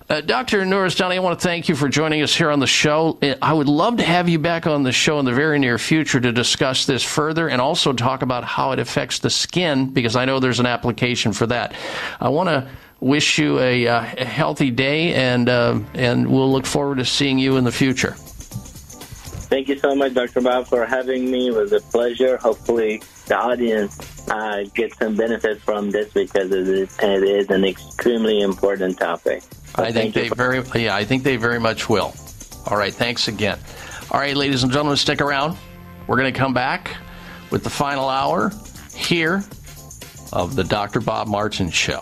S2: Uh, Dr. Nuristani, I want to thank you for joining us here on the show. I would love to have you back on the show in the very near future to discuss this further and also talk about how it affects the skin because I know there's an application for that. I want to wish you a, uh, a healthy day and uh, and we'll look forward to seeing you in the future.
S16: Thank you so much, Dr. Bob, for having me. It was a pleasure. Hopefully, the audience uh, gets some benefit from this because it is, it is an extremely important topic. So
S2: I think they
S16: for-
S2: very yeah, I think they very much will. All right, thanks again. All right, ladies and gentlemen, stick around. We're going to come back with the final hour here of the Dr. Bob Martin show.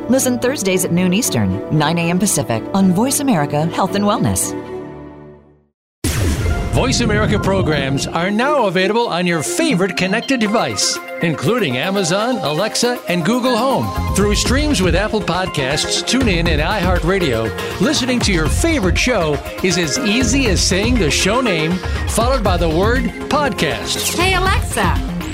S17: Listen Thursdays at noon Eastern, 9 a.m. Pacific on Voice America Health and Wellness.
S11: Voice America programs are now available on your favorite connected device, including Amazon, Alexa, and Google Home. Through streams with Apple Podcasts, TuneIn, and iHeartRadio, listening to your favorite show is as easy as saying the show name followed by the word podcast.
S19: Hey Alexa,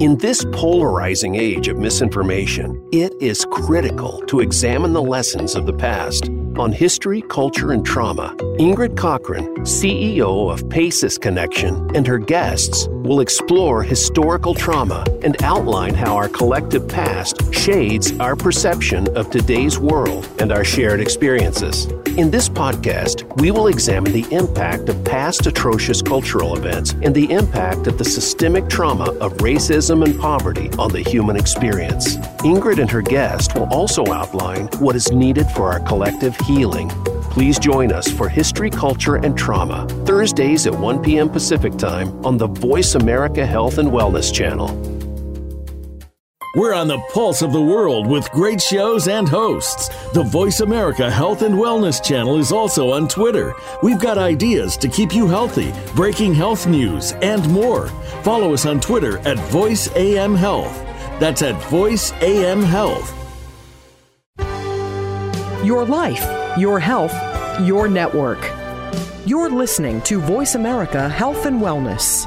S20: In this polarizing age of misinformation, it is critical to examine the lessons of the past. On history, culture, and trauma, Ingrid Cochran, CEO of PACES Connection, and her guests will explore historical trauma and outline how our collective past shades our perception of today's world and our shared experiences. In this podcast, we will examine the impact of past atrocious cultural events and the impact of the systemic trauma of racism and poverty on the human experience. Ingrid and her guest will also outline what is needed for our collective healing. Please join us for History, Culture, and Trauma, Thursdays at 1 p.m. Pacific Time on the Voice America Health and Wellness Channel.
S21: We're on the pulse of the world with great shows and hosts. The Voice America Health and Wellness channel is also on Twitter. We've got ideas to keep you healthy, breaking health news, and more. Follow us on Twitter at Voice AM Health. That's at Voice AM Health.
S22: Your life, your health, your network. You're listening to Voice America Health and Wellness.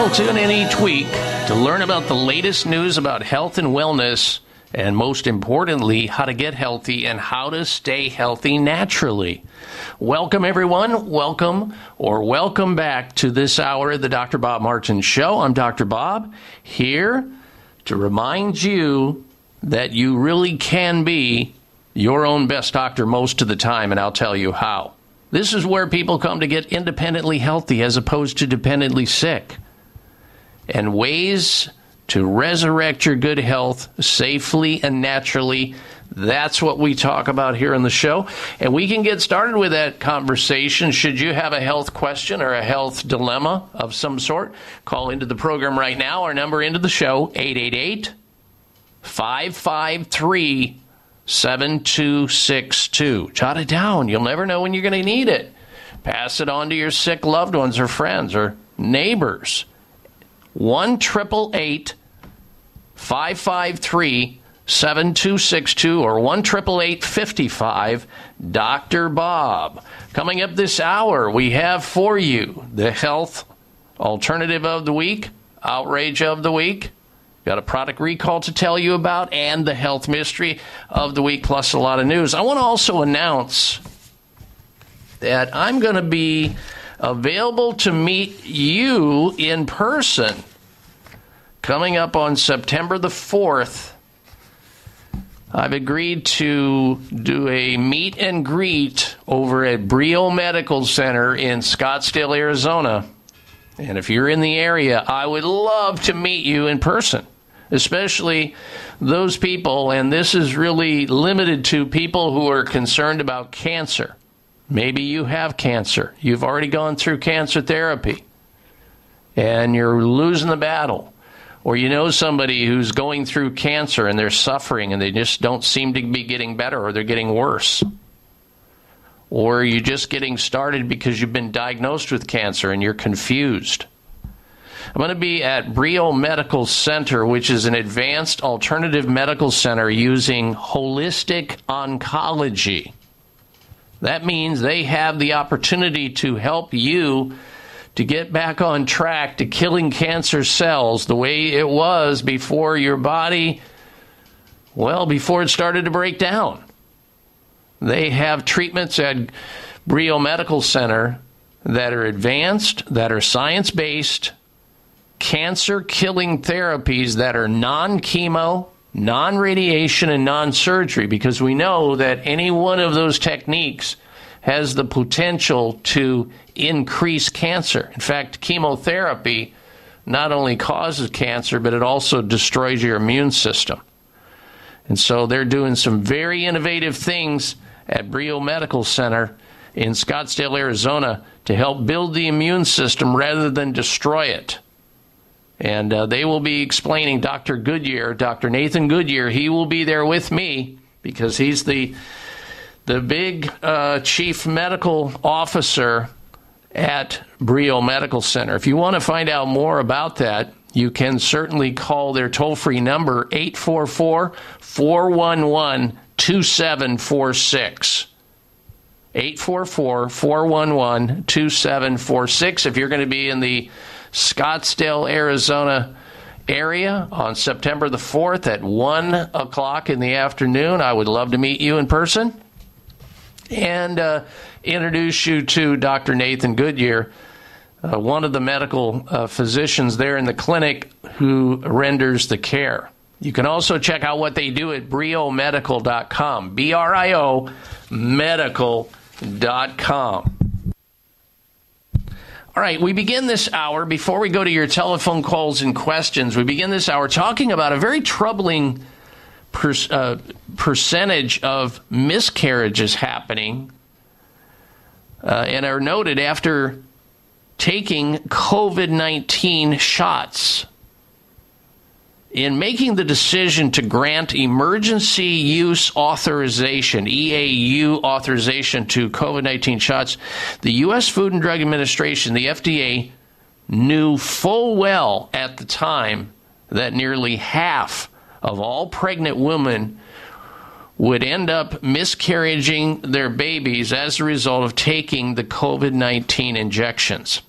S2: People tune in each week to learn about the latest news about health and wellness, and most importantly, how to get healthy and how to stay healthy naturally. Welcome, everyone. Welcome or welcome back to this hour of the Dr. Bob Martin Show. I'm Dr. Bob here to remind you that you really can be your own best doctor most of the time, and I'll tell you how. This is where people come to get independently healthy as opposed to dependently sick. And ways to resurrect your good health safely and naturally. That's what we talk about here on the show. And we can get started with that conversation. Should you have a health question or a health dilemma of some sort, call into the program right now. Our number into the show, 888 553 7262. Jot it down. You'll never know when you're going to need it. Pass it on to your sick loved ones or friends or neighbors. 1 553 7262 or 1 55 Dr. Bob. Coming up this hour, we have for you the health alternative of the week, outrage of the week, Got a product recall to tell you about and the health mystery of the week, plus a lot of news. I want to also announce that I'm going to be available to meet you in person coming up on September the 4th. I've agreed to do a meet and greet over at Brio Medical Center in Scottsdale, Arizona. And if you're in the area, I would love to meet you in person, especially those people, and this is really limited to people who are concerned about cancer. Maybe you have cancer. You've already gone through cancer therapy and you're losing the battle. or you know somebody who's going through cancer and they're suffering and they just don't seem to be getting better or they're getting worse. Or you're just getting started because you've been diagnosed with cancer and you're confused. I'm going to be at Brio Medical Center, which is an advanced alternative medical center using holistic oncology. That means they have the opportunity to help you to get back on track to killing cancer cells the way it was before your body, well, before it started to break down. They have treatments at Brio Medical Center that are advanced, that are science based, cancer killing therapies that are non chemo, non radiation, and non surgery because we know that any one of those techniques has the potential to increase cancer. In fact, chemotherapy not only causes cancer, but it also destroys your immune system. And so they're doing some very innovative things at Brio Medical Center in Scottsdale, Arizona to help build the immune system rather than destroy it. And uh, they will be explaining Dr. Goodyear, Dr. Nathan Goodyear, he will be there with me because he's the the big uh, chief medical officer at Brio Medical Center. If you want to find out more about that, you can certainly call their toll free number 844 411 2746. 844 411 2746. If you're going to be in the Scottsdale, Arizona area on September the 4th at 1 o'clock in the afternoon, I would love to meet you in person and uh, introduce you to Dr. Nathan Goodyear, uh, one of the medical uh, physicians there in the clinic who renders the care. You can also check out what they do at briomedical.com. B R I O medical.com. All right, we begin this hour, before we go to your telephone calls and questions, we begin this hour talking about a very troubling per, uh, percentage of miscarriages happening uh, and are noted after taking COVID 19 shots. In making the decision to grant emergency use authorization, EAU authorization to COVID 19 shots, the U.S. Food and Drug Administration, the FDA, knew full well at the time that nearly half of all pregnant women would end up miscarrying their babies as a result of taking the COVID 19 injections.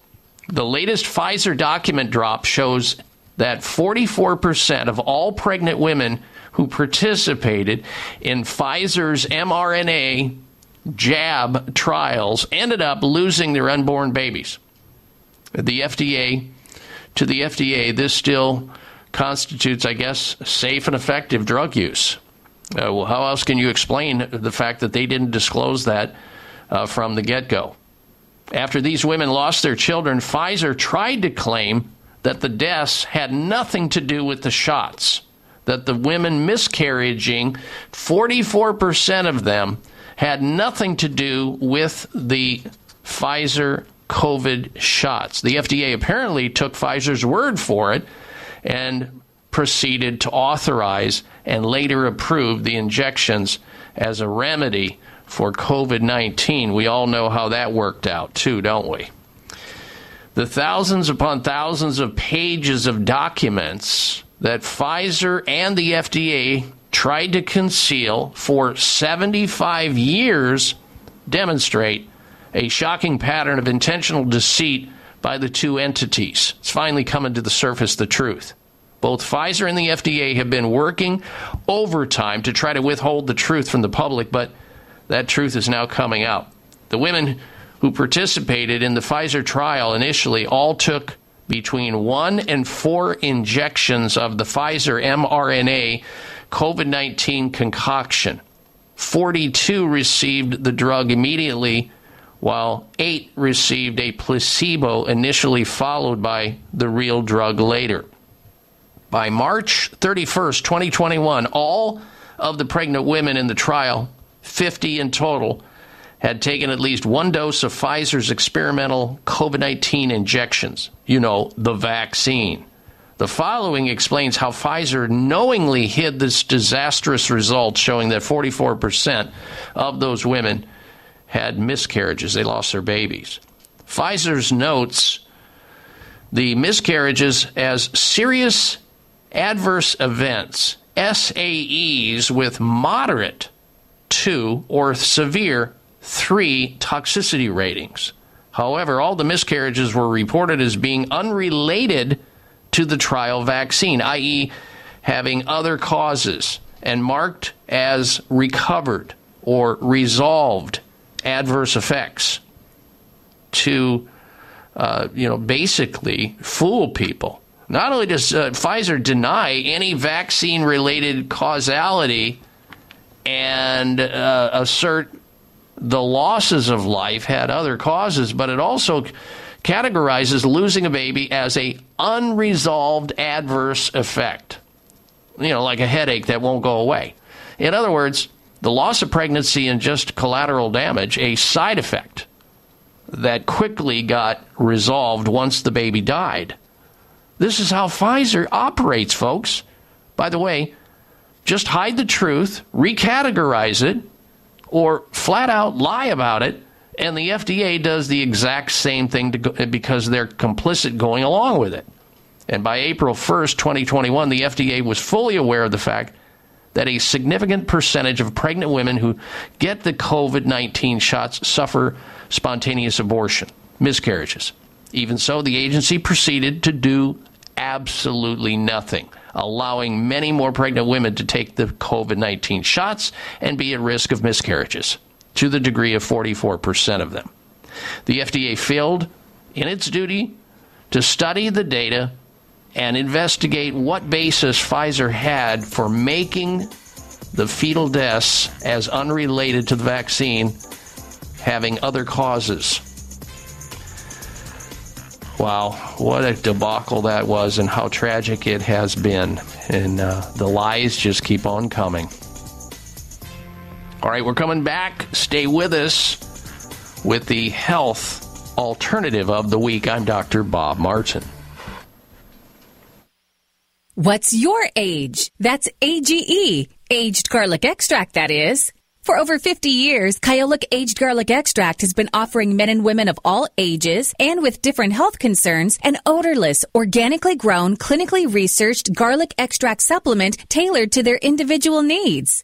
S2: The latest Pfizer document drop shows that 44% of all pregnant women who participated in Pfizer's mRNA jab trials ended up losing their unborn babies. The FDA, to the FDA, this still constitutes, I guess, safe and effective drug use. Uh, well, how else can you explain the fact that they didn't disclose that uh, from the get go? After these women lost their children, Pfizer tried to claim that the deaths had nothing to do with the shots, that the women miscarrying, 44% of them, had nothing to do with the Pfizer COVID shots. The FDA apparently took Pfizer's word for it and proceeded to authorize and later approve the injections as a remedy for COVID 19. We all know how that worked out, too, don't we? The thousands upon thousands of pages of documents that Pfizer and the FDA tried to conceal for 75 years demonstrate a shocking pattern of intentional deceit by the two entities. It's finally coming to the surface the truth. Both Pfizer and the FDA have been working overtime to try to withhold the truth from the public, but that truth is now coming out. The women who participated in the Pfizer trial initially all took between one and four injections of the Pfizer mRNA COVID 19 concoction. 42 received the drug immediately while eight received a placebo initially, followed by the real drug later. By March 31st, 2021, all of the pregnant women in the trial, 50 in total, had taken at least one dose of Pfizer's experimental COVID 19 injections. You know, the vaccine. The following explains how Pfizer knowingly hid this disastrous result, showing that 44% of those women had miscarriages. They lost their babies. Pfizer's notes the miscarriages as serious adverse events, SAEs, with moderate 2 or severe 3 toxicity ratings. However, all the miscarriages were reported as being unrelated to the trial vaccine, i.e., having other causes and marked as recovered or resolved adverse effects to, uh, you know, basically fool people. Not only does uh, Pfizer deny any vaccine related causality and uh, assert the losses of life had other causes, but it also categorizes losing a baby as a unresolved adverse effect. You know, like a headache that won't go away. In other words, the loss of pregnancy and just collateral damage, a side effect that quickly got resolved once the baby died. This is how Pfizer operates, folks. By the way, just hide the truth, recategorize it, or flat out lie about it, and the FDA does the exact same thing go, because they're complicit going along with it. And by April 1st, 2021, the FDA was fully aware of the fact that a significant percentage of pregnant women who get the COVID 19 shots suffer spontaneous abortion, miscarriages. Even so, the agency proceeded to do absolutely nothing, allowing many more pregnant women to take the COVID 19 shots and be at risk of miscarriages, to the degree of 44% of them. The FDA failed in its duty to study the data and investigate what basis Pfizer had for making the fetal deaths as unrelated to the vaccine having other causes. Wow, what a debacle that was, and how tragic it has been. And uh, the lies just keep on coming. All right, we're coming back. Stay with us with the health alternative of the week. I'm Dr. Bob Martin.
S23: What's your age? That's AGE, aged garlic extract, that is. For over 50 years, Kyolic Aged Garlic Extract has been offering men and women of all ages and with different health concerns an odorless, organically grown, clinically researched garlic extract supplement tailored to their individual needs.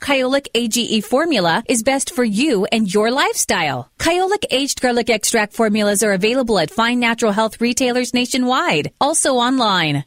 S23: Kyolic AGE formula is best for you and your lifestyle. Kyolic aged garlic extract formulas are available at fine natural health retailers nationwide, also online.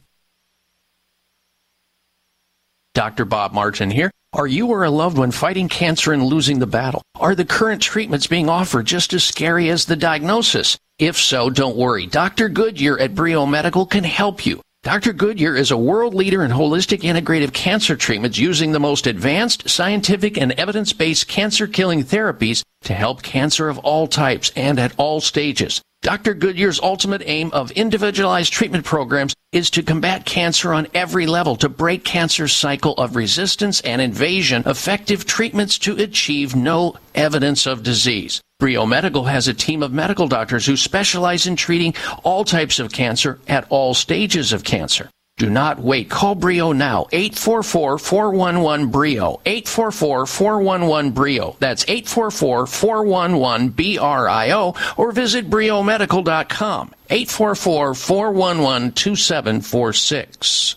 S2: Dr. Bob Martin here. Are you or a loved one fighting cancer and losing the battle? Are the current treatments being offered just as scary as the diagnosis? If so, don't worry. Dr. Goodyear at Brio Medical can help you. Dr. Goodyear is a world leader in holistic integrative cancer treatments using the most advanced scientific and evidence based cancer killing therapies to help cancer of all types and at all stages. Dr. Goodyear's ultimate aim of individualized treatment programs is to combat cancer on every level, to break cancer's cycle of resistance and invasion, effective treatments to achieve no evidence of disease. Brio Medical has a team of medical doctors who specialize in treating all types of cancer at all stages of cancer. Do not wait. Call Brio now. 844-411-BRIO. 844-411-BRIO. That's 844-411-BRIO or visit briomedical.com. 844-411-2746.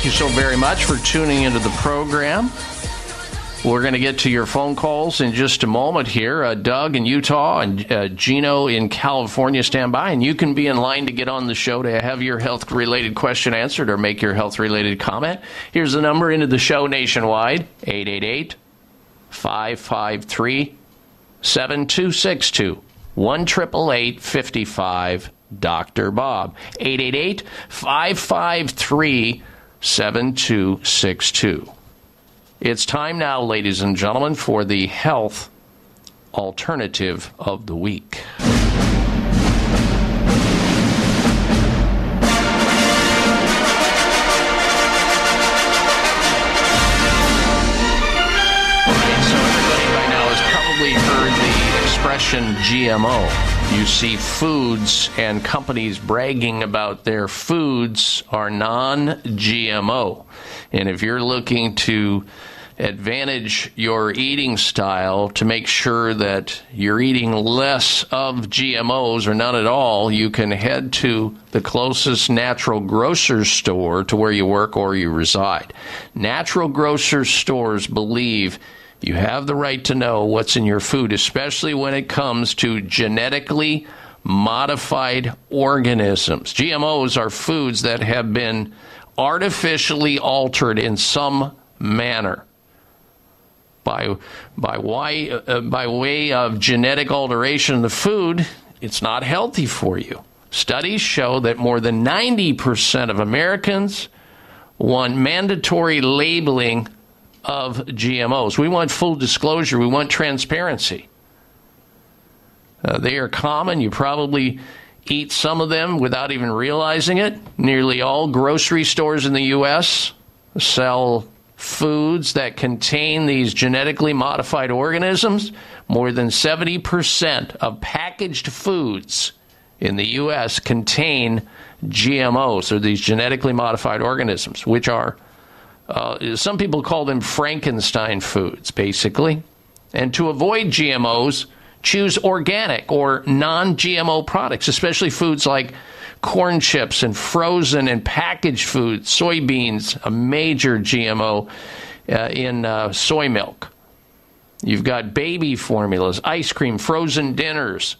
S2: Thank you so very much for tuning into the program. We're going to get to your phone calls in just a moment here. Uh, Doug in Utah and uh, Gino in California stand by, and you can be in line to get on the show to have your health related question answered or make your health related comment. Here's the number into the show nationwide 888 553 7262 1 55 Dr. Bob. 888 553 7262. It's time now, ladies and gentlemen, for the health alternative of the week. GMO. You see foods and companies bragging about their foods are non GMO. And if you're looking to advantage your eating style to make sure that you're eating less of GMOs or none at all, you can head to the closest natural grocer store to where you work or you reside. Natural grocer stores believe you have the right to know what's in your food, especially when it comes to genetically modified organisms. GMOs are foods that have been artificially altered in some manner by by why uh, by way of genetic alteration in the food, it's not healthy for you. Studies show that more than 90% of Americans want mandatory labeling of GMOs. We want full disclosure, we want transparency. Uh, they are common. You probably eat some of them without even realizing it. Nearly all grocery stores in the U.S. sell foods that contain these genetically modified organisms. More than 70% of packaged foods in the U.S. contain GMOs, or these genetically modified organisms, which are, uh, some people call them Frankenstein foods, basically. And to avoid GMOs, choose organic or non GMO products, especially foods like corn chips and frozen and packaged foods, soybeans, a major GMO uh, in uh, soy milk. You've got baby formulas, ice cream, frozen dinners,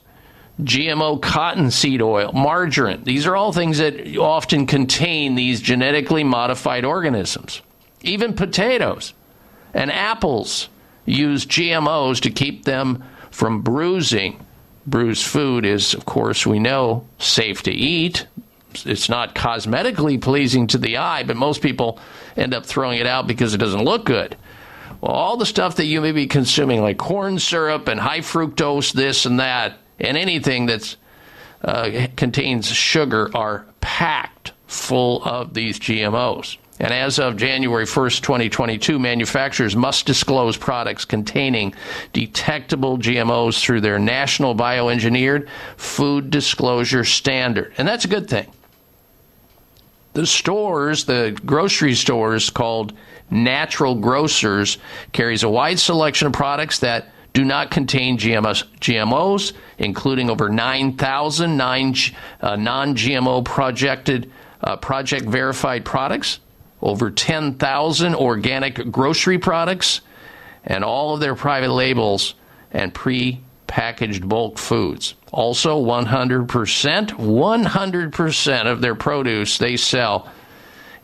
S2: GMO cottonseed oil, margarine. These are all things that often contain these genetically modified organisms. Even potatoes and apples use GMOs to keep them from bruising. Bruised food is, of course, we know, safe to eat. It's not cosmetically pleasing to the eye, but most people end up throwing it out because it doesn't look good. Well, all the stuff that you may be consuming, like corn syrup and high fructose, this and that, and anything that uh, contains sugar, are packed full of these GMOs. And as of January 1st, 2022, manufacturers must disclose products containing detectable GMOs through their national bioengineered food disclosure standard. And that's a good thing. The stores, the grocery stores called Natural Grocers, carries a wide selection of products that do not contain GMOs, GMOs including over 9,000 non GMO projected, uh, project verified products over 10,000 organic grocery products, and all of their private labels and pre packaged bulk foods. Also, 100%, 100% of their produce they sell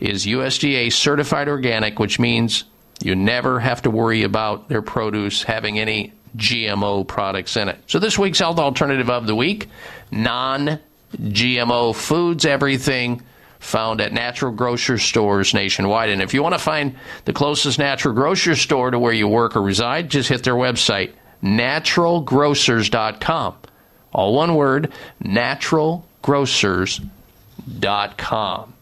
S2: is USDA certified organic, which means you never have to worry about their produce having any GMO products in it. So this week's health alternative of the week, non-GMO foods, everything found at natural grocery stores nationwide. And if you want to find the closest natural grocery store to where you work or reside, just hit their website, naturalgrocers.com. All one word, naturalgrocers.com.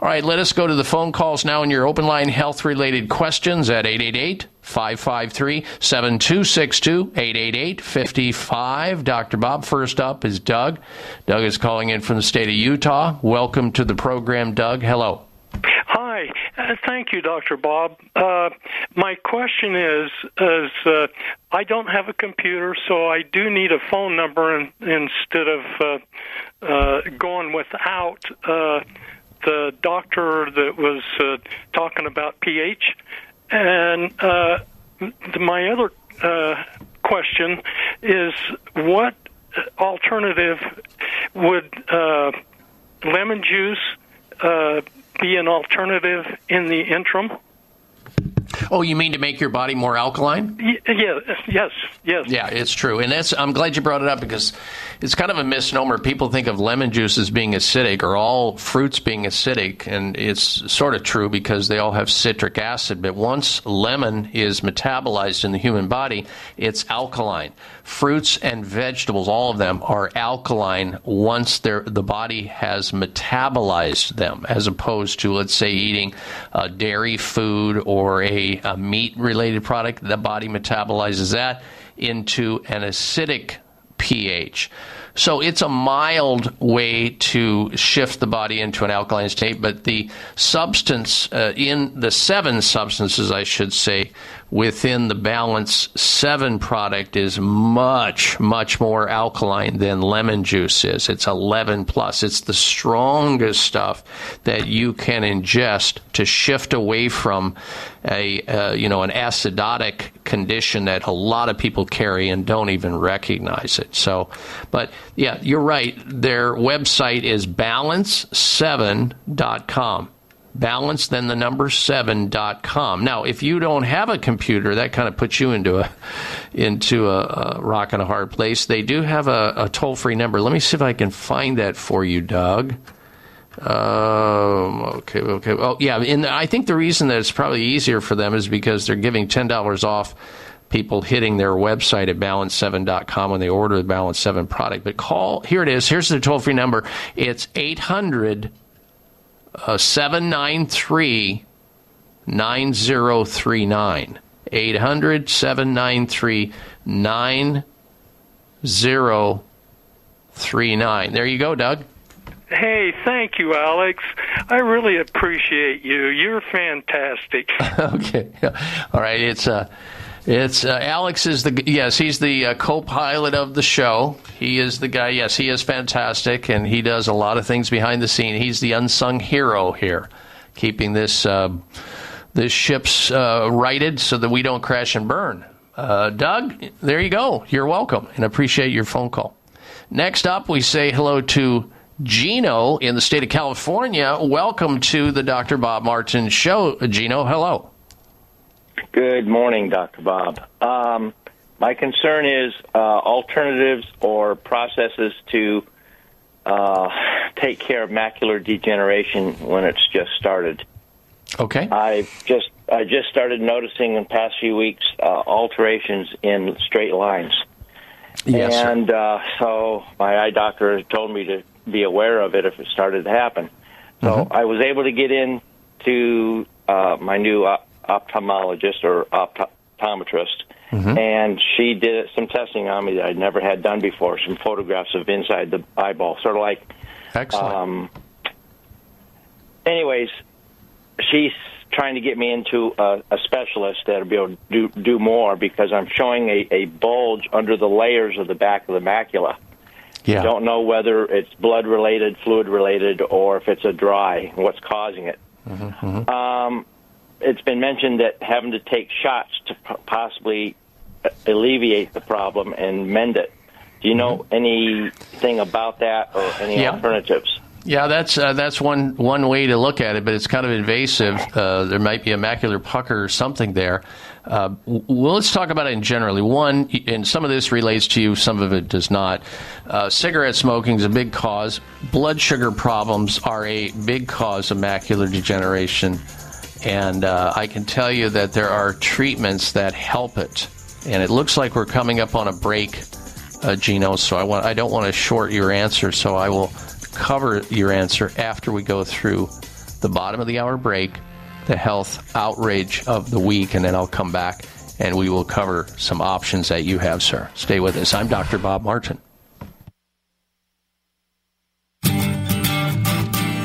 S2: All right, let us go to the phone calls now in your open line health related questions at 888 553 7262 888 55. Dr. Bob, first up is Doug. Doug is calling in from the state of Utah. Welcome to the program, Doug. Hello.
S24: Hi, uh, thank you, Dr. Bob. Uh, my question is, is uh, I don't have a computer, so I do need a phone number in, instead of uh, uh, going without uh, the doctor that was talking about pH. And uh, my other uh, question is, what alternative would uh, lemon juice uh, be an alternative in the interim?
S2: Oh, you mean to make your body more alkaline?
S24: Yeah, yes, yes.
S2: Yeah, it's true, and that's. I'm glad you brought it up because it's kind of a misnomer. People think of lemon juice as being acidic, or all fruits being acidic, and it's sort of true because they all have citric acid. But once lemon is metabolized in the human body, it's alkaline. Fruits and vegetables, all of them, are alkaline once the body has metabolized them, as opposed to, let's say, eating a dairy food or a, a meat related product. The body metabolizes that into an acidic pH. So it's a mild way to shift the body into an alkaline state, but the substance uh, in the seven substances, I should say, within the Balance 7 product is much, much more alkaline than lemon juice is. It's 11 plus. It's the strongest stuff that you can ingest to shift away from a, uh, you know, an acidotic condition that a lot of people carry and don't even recognize it. So, but yeah, you're right. Their website is balance7.com balance then the number 7.com now if you don't have a computer that kind of puts you into a into a, a rock and a hard place they do have a, a toll-free number let me see if i can find that for you doug um, okay, okay. Oh, yeah. And I think the reason that it's probably easier for them is because they're giving ten dollars off people hitting their website at balance7.com when they order the Balance 7 product. But call, here it is. Here's the toll free number. It's 800 uh, 793 9039. 800 793 9039. There you go, Doug.
S24: Hey, thank you, Alex. I really appreciate you. You're fantastic.
S2: okay. All right. It's uh, it's uh, Alex is the yes he's the uh, co-pilot of the show. He is the guy. Yes, he is fantastic, and he does a lot of things behind the scene. He's the unsung hero here, keeping this uh, this ship's uh, righted so that we don't crash and burn. Uh, Doug, there you go. You're welcome, and appreciate your phone call. Next up, we say hello to Gino in the state of California. Welcome to the Dr. Bob Martin Show. Gino, hello.
S5: Good morning, Dr. Bob. Um, my concern is uh, alternatives or processes to uh, take care of macular degeneration when it's just started.
S2: Okay.
S5: I just I just started noticing in the past few weeks uh, alterations in straight lines.
S2: Yes, sir.
S5: and uh, so my eye doctor told me to be aware of it if it started to happen. So
S2: Mm-hmm.
S5: I was able to get in to uh, my new op- ophthalmologist or optometrist,
S2: Mm-hmm.
S5: and she did some testing on me that I'd never had done before. Some photographs of inside the eyeball, sort of like.
S2: Excellent.
S5: Um, anyways, she's trying to get me into a, a specialist that'll be able to do, do more because I'm showing a, a bulge under the layers of the back of the macula.
S2: Yeah.
S5: Don't know whether it's blood related, fluid related, or if it's a dry. What's causing it?
S2: Mm-hmm.
S5: Um, it's been mentioned that having to take shots to possibly alleviate the problem and mend it. Do you know anything about that or any
S2: Yeah.
S5: alternatives?
S2: Yeah, that's uh, that's one one way to look at it, but it's kind of invasive. Uh, there might be a macular pucker or something there. Uh, well, let's talk about it in generally. One, and some of this relates to you, some of it does not. Uh, cigarette smoking is a big cause. Blood sugar problems are a big cause of macular degeneration, and uh, I can tell you that there are treatments that help it. And it looks like we're coming up on a break, uh, Gino. So I want I don't want to short your answer, so I will cover your answer after we go through the bottom of the hour break the health outrage of the week, and then I'll come back and we will cover some options that you have, sir. Stay with us. I'm Dr. Bob Martin.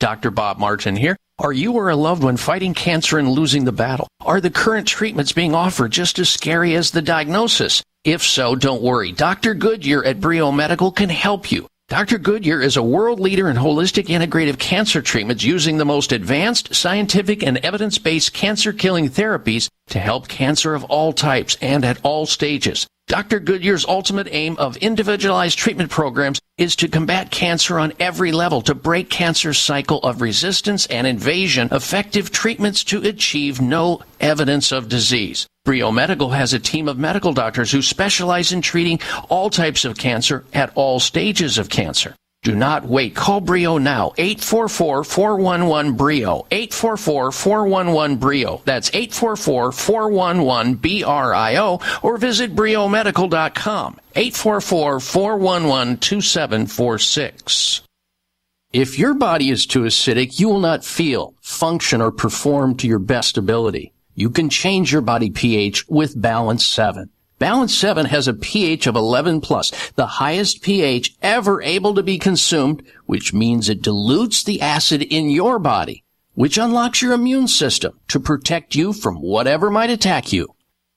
S2: Dr. Bob Martin here. Are you or a loved one fighting cancer and losing the battle? Are the current treatments being offered just as scary as the diagnosis? If so, don't worry. Dr. Goodyear at Brio Medical can help you. Dr. Goodyear is a world leader in holistic integrative cancer treatments using the most advanced scientific and evidence-based cancer killing therapies to help cancer of all types and at all stages. Dr. Goodyear's ultimate aim of individualized treatment programs is to combat cancer on every level, to break cancer's cycle of resistance and invasion, effective treatments to achieve no evidence of disease. Brio Medical has a team of medical doctors who specialize in treating all types of cancer at all stages of cancer. Do not wait. Call Brio now. 844-411-BRIO. 844-411-BRIO. That's 844-411-BRIO or visit briomedical.com. 844-411-2746. If your body is too acidic, you will not feel, function, or perform to your best ability. You can change your body pH with Balance 7. Balance 7 has a pH of 11 plus, the highest pH ever able to be consumed, which means it dilutes the acid in your body, which unlocks your immune system to protect you from whatever might attack you.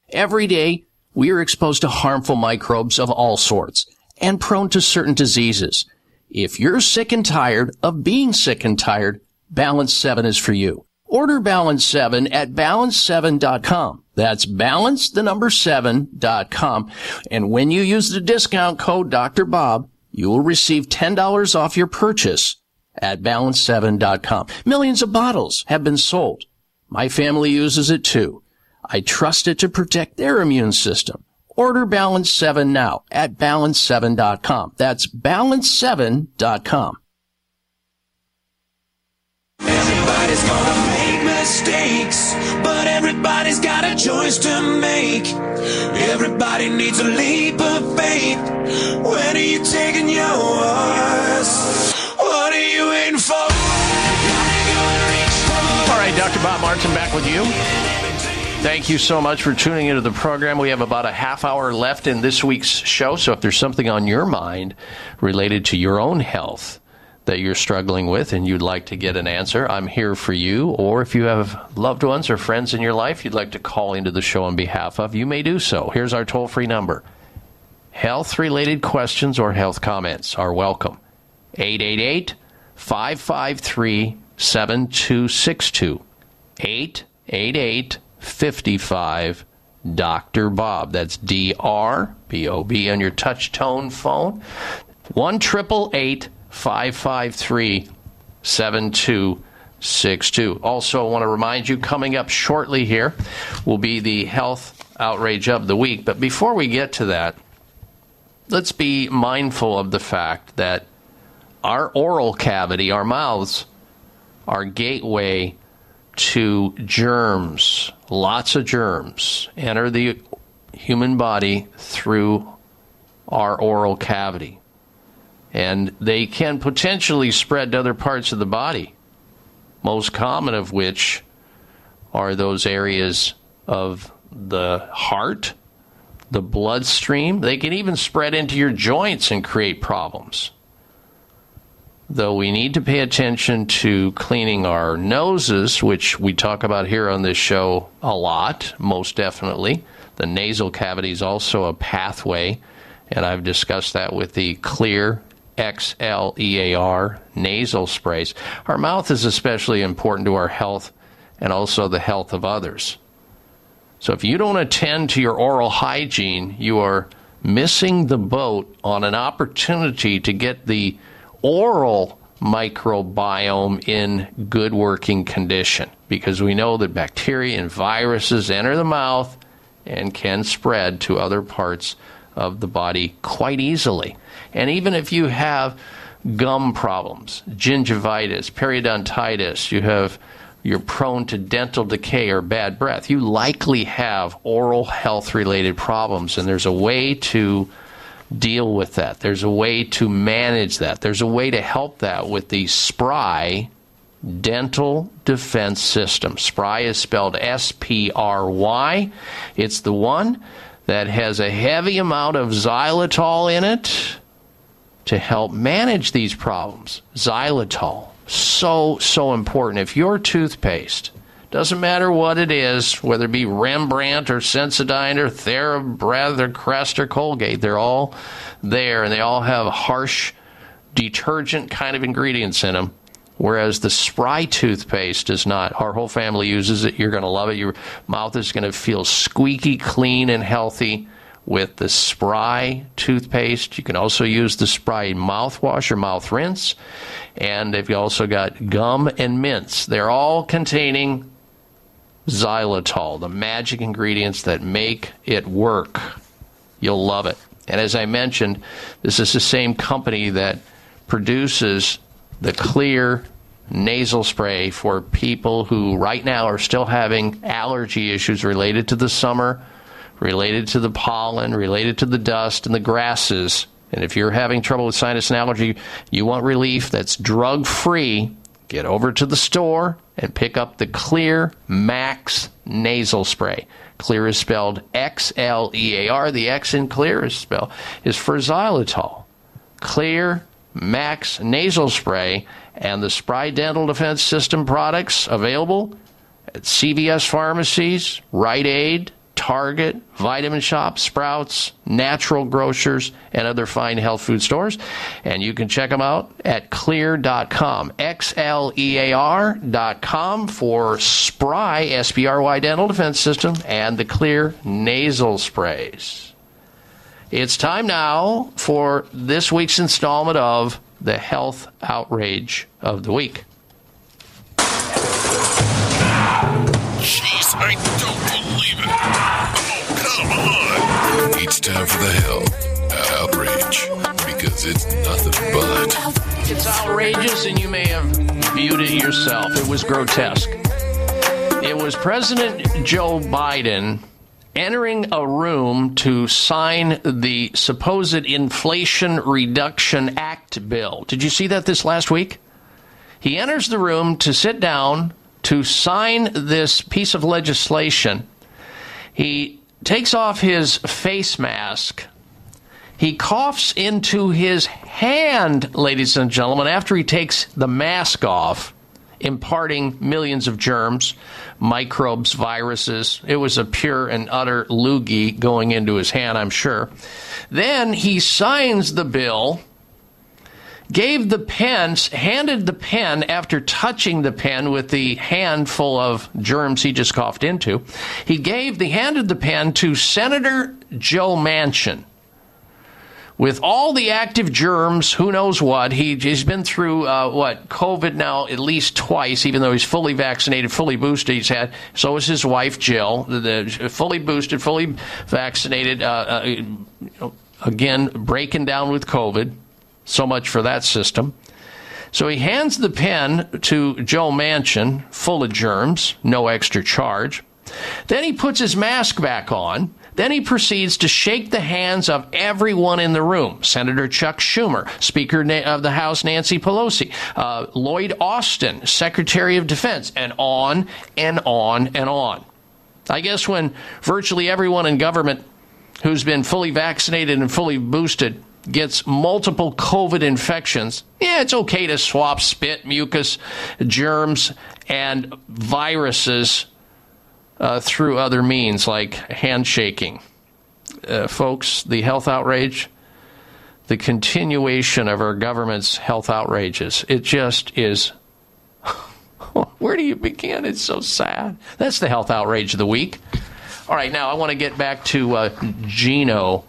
S2: Every day, we are exposed to harmful microbes of all sorts and prone to certain diseases. If you're sick and tired of being sick and tired, Balance 7 is for you. Order Balance 7 at balance7.com. That's balance the number 7.com. And when you use the discount code Dr. Bob, you will receive $10 off your purchase at balance7.com. Millions of bottles have been sold. My family uses it too. I trust it to protect their immune system. Order Balance 7 now at balance7.com. That's balance7.com.
S1: Everybody's gonna mistakes, but everybody's got a choice to make. Everybody needs a leap of faith. When are you taking yours? What are you waiting for?
S2: All right, Dr. Bob Martin back with you. Thank you so much for tuning into the program. We have about a half hour left in this week's show, so if there's something on your mind related to your own health that you're struggling with and you'd like to get an answer, I'm here for you. Or if you have loved ones or friends in your life you'd like to call into the show on behalf of, you may do so. Here's our toll free number. Health related questions or health comments are welcome. 888 553 7262. 888 55 Dr. Bob. That's D R B O B on your touch tone phone. 1 553 7262. Also, I want to remind you coming up shortly here will be the health outrage of the week. But before we get to that, let's be mindful of the fact that our oral cavity, our mouths, our gateway to germs. Lots of germs enter the human body through our oral cavity. And they can potentially spread to other parts of the body, most common of which are those areas of the heart, the bloodstream. They can even spread into your joints and create problems. Though we need to pay attention to cleaning our noses, which we talk about here on this show a lot, most definitely. The nasal cavity is also a pathway, and I've discussed that with the Xlear XLEAR nasal sprays. Our mouth is especially important to our health and also the health of others. So if you don't attend to your oral hygiene, you are missing the boat on an opportunity to get the oral microbiome in good working condition because we know that bacteria and viruses enter the mouth and can spread to other parts of the body quite easily. And even if you have gum problems, gingivitis, periodontitis, you have you're prone to dental decay or bad breath, you likely have oral health related problems and there's a way to deal with that. There's a way to manage that. There's a way to help that with the SPRY Dental Defense System. SPRY is spelled S P R Y. It's the one that has a heavy amount of xylitol in it to help manage these problems. Xylitol, so, so important. If your toothpaste, doesn't matter what it is, whether it be Rembrandt or Sensodyne or TheraBreath or Crest or Colgate, they're all there and they all have harsh detergent kind of ingredients in them. Whereas the Spry toothpaste does not. Our whole family uses it. You're going to love it. Your mouth is going to feel squeaky clean and healthy with the Spry toothpaste. You can also use the Spry mouthwash or mouth rinse. And they've also got gum and mints. They're all containing xylitol, the magic ingredients that make it work. You'll love it. And as I mentioned, this is the same company that produces the Xlear nasal spray for people who right now are still having allergy issues related to the summer, related to the pollen, related to the dust and the grasses. And if you're having trouble with sinus and allergy, you want relief that's drug free, get over to the store and pick up the Xlear Max nasal spray. Xlear is spelled X L E A R. The X in Xlear is spelled is for xylitol. Xlear Max nasal spray and the Spry Dental Defense System products available at CVS pharmacies, Rite Aid, Target, Vitamin Shoppe, Sprouts, Natural Grocers, and other fine health food stores. And you can check them out at xlear.com, X-L-E-A-R.com for Spry, S-P-R-Y Dental Defense System, and the Xlear nasal sprays. It's time now for this week's installment of the Health Outrage of the Week.
S25: Jeez, I don't time for the health outrage because it's nothing but.
S2: It's outrageous, and you may have viewed it yourself. It was grotesque. It was President Joe Biden entering a room to sign the supposed Inflation Reduction Act bill. Did you see that this last week? He enters the room to sit down to sign this piece of legislation. He takes off his face mask. He coughs into his hand, ladies and gentlemen, after he takes the mask off, imparting millions of germs, microbes, viruses. It was a pure and utter loogie going into his hand, I'm sure. Then he signs the bill gave the pen, handed the pen after touching the pen with the handful of germs he just coughed into. He gave the handed the pen to Senator Joe Manchin. With all the active germs, who knows what? He, he's been through uh, what COVID now at least twice, even though he's fully vaccinated, fully boosted. He's had so is his wife Jill, the, the fully boosted, fully vaccinated. Uh, uh, again, breaking down with COVID. So much for that system. So he hands the pen to Joe Manchin, full of germs, no extra charge. Then he puts his mask back on. Then he proceeds to shake the hands of everyone in the room Senator Chuck Schumer, Speaker of the House Nancy Pelosi, uh, Lloyd Austin, Secretary of Defense, and on and on and on. I guess when virtually everyone in government who's been fully vaccinated and fully boosted gets multiple COVID infections, yeah, it's okay to swap spit, mucus, germs, and viruses uh, through other means like handshaking. Uh, folks, the health outrage, the continuation of our government's health outrages, it just is. Where do you begin? It's so sad. That's the health outrage of the week. All right, now I want to get back to uh, Gino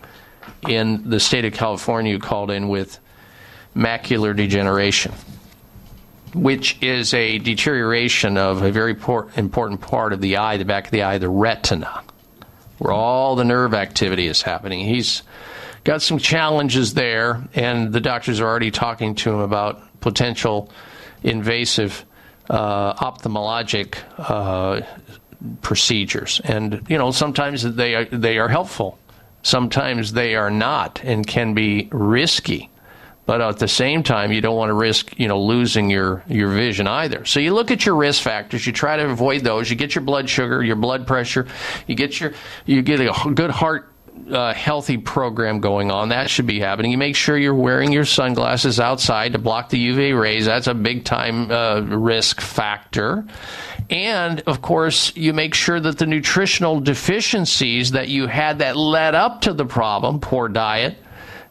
S2: in the state of California called in with macular degeneration which is a deterioration of a very important part of the eye, the back of the eye, the retina, where all the nerve activity is happening. He's got some challenges there, and the doctors are already talking to him about potential invasive uh, ophthalmologic uh, procedures. And you know, sometimes they are, they are helpful, sometimes they are not, and can be risky but at the same time you don't want to risk you know losing your your vision either. So you look at your risk factors you try to avoid those you get your blood sugar your blood pressure you get your you get a good heart healthy program going on. That should be happening. You make sure you're wearing your sunglasses outside to block the UV rays. That's a big time uh, risk factor. And of course you make sure that the nutritional deficiencies that you had that led up to the problem poor diet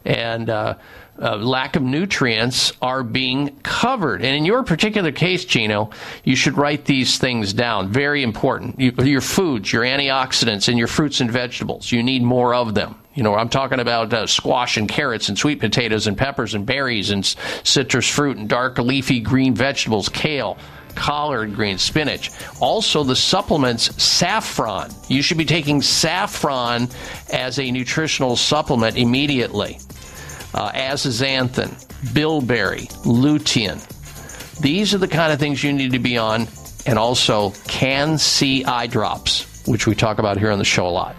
S2: and uh, uh, lack of nutrients are being covered. And in your particular case, Gino, you should write these things down. Very important. You, your foods, your antioxidants, and your fruits and vegetables. You need more of them. You know, I'm talking about uh, squash and carrots and sweet potatoes and peppers and berries and citrus fruit and dark leafy green vegetables, kale, collard greens, spinach. Also, the supplements saffron. You should be taking saffron as a nutritional supplement immediately uh, azathioprine, bilberry, lutein. These are the kind of things you need to be on, and also Can-C eye drops, which we talk about here on the show a lot.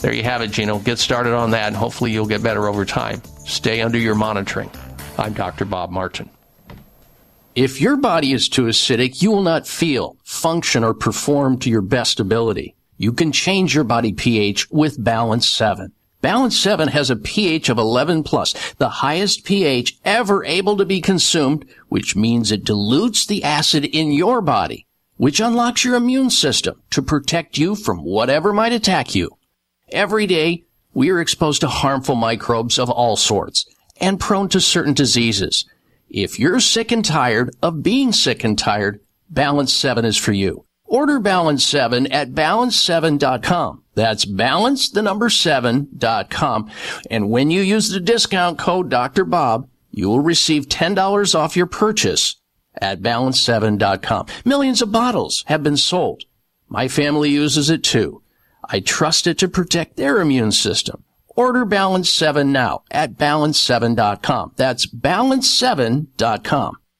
S2: There you have it, Gino. Get started on that, and hopefully you'll get better over time. Stay under your monitoring. I'm Dr. Bob Martin. If your body is too acidic, you will not feel, function, or perform to your best ability. You can change your body pH with Balance 7. Balance 7 has a pH of 11 plus, the highest pH ever able to be consumed, which means it dilutes the acid in your body, which unlocks your immune system to protect you from whatever might attack you. Every day, we are exposed to harmful microbes of all sorts and prone to certain diseases. If you're sick and tired of being sick and tired, Balance 7 is for you. Order Balance 7 at balance7.com. That's balance the number 7.com. And when you use the discount code Dr. Bob, you will receive $10 off your purchase at balance7.com. Millions of bottles have been sold. My family uses it too. I trust it to protect their immune system. Order Balance 7 now at balance7.com. That's balance7.com.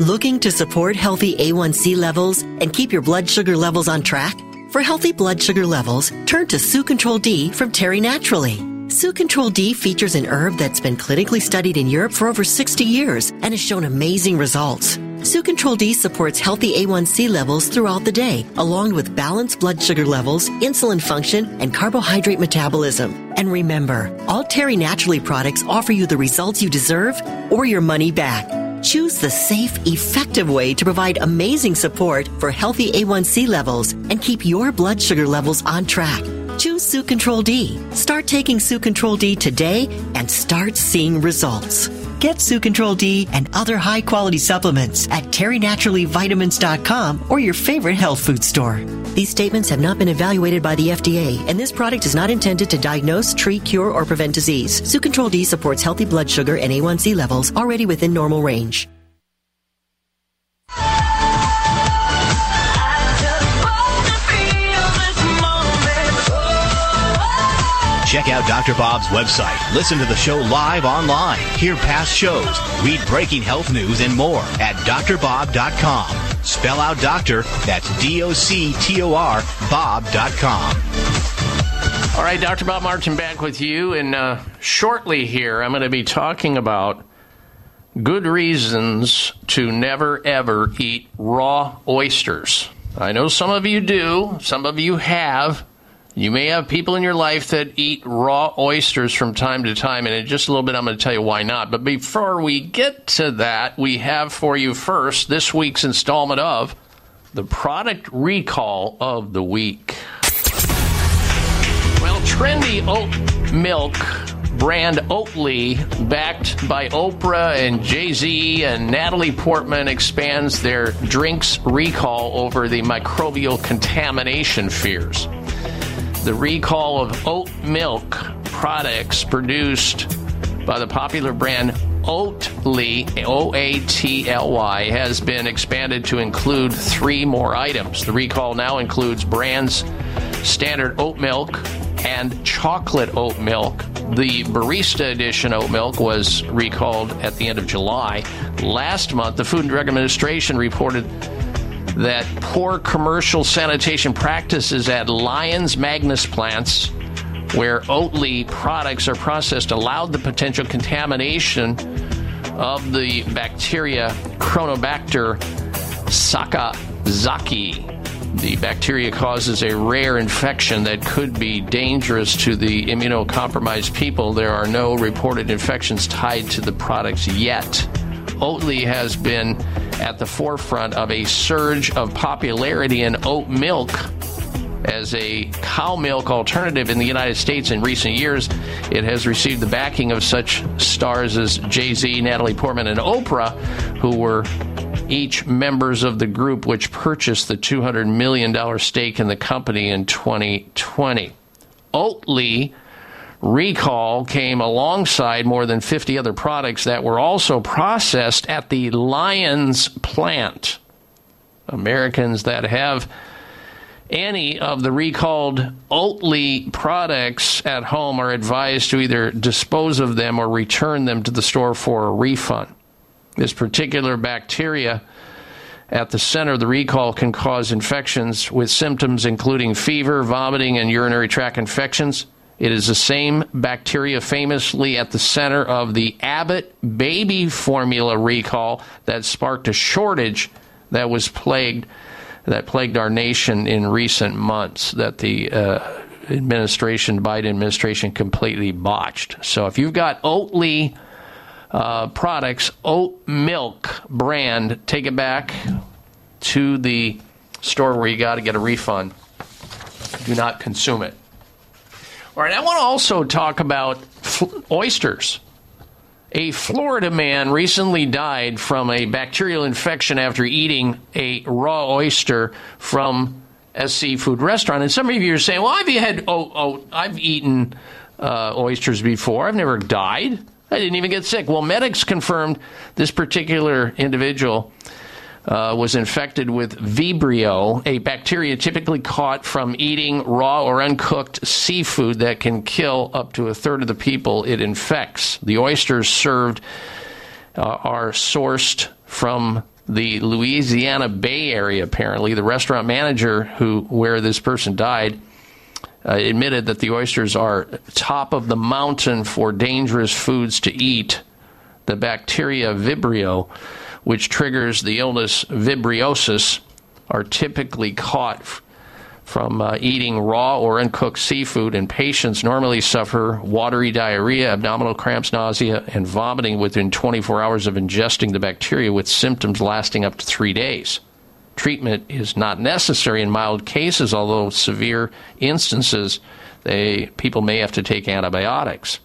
S26: Looking to support healthy A1C levels and keep your blood sugar levels on track? For healthy blood sugar levels, turn to Su Control D from Terry Naturally.
S3: Su Control D features an herb that's been clinically studied in Europe for over 60 years and has shown amazing results. Su Control D supports healthy A1C levels throughout the day, along with balanced blood sugar levels, insulin function, and carbohydrate metabolism. And remember, all Terry Naturally products offer you the results you deserve or your money back. Choose the safe, effective way to provide amazing support for healthy A1C levels and keep your blood sugar levels on track. Choose Su Control D. Start taking Su Control D today and start seeing results. Get Su Control D and other high quality supplements at terrynaturallyvitamins.com or your favorite health food store. These statements have not been evaluated by the FDA, and this product is not intended to diagnose, treat, cure, or prevent disease. Su Control D supports healthy blood sugar and A1C levels already within normal range.
S15: Check out Dr. Bob's website. Listen to the show live online. Hear past shows. Read breaking health news and more at drbob.com. Spell out doctor, that's D O C T O R, Bob.com.
S2: All right, Dr. Bob Martin back with you. And uh, shortly here, I'm going to be talking about good reasons to never ever eat raw oysters. I know some of you do, some of you have. You may have people in your life that eat raw oysters from time to time, and in just a little bit, I'm going to tell you why not. But before we get to that, we have for you first this week's installment of the product recall of the week. Well, trendy oat milk brand Oatly, backed by Oprah and Jay Z and Natalie Portman, expands their drinks recall over the microbial contamination fears. The recall of oat milk products produced by the popular brand Oatly, O A T L Y, has been expanded to include three more items. The recall now includes brands standard oat milk and chocolate oat milk. The barista edition oat milk was recalled at the end of July. Last month, the Food and Drug Administration reported that poor commercial sanitation practices at Lyons Magnus plants where Oatly products are processed allowed the potential contamination of the bacteria Cronobacter sakazakii. The bacteria causes a rare infection that could be dangerous to the immunocompromised people. There are no reported infections tied to the products yet. Oatly has been at the forefront of a surge of popularity in oat milk as a cow milk alternative in the United States in recent years. It has received the backing of such stars as Jay Z, Natalie Portman, and Oprah, who were each members of the group which purchased the $200 million stake in the company in 2020. Oatly recall came alongside more than 50 other products that were also processed at the Lyons plant. Americans that have any of the recalled Oatly products at home are advised to either dispose of them or return them to the store for a refund. This particular bacteria at the center of the recall can cause infections with symptoms including fever, vomiting, and urinary tract infections. It is the same bacteria famously at the center of the Abbott baby formula recall that sparked a shortage that was plagued that plagued our nation in recent months that the uh, administration Biden administration completely botched. So if you've got Oatly uh, products, oat milk brand, take it back to the store where you got to get a refund. Do not consume it. All right, I want to also talk about oysters. A Florida man recently died from a bacterial infection after eating a raw oyster from a seafood restaurant. And some of you are saying, "Well, I've had oh, oh I've eaten uh, oysters before. I've never died. I didn't even get sick." Well, medics confirmed this particular individual uh, was infected with Vibrio, a bacteria typically caught from eating raw or uncooked seafood that can kill up to a third of the people it infects. The oysters served uh, are sourced from the Louisiana Bay Area. Apparently, the restaurant manager who where this person died uh, admitted that the oysters are top of the mountain for dangerous foods to eat. The bacteria Vibrio, which triggers the illness vibriosis, are typically caught f- from uh, eating raw or uncooked seafood, and patients normally suffer watery diarrhea, abdominal cramps, nausea, and vomiting within 24 hours of ingesting the bacteria, with symptoms lasting up to three days. Treatment is not necessary in mild cases, although severe instances, they people may have to take antibiotics.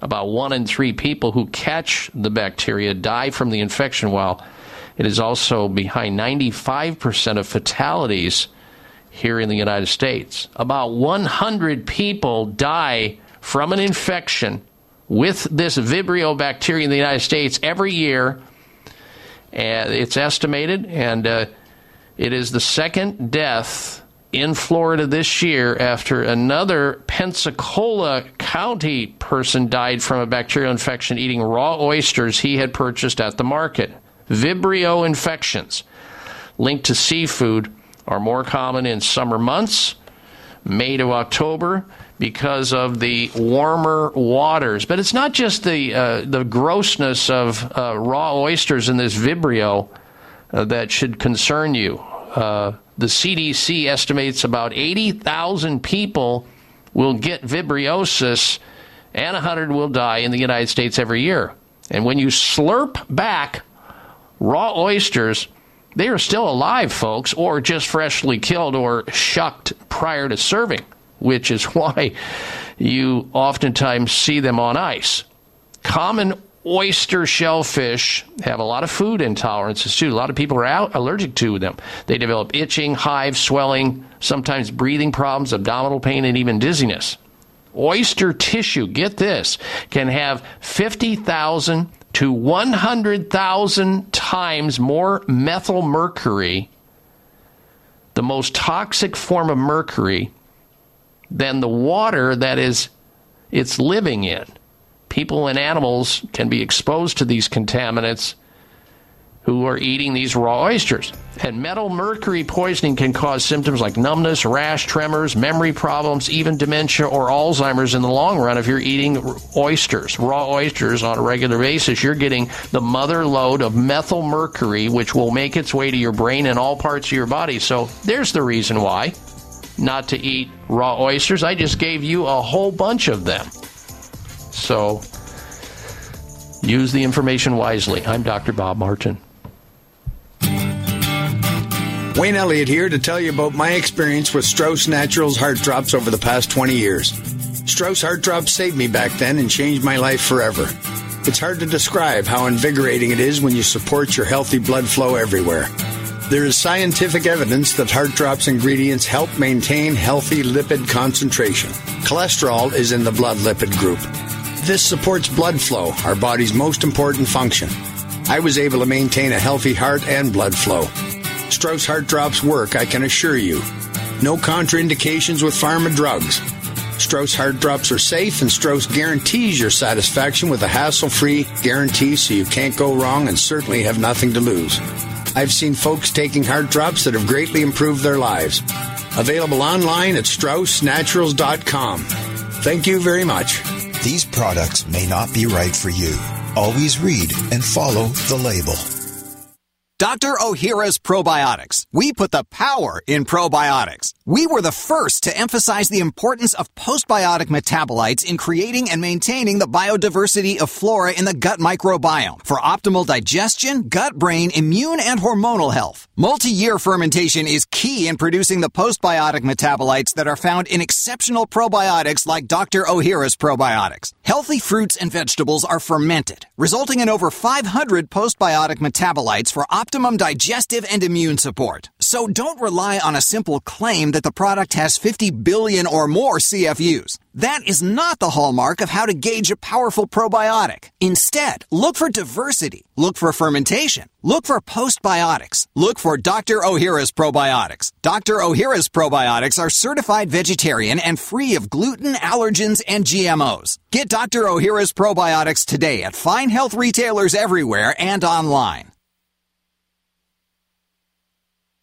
S2: About one in three people who catch the bacteria die from the infection, while it is also behind 95% of fatalities here in the United States. About 100 people die from an infection with this Vibrio bacteria in the United States every year. And it's estimated, and uh, it is the second death in Florida this year after another Pensacola County person died from a bacterial infection eating raw oysters he had purchased at the market. Vibrio infections linked to seafood are more common in summer months, May to October, because of the warmer waters. But it's not just the uh, the grossness of uh, raw oysters in this Vibrio uh, that should concern you. The CDC estimates about 80,000 people will get vibriosis and 100 will die in the United States every year. And when you slurp back raw oysters, they are still alive, folks, or just freshly killed or shucked prior to serving, which is why you oftentimes see them on ice. Common oyster shellfish have a lot of food intolerances too. A lot of people are out, allergic to them. They develop itching, hives, swelling, sometimes breathing problems, abdominal pain, and even dizziness. Oyster tissue, get this, can have 50,000 to 100,000 times more methyl mercury, the most toxic form of mercury, than the water that is it's living in. People and animals can be exposed to these contaminants who are eating these raw oysters. And methyl mercury poisoning can cause symptoms like numbness, rash, tremors, memory problems, even dementia or Alzheimer's in the long run if you're eating oysters, raw oysters on a regular basis. You're getting the mother load of methyl mercury, which will make its way to your brain and all parts of your body. So there's the reason why not to eat raw oysters. I just gave you a whole bunch of them. So use the information wisely. I'm Dr. Bob Martin.
S7: Wayne Elliott here to tell you about my experience with Strauss Naturals Heart Drops over the past 20 years. Strauss Heart Drops saved me back then and changed my life forever. It's hard to describe how invigorating it is when you support your healthy blood flow everywhere. There is scientific evidence that Heart Drops ingredients help maintain healthy lipid concentration. Cholesterol is in the blood lipid group. This supports blood flow, our body's most important function. I was able to maintain a healthy heart and blood flow. Strauss Heart Drops work, I can assure you. No contraindications with pharma drugs. Strauss Heart Drops are safe, and Strauss guarantees your satisfaction with a hassle free guarantee so you can't go wrong and certainly have nothing to lose. I've seen folks taking heart drops that have greatly improved their lives. Available online at StraussNaturals.com. Thank you very much.
S27: These products may not be right for you. Always read and follow the label.
S10: Dr. Ohhira's Probiotics. We put the power in probiotics. We were the first to emphasize the importance of postbiotic metabolites in creating and maintaining the biodiversity of flora in the gut microbiome for optimal digestion, gut brain, immune, and hormonal health. Multi-year fermentation is key in producing the postbiotic metabolites that are found in exceptional probiotics like Dr. Ohhira's Probiotics. Healthy fruits and vegetables are fermented, resulting in over 500 postbiotic metabolites for optimum digestive and immune support. So don't rely on a simple claim that the product has 50 billion or more CFUs. That is not the hallmark of how to gauge a powerful probiotic. Instead, look for diversity. Look for fermentation. Look for postbiotics. Look for Dr. Ohhira's probiotics. Dr. Ohhira's probiotics are certified vegetarian and free of gluten, allergens, and GMOs. Get Dr. Ohhira's probiotics today at fine health retailers everywhere and online.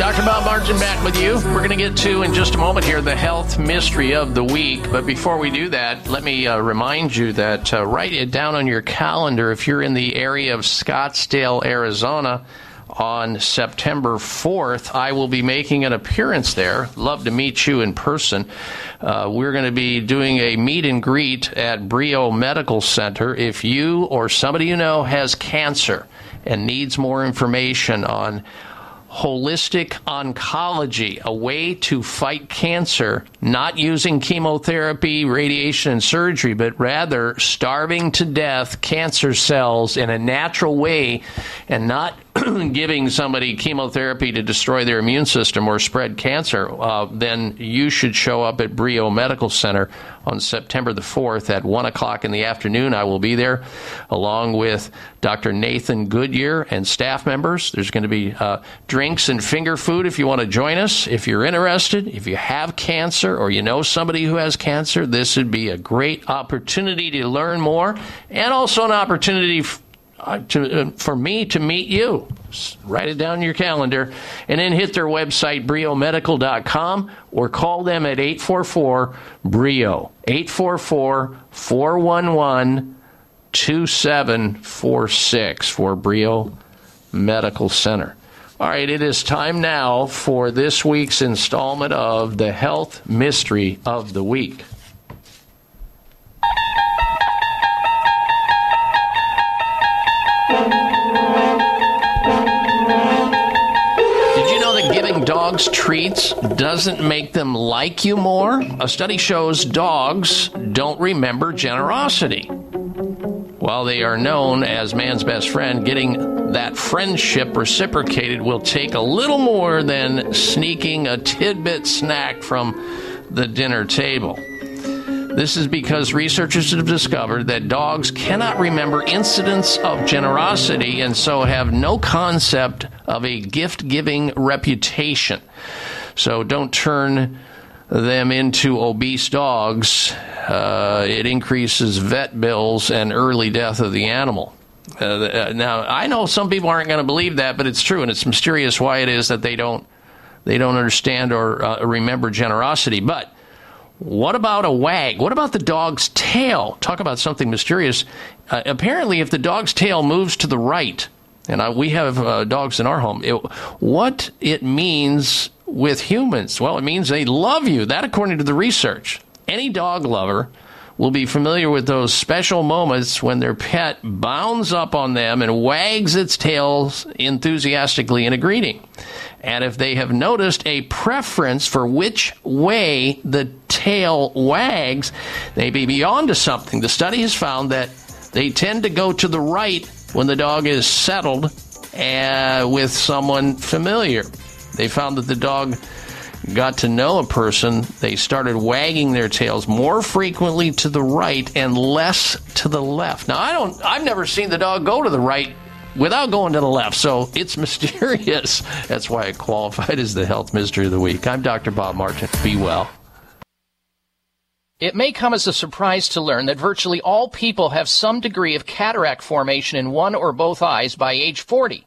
S2: Dr. Bob Martin back with you. We're going to get to, in just a moment here, the health mystery of the week. But before we do that, let me uh, remind you that uh, write it down on your calendar if you're in the area of Scottsdale, Arizona. On September 4th, I will be making an appearance there. Love to meet you in person. Uh, we're going to be doing a meet and greet at Brio Medical Center. If you or somebody you know has cancer and needs more information on holistic oncology, a way to fight cancer, not using chemotherapy, radiation, and surgery, but rather starving to death cancer cells in a natural way and not giving somebody chemotherapy to destroy their immune system or spread cancer, uh, then you should show up at Brio Medical Center on September the 4th at 1 o'clock in the afternoon. I will be there along with Dr. Nathan Goodyear and staff members. There's going to be uh, drinks and finger food if you want to join us. If you're interested, if you have cancer or you know somebody who has cancer, this would be a great opportunity to learn more and also an opportunity. To, uh, for me to meet you. Write it down in your calendar and then hit their website, briomedical.com, or call them at 844 BRIO, 844 411 2746 for Brio Medical Center. All right, it is time now for this week's installment of the Health Mystery of the Week. Dogs treats doesn't make them like you more? A study shows dogs don't remember generosity. While they are known as man's best friend, getting that friendship reciprocated will take a little more than sneaking a tidbit snack from the dinner table. This is because researchers have discovered that dogs cannot remember incidents of generosity and so have no concept of a gift giving reputation. So don't turn them into obese dogs. Uh, it increases vet bills and early death of the animal. Uh, now, I know some people aren't going to believe that, but it's true, and it's mysterious why it is that they don't they don't understand or uh, remember generosity. But what about a wag? What about the dog's tail? Talk about something mysterious. Uh, apparently, if the dog's tail moves to the right, and uh, we have uh, dogs in our home, it, what it means with humans? Well, it means they love you. That, according to the research. Any dog lover will be familiar with those special moments when their pet bounds up on them and wags its tail enthusiastically in a greeting. And if they have noticed a preference for which way the tail wags, they may be onto something. The study has found that they tend to go to the right when the dog is settled uh, with someone familiar. They found that the dog got to know a person, they started wagging their tails more frequently to the right and less to the left. Now, I don't I've never seen the dog go to the right without going to the left. So, it's mysterious. That's why it qualified as the health mystery of the week. I'm Dr. Bob Martin. Be well. It may come as a surprise to learn that virtually all people have some degree of cataract formation in one or both eyes by age 40.